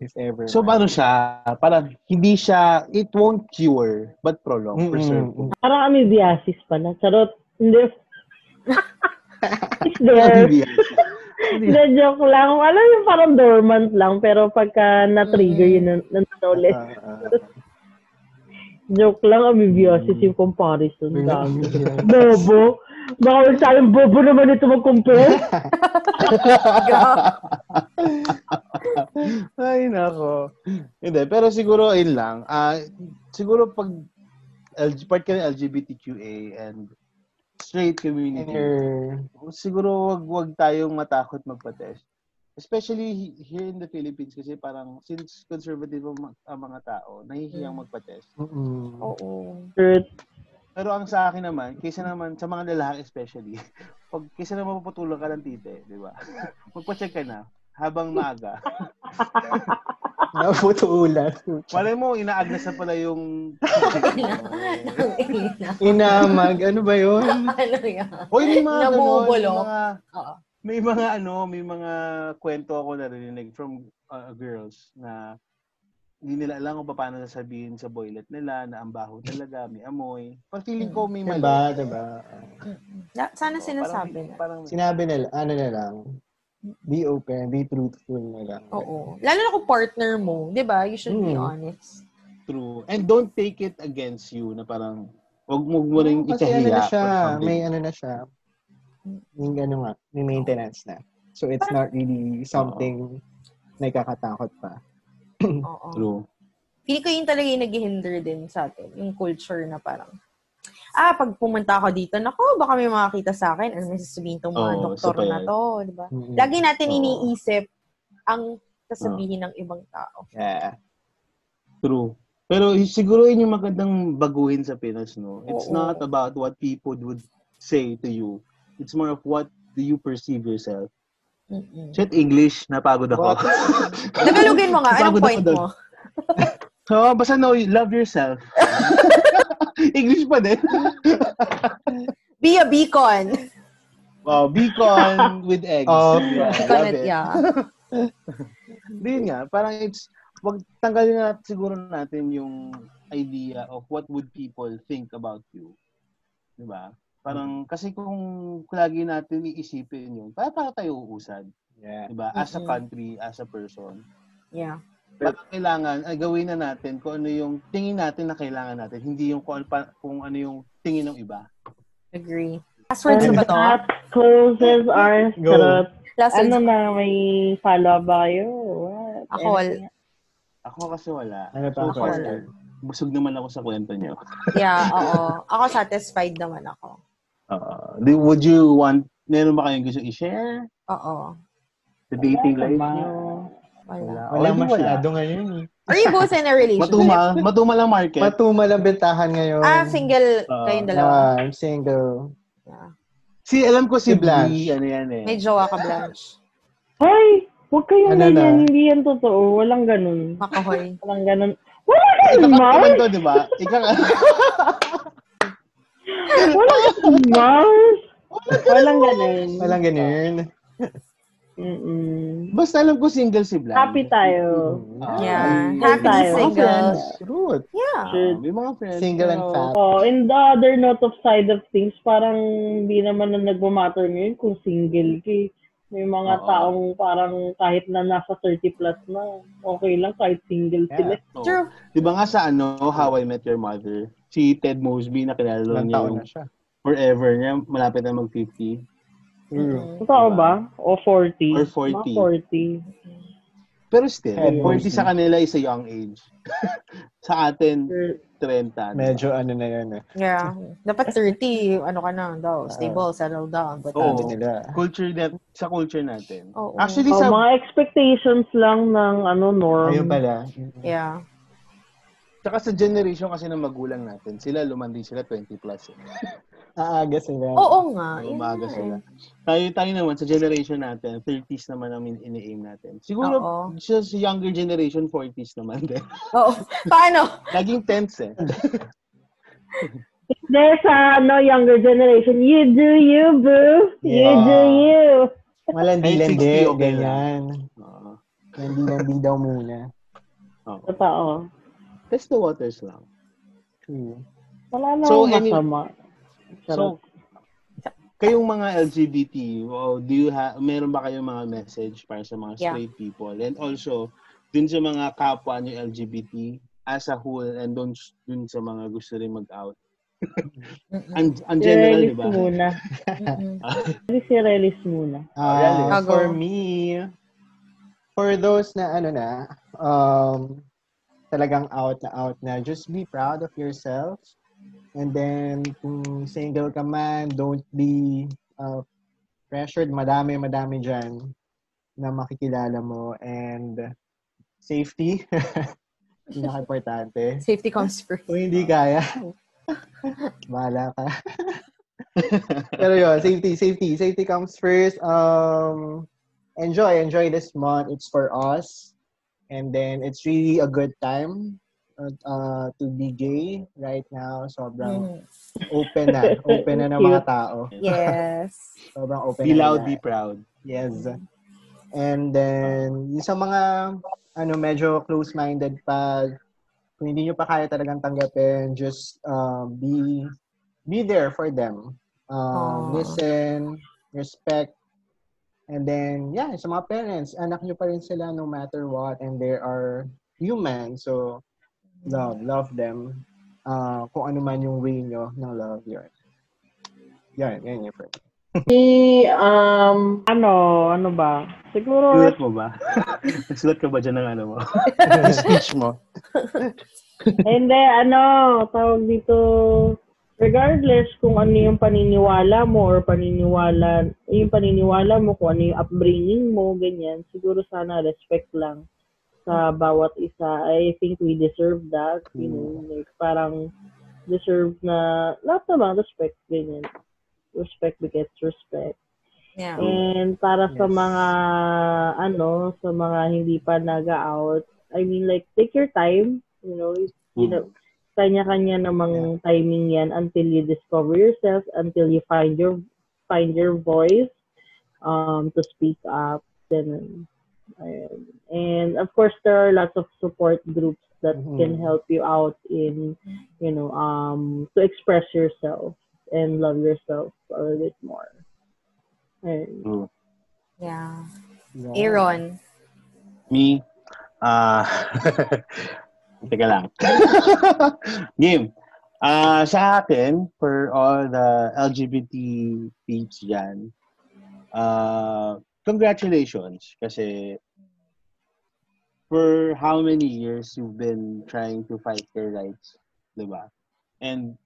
If ever. So, paano siya? Parang, hindi siya, it won't cure, but prolong, Mm-mm. preserve. Parang amoebiasis pala. Charot. Hindi. Is there? Hindi, joke lang. Alam yung parang dormant lang. Pero pagka na-trigger yun, nan- nandun ulit. Ah, ah. Joke lang, amoebiasis yung comparison. Mm. Dami. bobo. Baka magsayang bobo naman ito mag-compare. Ay, nako. Hindi, pero siguro, ayun lang. Ah, siguro pag LG, part ka ng LGBTQA and straight And community, your- siguro wag wag tayong matakot magpa-test. Especially he- here in the Philippines kasi parang since conservative ang, mga tao, nahihiyang magpa-test. Mm-mm. Oo. Pero ang sa akin naman, kaysa naman sa mga lalaki especially, pag kaysa naman maputulan ka ng tite, di ba? Magpa-check ka na habang maaga. Naputulan. Malay mo, inaagnas na pala yung... Inamag. Ano ba yun? ano yan? Hoy, may mga ganon, may Nabubulok. mga, may mga ano, may mga kwento ako narinig from uh, girls na hindi nila alam kung paano sasabihin sa boylet nila na ang baho talaga, may amoy. Pag feeling ko may mali. Diba? Diba? Sana Oo, sinasabi parang, na. Parang, Sinabi nila, ano na lang, be open, be truthful na lang. Oo. Lalo na kung partner mo, di ba? You should be Mm. honest. true. And don't take it against you na parang wag mo mo rin Kasi ano na siya, may ano na siya, may ano nga, may maintenance na. So it's not really something na ikakatakot pa. Oo. True. Feeling ko yun talaga yung nag-hinder din sa atin. Yung culture na parang, ah, pag pumunta ako dito, nako, baka may makakita sa akin. Ano may sasabihin tong mga Oo, doktor na to, di ba? Mm-mm. Lagi natin Oo. iniisip ang sasabihin ng ibang tao. Yeah. True. Pero siguro yun yung magandang baguhin sa Pinas, no? It's Oo. not about what people would say to you. It's more of what do you perceive yourself. Mm-mm. Shit, English, napagod ako. Tagalogin mo nga, anong point mo? so, basta no, love yourself. English pa din. Be a beacon. Oh, beacon with eggs. Oh, yeah, Beacon it. yeah. Hindi yun nga, parang it's, wag tanggalin na siguro natin yung idea of what would people think about you. Di ba? Parang, kasi kung lagi natin iisipin yun, para para tayo uusad. Yeah. Di ba? As a Mm-mm. country, as a person. Yeah. Parang kailangan, ay gawin na natin kung ano yung tingin natin na kailangan natin, hindi yung kung, ano pa- kung ano yung tingin ng iba. Agree. Last words ba to? that closes our charot. Last words. Ano na, may follow-up ba kayo? What? Ako, wal- Anything? Ako kasi wala. Ano pa far, wala. busog naman ako sa kwento niyo. Yeah, oo. Ako satisfied naman ako. Uh, would you want, meron ba kayong gusto i-share? Oo. The dating Wala life niyo? Wala. Wala hindi masyado ngayon eh. Are you both in a relationship? Matumal, matumal ang market. Matumal ang bentahan ngayon. Ah, single Ah. kayong dalawa. Ah, I'm single. Yeah. si, alam ko si Si Blanche. Blanche. ano yan eh. May jowa ka, Blanche. Ay, huwag kayong Ano ganyan. na? Hindi yan totoo. Walang ganun. Makahoy. Walang ganun. Wala Ikaw ganun, ka Mars! naman to, di ba? Ikaw ka. Walang ganun, Mars! Walang ganun. Walang ganun. Mm-mm. Basta alam ko single si Blanche. Happy tayo. Ah, Yeah. Happy tayo. single. Truth. Yeah. ah, may mga friends. Single and fat. Oh, in the other note of side of things, parang hindi naman na nagmamatter ngayon kung single ka. eh. May mga Oo. taong parang kahit na nasa 30 plus na, okay lang kahit single sila. Oo. True. Di ba nga sa ano, How I Met Your Mother, si Ted Mosby na kilala niya yung na siya. forever niya, malapit na mag-50. Mm. Totoo ba? O 40? Or 40. Mga 40. Pero still, Ted 40 Mosby. sa kanila is a young age. sa atin, Sure. 30. Medyo ano na yun eh. Yeah. Dapat 30, ano ka na daw, stable, settle down. But. Sabi nila. Culture net, sa culture natin. Oo. Actually, Oh, sa, mga expectations lang ng ano norm. Ayun pala. yeah. Tsaka sa generation kasi ng magulang natin, sila lumandi sila 20 plus. Eh. Aaga sila. Oo nga. Umaga nga sila. eh. Tayo, tayo naman, sa generation natin, 30s naman ang in- ini-aim natin. Siguro, Oo. sa, sa younger generation, 40s naman din. Oo. Paano? Naging tense eh. There's a no younger generation. You do you, boo. You Yeah. do you. Malandi-landi, Ay, 60, okay ganyan. Oo. Landi-landi daw muna. Oo. Totoo. Test the waters lang. True. Wala na So, so, any- masama. So, kayong mga LGBT, oh, do you have, meron ba kayong mga message para sa mga Yeah. straight people? And also, dun sa mga kapwa nyo LGBT as a whole and dun, dun sa mga gusto rin mag-out. Ang, ang general, di ba? muna. Si Relis muna. I'll for me, for those na ano na, um, talagang out na out na, just be proud of yourself. And then, kung single ka man, don't be uh, pressured. Madami, madami dyan na makikilala mo. And safety, pinaka-importante. Safety comes first. Kung hindi kaya, bahala ka. Pero yun, safety, safety. Safety comes first. Um, enjoy, enjoy this month. It's for us. And then, it's really a good time uh, uh, to be gay right now. Sobrang Mm. open na. Open na ng mga tao. Yes. Sobrang open Be na loud, nila. be proud. Yes. And then, yung sa mga, ano, medyo close-minded pa, kung hindi nyo pa kaya talagang tanggapin, just uh, be, be there for them. Uh, Aw. listen, respect, and then, yeah, sa mga parents, anak nyo pa rin sila no matter what, and they are human, so, love, love them. Uh, kung ano man yung way nyo ng love, yun. Yan, yan yung friend. Si, um, ano, ano ba? Siguro, Sulat mo ba? Nagsulat ka ba dyan ng ano mo? speech mo? hindi, ano, tawag dito, regardless kung ano yung paniniwala mo or paniniwala, yung paniniwala mo, kung ano yung upbringing mo, ganyan, siguro sana respect lang sa bawat isa. I think we deserve that, you know, like, parang deserve na, lahat naman, respect, ganyan. Respect begets respect. Yeah. And para sa Yes. mga ano, sa mga hindi pa naga-out, I mean like take your time, you know, you, you know, kanya-kanya namang timing 'yan until you discover yourself, until you find your find your voice um to speak up then ayun. and of course there are lots of support groups that Mhm. can help you out in you know um to express yourself and love yourself a little bit more. Ayun. Yeah. Yeah. Aaron. Me? Ah, teka lang. Game. Ah, sa akin, for all the LGBT peeps dyan, ah, congratulations. Kasi for how many years you've been trying to fight your rights, di ba? And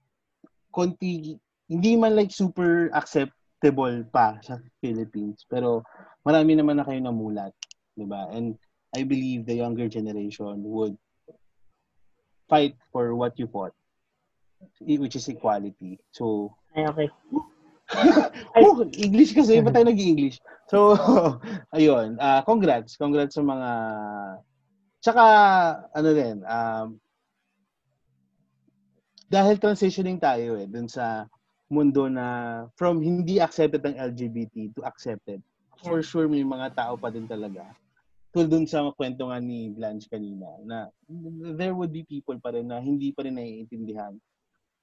konti, hindi man like super acceptable pa sa Philippines, pero marami naman na kayo namulat, di ba? And I believe the younger generation would fight for what you fought, i- which is equality. So, Ay, okay. oh, English kasi, ba't tayo nag-English? So, ayun, ah congrats, congrats sa mga, tsaka, ano din, um, dahil transitioning tayo eh, dun sa mundo na from hindi accepted ng LGBT to accepted. For sure, may mga tao pa din talaga. Tulad dun sa kwento nga ni Blanche kanina, na there would be people pa rin na hindi pa rin naiintindihan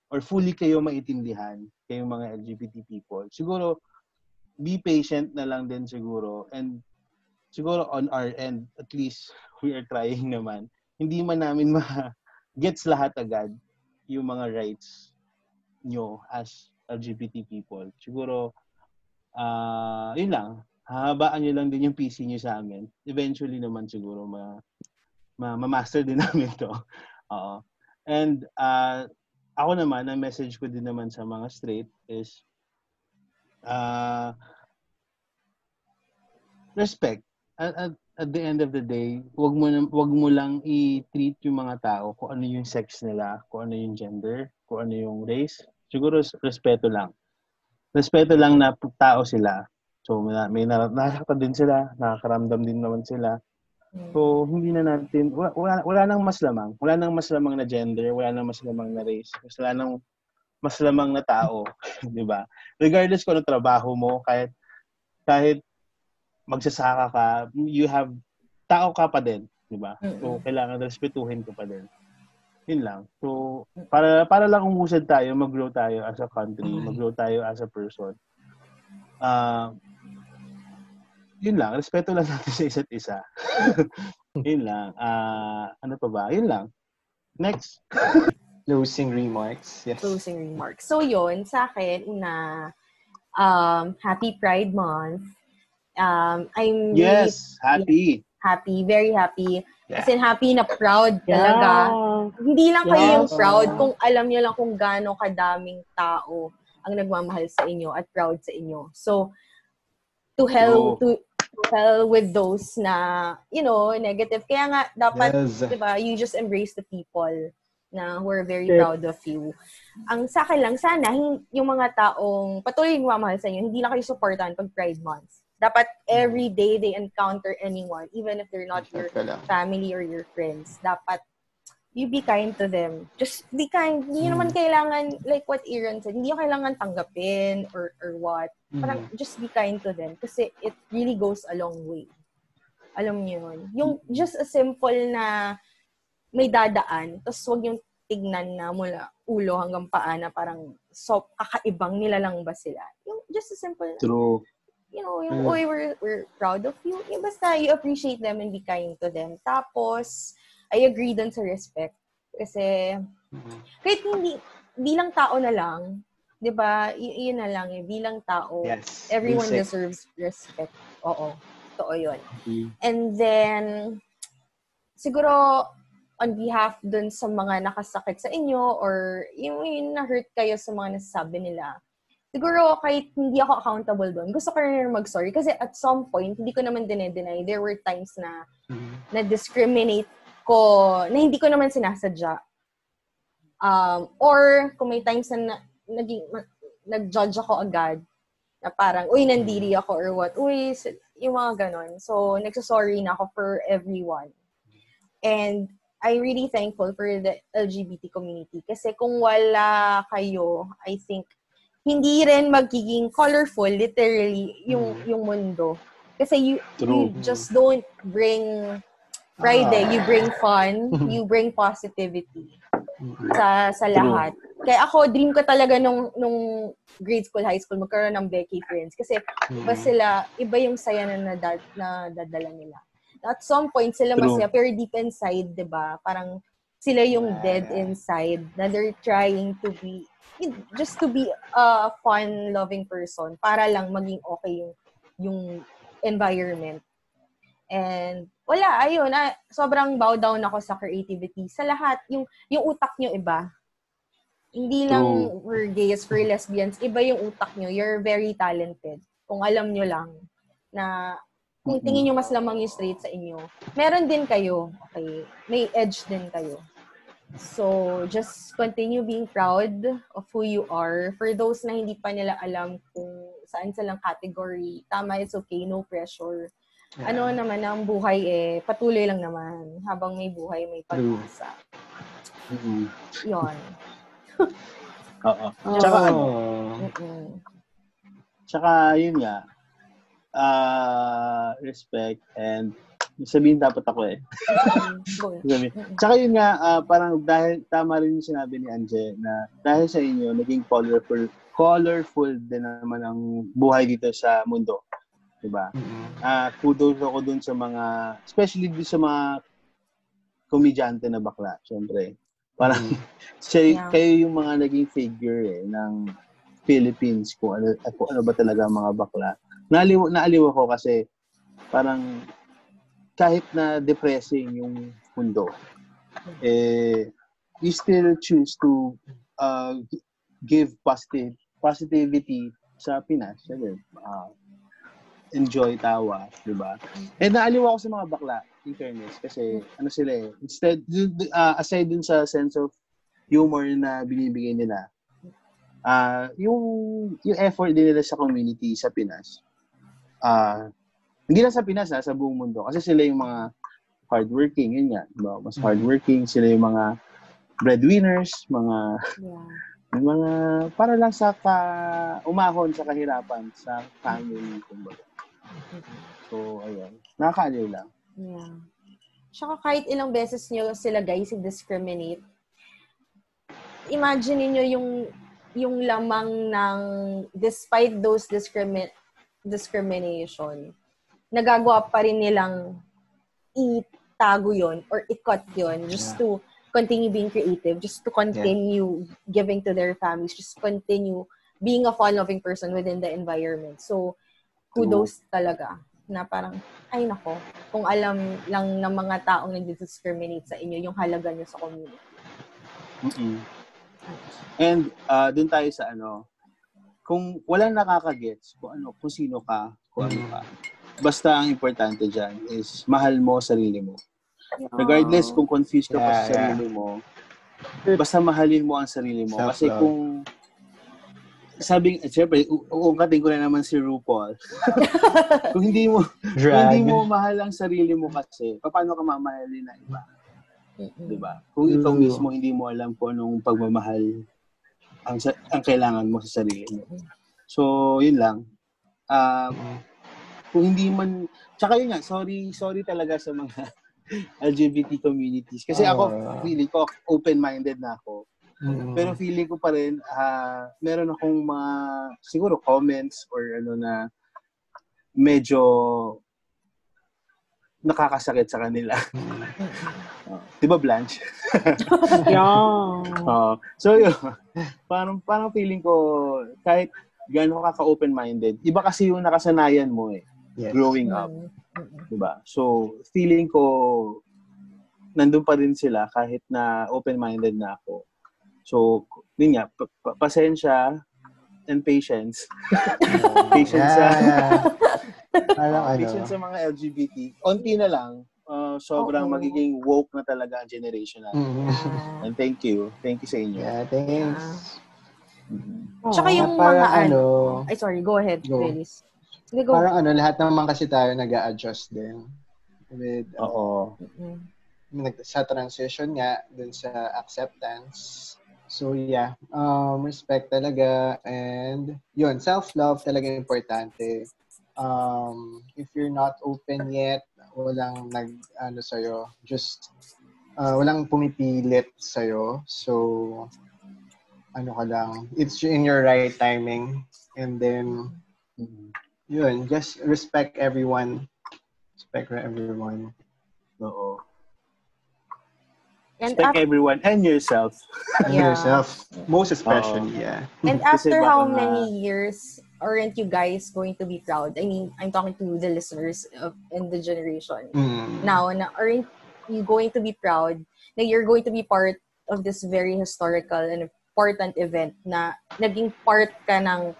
or fully kayo maintindihan, kayong mga LGBT people. Siguro, be patient na lang din siguro and siguro on our end, at least we are trying naman. Hindi man namin ma-gets lahat agad yung mga rights nyo as LGBT people. Siguro, ah yun lang. Hahabaan nyo lang din yung PC nyo sa amin. Eventually naman siguro ma, ma, ma-master din namin to. Oo. And uh, ako naman, ang message ko din naman sa mga straight is uh, respect. At, at, at the end of the day, wag mo, wag mo lang i-treat yung mga tao kung ano yung sex nila, kung ano yung gender, kung ano yung race. Siguro respeto lang. Respeto lang na tao sila. So may, may nasaktan din sila, nakakaramdam din naman sila. So hindi na natin, wala, wala, wala nang mas lamang. Wala nang mas lamang na gender, wala nang mas lamang na race. Mas wala nang mas lamang na tao, 'di ba? Regardless kung ano trabaho mo, kahit kahit magsasaka ka, you have tao ka pa din, 'di ba? So kailangan respetuhin ka pa din. Yun lang. So para para lang umusad tayo, mag-grow tayo as a country, mag-grow tayo as a person. Ah yun lang, respeto lang natin sa isa't isa. yun lang. Ah, ano pa ba? Yun lang. Next. Closing remarks. Yes. closing remarks. So yun, sa akin, una, um, happy Pride Month. Um, I'm really Yes, happy. happy, very happy. Yeah. As in, happy na proud talaga. Hindi lang kayo yung proud kung alam niyo lang kung gaano kadaming tao ang nagmamahal sa inyo at proud sa inyo. So, to hell, to, to hell with those na, you know, negative. Kaya nga, dapat, Yes. diba, you just embrace the people na who are very Yes. proud of you. Ang sa akin lang, sana, yung mga taong patuloy nagmamahal sa inyo, hindi lang kayo supportan pag Pride Month. Dapat every day they encounter anyone, even if they're not your family or your friends, dapat you be kind to them. Just be kind. Hindi naman kailangan, like what Aaron said, hindi kailangan tanggapin or, or what. Parang just be kind to them kasi it really goes a long way. Alam niyo yun. Yung just a simple na may dadaan, tapos wag yung tignan na mula ulo hanggang paa na parang so, kakaibang nila lang ba sila. Yung just a simple na, True. you know, yung, Mm. oy, we're, we're proud of you. Yung basta, you appreciate them and be kind to them. Tapos, I agree dun sa respect. Kasi, kahit hindi, bilang tao na lang, di ba, y- yun na lang eh, bilang tao, Yes. everyone Basic. deserves respect. Oo, totoo yun. Mm. And then, siguro, on behalf dun sa mga nakasakit sa inyo or yung, yung na-hurt kayo sa mga nasasabi nila, siguro kahit hindi ako accountable doon, gusto ko rin mag-sorry. Kasi at some point, hindi ko naman dinedeny, there were times na na-discriminate ko, na hindi ko naman sinasadya. Um, or kung may times na, na naging, ma- nag-judge ako agad, na parang, uy, nandiri ako or what, uy, yung mga ganon. So, nagsasorry na ako for everyone. And I'm really thankful for the LGBT community. Kasi kung wala kayo, I think, hindi rin magiging colorful, literally, yung, yung mundo. Kasi you, you just don't bring Friday, you bring fun, you bring positivity sa sa lahat. Kaya ako, dream ko talaga nung, nung grade school, high school, magkaroon ng Becky friends. Kasi iba sila, iba yung saya na, nadad, na dadala nila. At some point, sila masaya, pero deep inside, di ba? Parang sila yung dead inside na they're trying to be, just to be a fun, loving person para lang maging okay yung, yung environment. And wala, ayun, ah, sobrang bow down ako sa creativity. Sa lahat, yung, yung utak nyo iba. Hindi lang True. we're gays, we're lesbians. Iba yung utak nyo. You're very talented. Kung alam nyo lang na kung tingin nyo mas lamang yung straight sa inyo, meron din kayo. Okay. May edge din kayo. So, just continue being proud of who you are. For those na hindi pa nila alam kung saan silang category, tama, it's okay, no pressure. Ano naman ang buhay eh, patuloy lang naman. Habang may buhay, may pag-asa. Mm-mm. Yun. Oo. Tsaka ano, Oh. Mm-mm. tsaka yun nga, ah respect and sabihin dapat ako eh. Mm, go. Sabi. Tsaka yun nga, ah, parang dahil, tama rin yung sinabi ni Anje, na dahil sa inyo, naging colorful, colorful din naman ang buhay dito sa mundo. Diba? Mm-mm. Ah, kudos ako dun sa mga, especially dun sa mga komedyante na bakla, syempre. Parang, siya, Yeah. kayo yung mga naging figure eh, ng Philippines, kung ano, kung ano ba talaga ang mga bakla. Naaliw, naaliw ako kasi, parang, kahit na depressing yung mundo, eh, you still choose to uh, gi- give positive positivity sa Pinas. Sabi, ah, enjoy tawa, di ba? And naaliw ako sa mga bakla, in fairness, kasi ano sila eh, instead, ah, aside dun sa sense of humor na binibigay nila, ah yung, yung effort din nila sa community sa Pinas, ah hindi lang sa Pinas, ha, sa buong mundo. Kasi sila yung mga hardworking, yun nga. Diba? Mas hardworking, sila yung mga breadwinners, mga Yeah. yung mga para lang sa ka, umahon sa kahirapan sa family kumbaga. So ayun, nakakaaliw lang. Yeah. Tsaka kahit ilang beses nyo sila guys i-discriminate, imagine niyo yung yung lamang ng despite those discrimi- discrimination, nagagawa pa rin nilang itago yon or i-cut yon just to continue being creative, just to continue giving to their families, just continue being a fun-loving person within the environment. So, kudos talaga na parang, ay nako, kung alam lang ng mga taong nag-discriminate sa inyo yung halaga nyo sa community. mm And uh, dun tayo sa ano, kung walang nakakagets kung ano, kung sino ka, kung ano ka, basta ang importante dyan is mahal mo sarili mo. Regardless kung confused ka pa Yeah, sa sarili mo, basta mahalin mo ang sarili mo. Kasi Self-love. kung sabing, eh, syempre, uungkatin ko na naman si RuPaul. kung hindi mo, kung hindi mo mahal ang sarili mo kasi, paano ka mamahalin ng iba? Mm-mm. Di ba? Kung ikaw True. mismo hindi mo alam kung anong pagmamahal ang, sa- ang kailangan mo sa sarili mo. So, yun lang. Um, kung hindi man, tsaka yun nga, sorry, sorry talaga sa mga LGBT communities. Kasi ako, Ah. feeling ko, open-minded na ako. Mm. Pero feeling ko pa rin, ah, meron akong mga, siguro comments or ano na medyo nakakasakit sa kanila. Oh, Di ba, Blanche? Yeah. Oo. so, yun. Parang, parang feeling ko, kahit gano'n ka ka-open-minded, iba kasi yung nakasanayan mo eh, Yes. growing up. Mm-mm. Diba? So, feeling ko, nandun pa rin sila kahit na open-minded na ako. So, yun nga, pa- pa- pasensya and patience. patience sa, Yeah, yeah. Parang ano. patience sa mga LGBT. Onti na lang, uh, sobrang Oo. magiging woke na talaga ang generation natin. Mm. Ah. And thank you. Thank you sa inyo. Yeah, thanks. Mhm. Tsaka Oo, yung parang mga ano, ano, ay sorry, go ahead, Go. Dennis. Sige, go. parang ano, lahat naman kasi tayo nag adjust din. With, uh, Oo. Mm-mm. nag- sa transition nga, dun sa acceptance. So yeah, um, respect talaga and yun, self-love talaga importante. Um, if you're not open yet, walang nag ano sa'yo, just uh, walang pumipilit sa'yo. So ano ka lang, it's in your right timing. And then yun, just respect everyone. Respect everyone. Oo. And Respect after, everyone and yourself. And Yeah. yourself. Most especially, yeah. and after how many years aren't you guys going to be proud? I mean, I'm talking to the listeners of in the generation. Mm. Now, na, aren't you going to be proud that you're going to be part of this very historical and important event na naging part ka ng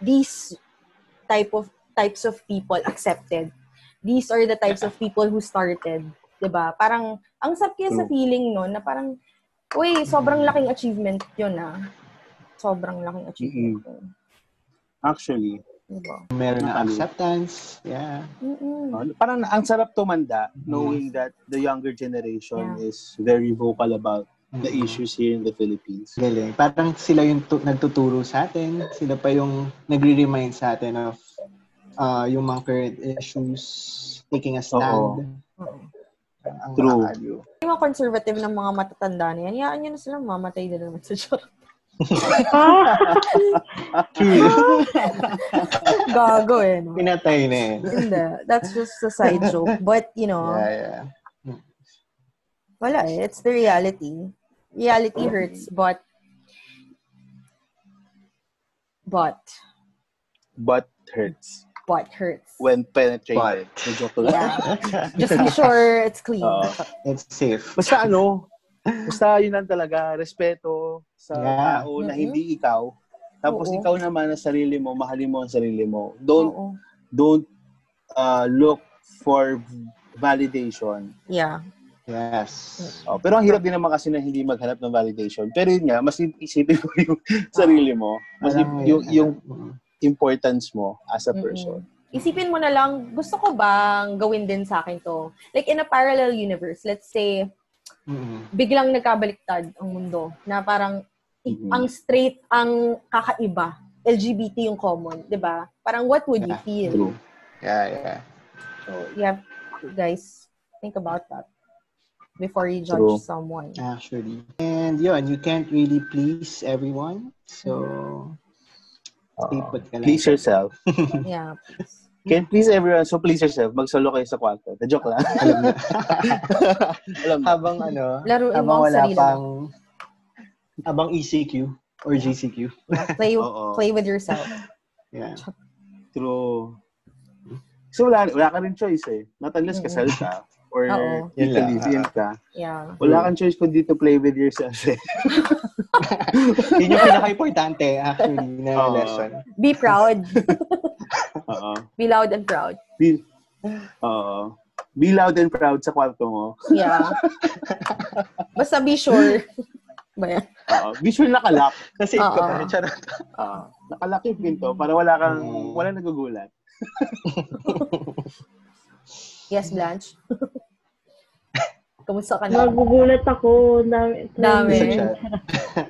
these type of types of people accepted these are the types of people who started. 'Di ba Parang, ang sarap kaya sa feeling, no, na parang, uy, sobrang laking achievement yun, ah. Sobrang laking achievement yun. Actually, Diba? Meron na Ano? acceptance. Yeah. Mm-mm. no, parang ang sarap tumanda knowing that the younger generation Yeah. is very vocal about the issues here in the Philippines. Galing. Parang sila yung tu- nagtuturo sa atin. Sila pa yung nagre-remind sa atin of uh, yung mga current issues, taking a stand. Oo. Oo. Ang True. nakakaliw. Yung mga conservative ng mga matatanda na yan, hayaan nyo na sila mamatay din naman sa char. Ah, Gago eh, no? Pinatay na eh. Hindi. That's just a side joke. But, you know, Yeah, yeah. wala eh. It's the reality. Reality hurts, but, but, But hurts but hurts. when penetrated. But. Medyo. Yeah. Just be sure it's clean. Oo. It's safe. Basta ano, basta yun lang talaga, respeto sa Yeah. tao na Mhm. hindi ikaw. Tapos Oo. ikaw naman na sarili mo, mahalin mo ang sarili mo. Don't Oo. don't uh, look for validation. Yeah. Yes. Oh, pero ang hirap din naman kasi na hindi maghanap ng validation. Pero yun nga, mas isipin mo yung sarili mo. Mas Alam yung, yun. yung Mm. Importance mo as a person. Isipin mo na lang, gusto ko bang gawin din sa akin to? Like in a parallel universe, let's say, Mm. biglang nagkabaliktad ang mundo na parang Mhm. ang straight ang kakaiba. LGBT yung common, 'di ba? Parang what would you Yeah, feel? True. Yeah, yeah. So, you have guys think about that before you judge True. someone. Actually. And yun, you can't really please everyone. So, put ka lang. Please yourself. Yeah. please. Can't please everyone, so please yourself. Mag-solo kayo sa kwarto. The joke lang. Alam mo. Alam mo. habang ano, Laruin habang wala sarili pang, habang ECQ or GCQ. Play Oo. play with yourself. Yeah. True. Kasi wala, wala ka rin choice eh. Not unless kasal ka or Oo. Yun lang. ka. Yeah. Wala kang choice kundi to play with yourself eh. Yun yung pinaka-importante actually na Oo. lesson. Be proud. Oo. Be loud and proud. Be, oo. Be loud and proud sa kwarto mo. Yeah. Basta be sure. Ba yan? Oo. Be sure nakalak. Kasi Oo. ikaw pa, charot. Oo. Nakalak yung pinto para wala kang, Mm. wala nagugulat. Yes, Blanche. Kamusta ka na? Nagugulat ako. Dami. Dami.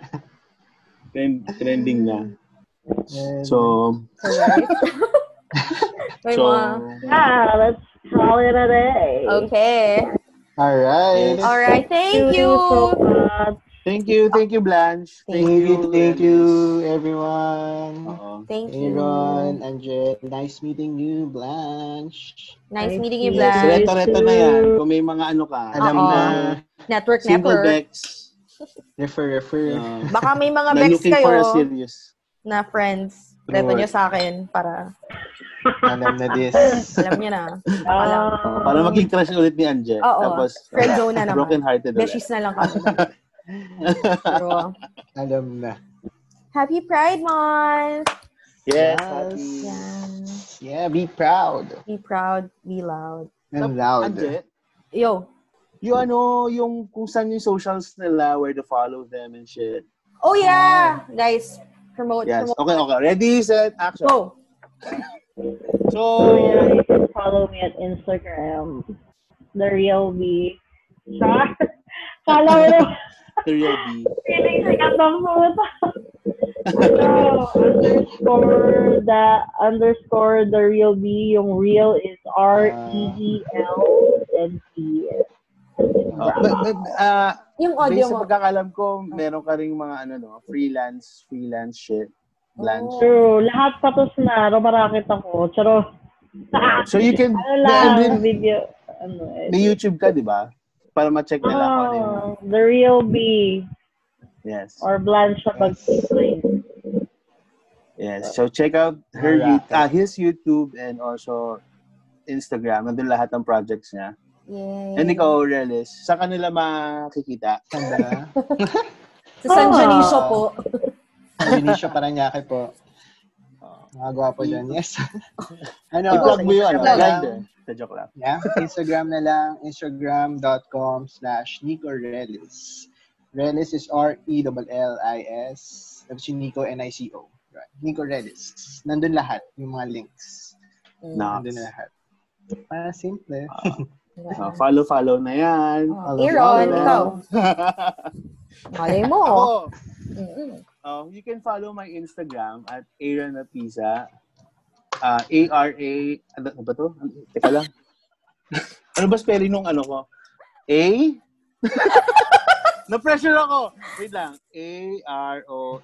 Trend, trending na. So, Alright. May so. Ah, let's call it a day. Okay. Alright. Alright, thank you. so much. Thank you, thank you, Blanche. Thank Thank you, thank you, everyone. Oo. Thank you. Aaron, Angel, nice meeting you, Blanche. Nice Thank meeting you, you. Yes, Blanche. reto-reto na yan. Kung may mga ano ka, Alam Oo. na, Network single network. Bex, refer, refer. uh, Baka may mga na bex looking for a kayo serious. na friends. Reto nyo sa akin para Alam na this. alam nyo na. Ah, Para maging crush ulit ni Anje. Oo. Tapos, Friend zone na naman. broken hearted. Beshies na lang kami. Pero, Alam na. Happy Pride Month! Yes. Yes. happy. Yeah, be proud. Be proud, be loud. And loud. Anje, Yo. yung ano, yung kung saan yung socials nila, where to follow them and shit. Oh yeah! Ah. Guys, promote, Yes. promote. Okay, okay. Ready, set, action. Go! So, So yeah, you can follow me at Instagram. The real B. Char. Kala mo na, the real B. feeling sikat ng puta. Underscore the underscore the real B. Yung real is R E E L and T. Uh, but, but, uh, Yung audio based sa mo. pagkakalam ko, meron ka ring mga ano, no, freelance, freelance shit. Blanche. Oh. True. Lahat patos na. Rumarakit ako. Charo. So you can, Ano lang, then, video. Ano, eh. may YouTube ka, di ba? Para ma-check nila kung ano yung, Ah, the real B. yes. Or Blanche pag-sign. Yes. So check out her Alright. you- ah, his YouTube and also Instagram. Nandun lahat ng projects niya. Yay. And ikaw, Relis, sa kanila makikita? Sanda. Sa San Ah. Dionisio po. Benicio Paranaque po. Mga gwapo dyan. Yes. ano, I-plug mo yun, ano, Plug. Sa joke lang. Yeah, Instagram na lang, instagram.com slash Nico Relis. Relis is R-E-L-L-I-S. Tapos yung Nico, N-I-C-O. Right. Nico Relis. Nandun lahat, yung mga links. Mm. Nandun na lahat. Para simple. Ah, follow, follow na yan. Oh, Follow, Aaron, follow. ikaw. Malay mo. Ako, Mm-mm. um, you can follow my Instagram at Aaron Apisa. Uh, A-R-A, ano ano ba to? Teka lang. ano ba spelling nung ano ko? A? Na-pressure ako. Wait lang. A-R-O-N-A-P-I-Z-A.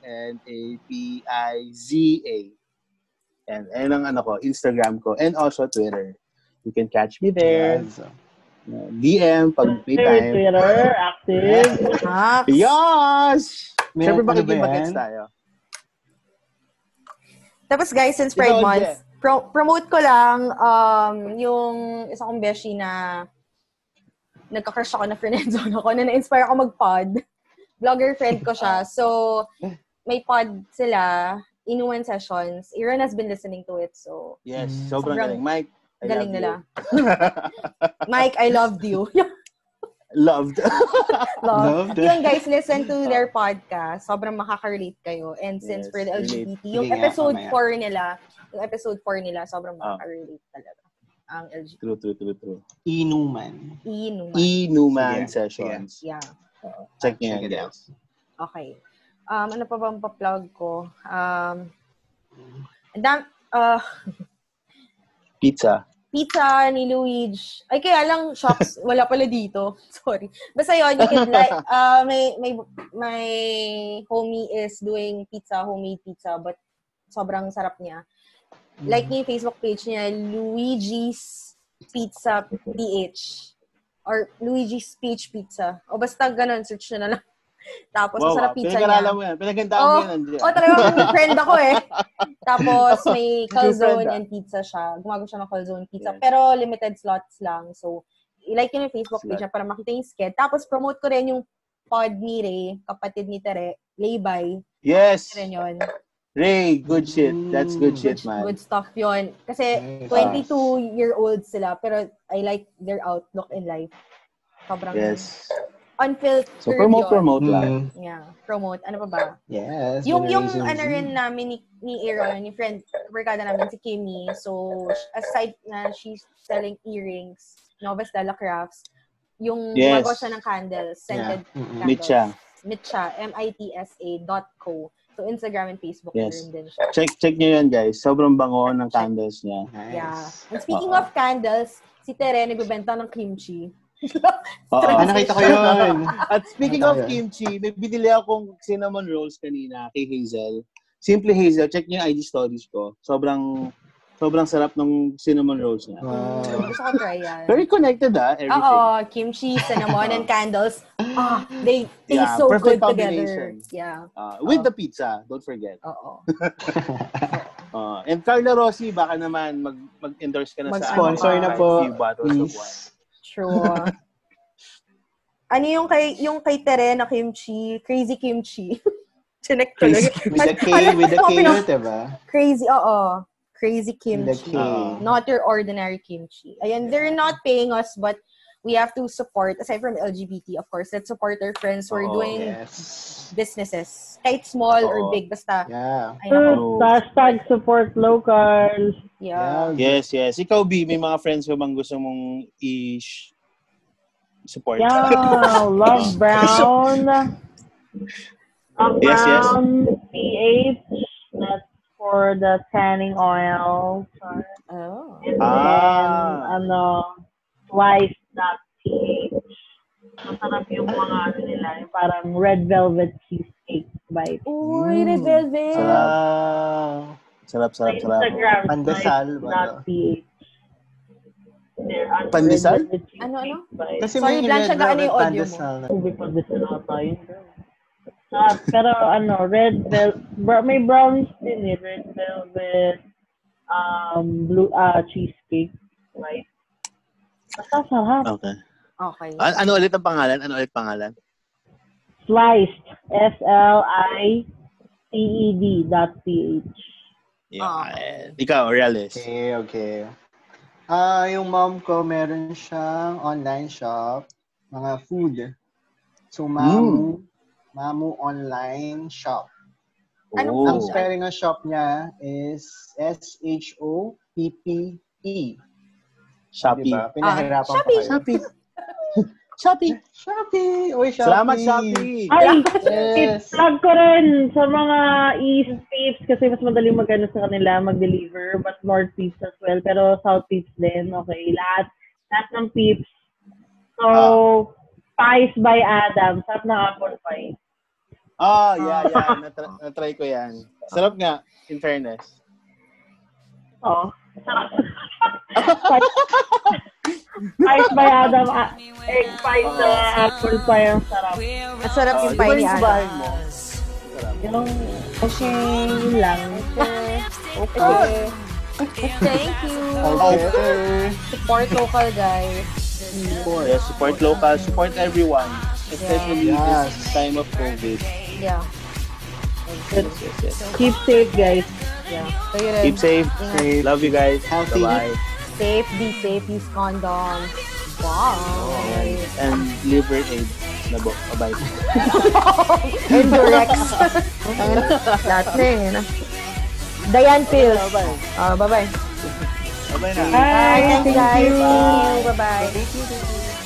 And, and ang ano ko, Instagram ko. And also Twitter. You can catch me there. Yes. DM pag may time. Twitter, active. Yes! May- Siyempre ano ba makikipag-gets tayo. Tapos guys, since Pride Month. Pro- promote ko lang um, yung isa kong beshi na nagka-crush ako na friendzone ako na na-inspire ako mag-pod. Vlogger friend ko siya. So, may pod sila, Inuman Sessions. Aaron has been listening to it. So, Yes, Mm. sobrang Sobrang galing. Mike, I galing love nila. you. Mike, I loved you. Loved. Love. Loved. Yun guys, listen to their podcast. Sobrang makaka-relate kayo. And since Yes, for the relate. LGBT, yung Sige nga, episode mamaya. 4 nila, yung episode 4 nila, sobrang Ah. makaka-relate talaga. Ang LGBT. true, true, true, true. Inuman. Inuman. E-Numan Sige, Sessions. Yeah. Check niyo Check yan, it out. guys. Okay. Um, ano pa bang pa-plug ko? Um, dam, uh, Pizza. pizza ni Luigi. Ay, kaya lang, shocks, wala pala dito. Sorry. Basta yun, you can like, uh, may, may, my homie is doing pizza, homemade pizza, but sobrang sarap niya. Like niya yung Facebook page niya, Luigi's Pizza PH. Or Luigi's Peach Pizza. O basta ganun, search na lang. Tapos, Wow, masarap wow. pizza niya. mo yan. Pinagandaan mo Oh, yan, Andrea. Oh, talagang friend ako eh. Tapos, may calzone and pizza siya. Gumagawa siya ng calzone pizza. Yes. Pero limited slots lang. So, i-like yun yung Facebook page Slot. niya para makita yung sked. Tapos, promote ko rin yung pod ni Ray, kapatid ni Tere, Laybay. Yes. Rin yun. Ray, good shit. That's good shit, Good, man. good stuff yun. Kasi, Nice. 22-year-old sila. Pero, I like their outlook in life. Sobrang Yes. unfiltered So, promote, yun. promote lang. Mm. Yeah, promote. Ano pa ba? Yes. Yung yung Generation ano Z. rin namin ni, ni Aaron, ni friend, barkada namin si Kimmy. So, aside na she's selling earrings, Novas Della Crafts, yung Yes. gumagawa siya ng candles, scented Yeah. Mm-mm. candles. Mitcha. Mitcha, M-I-T-S-A dot co. So, Instagram and Facebook Yes. meron din siya. Check check niyo yan, guys. Sobrang bango ng candles niya. Nice. Yeah. And speaking Oo. of candles, si Tere nagbebenta ng kimchi. Oo. Ah, nakita ko yun. At speaking of kimchi, may binili akong cinnamon rolls kanina kay Hazel. Simple Hazel, check niyo yung IG stories ko. Sobrang sobrang sarap ng cinnamon rolls niya. Wow. Gusto ko try yan. Very connected ah, everything. Oo, kimchi, cinnamon, and candles. Ah, they taste Yeah, so good together. combination. Yeah. Ah, with Oo. the pizza, don't forget. Oo. Ah, and Carla Rossi, baka naman mag, mag-endorse ka na sa Mag-sponsor ano, na po. few bottles of wine. Please. True. ano yung kay yung kay Tere na kimchi? Crazy kimchi. Chinek lang. With the K, with the K diba? Crazy, oo. Crazy kimchi. Oh. Not your ordinary kimchi. And they're not paying us, but we have to support, aside from LGBT, of course, let's support our friends who are Oo. doing Yes. businesses. Kahit small or oh. big, basta. Yeah. Ay, nako. Mm, hashtag support local. Yeah. Yes, yes. Ikaw, B, may mga friends ka bang gusto mong i- support? Yeah, Love Brown. Love Yes, yes. PH. That's for the tanning oil. Oh. And Ah. then, ano, Slice.ph. Masarap yung mga ano nila, yung parang red velvet cheesecake bite. Uy, red velvet. Sarap, Sa sarap, sarap. Instagram, Pandesal, slice.ph. Ano, Pandesal? Ano, ano? Kasi Sorry, may Blanche, gaano yung audio mo? pandesal na. Ubi pa din na tayo. Ah, pero ano, red velvet, may brownies din eh, red velvet, um, blue, ah, cheesecake, right? Basta sarap. Okay. Okay. An- ano ulit ang pangalan? Ano ulit pangalan? Sliced, S-L-I-C-E-D dot P-H. Yeah. Okay. Ikaw, Realist. Okay, okay. Ah, yung mom ko meron siyang online shop, mga food. So Mamu, Mamu online shop. Anong Ang food? spelling ng shop niya is S H O P P E. Shopee. Diba? Pinahirapan Ah, pa kayo. Shopee. Shopee. Shopee! Uy, Shopee! Salamat, Shopee. Ay, Yes. plug ko rin sa mga East Peeps kasi mas madali magano sa kanila mag-deliver but North Peeps as well pero South Peeps din okay lahat lahat ng Peeps so Pies by Adam sarap ng apple pie Oh, yeah, yeah. Natra- natry ko yan. Sarap nga, in fairness. oh sarap Pies by Adam ah, egg pies na apple pie ang sarap Ang sarap Oh, yung pie ni Adam. mo? Sarap. yung okay lang Okay. Thank you. Okay. Support local, guys. Yes, support local, support everyone. Especially Yes. this time of COVID. Yeah. Yes, yes, yes. keep safe guys Yeah. Kayo rin. Keep safe. Ingat. Love you guys. Healthy. Bye-bye. Safe, be safe, use condoms. Bye. And liver AIDS. Labo. Bye-bye. Endurex. Lahat na yun. ano. Diane Pills. Bye-bye. Ah, bye-bye. Bye-bye na. bye Thank you, guys. you. Thank you. Bye-bye.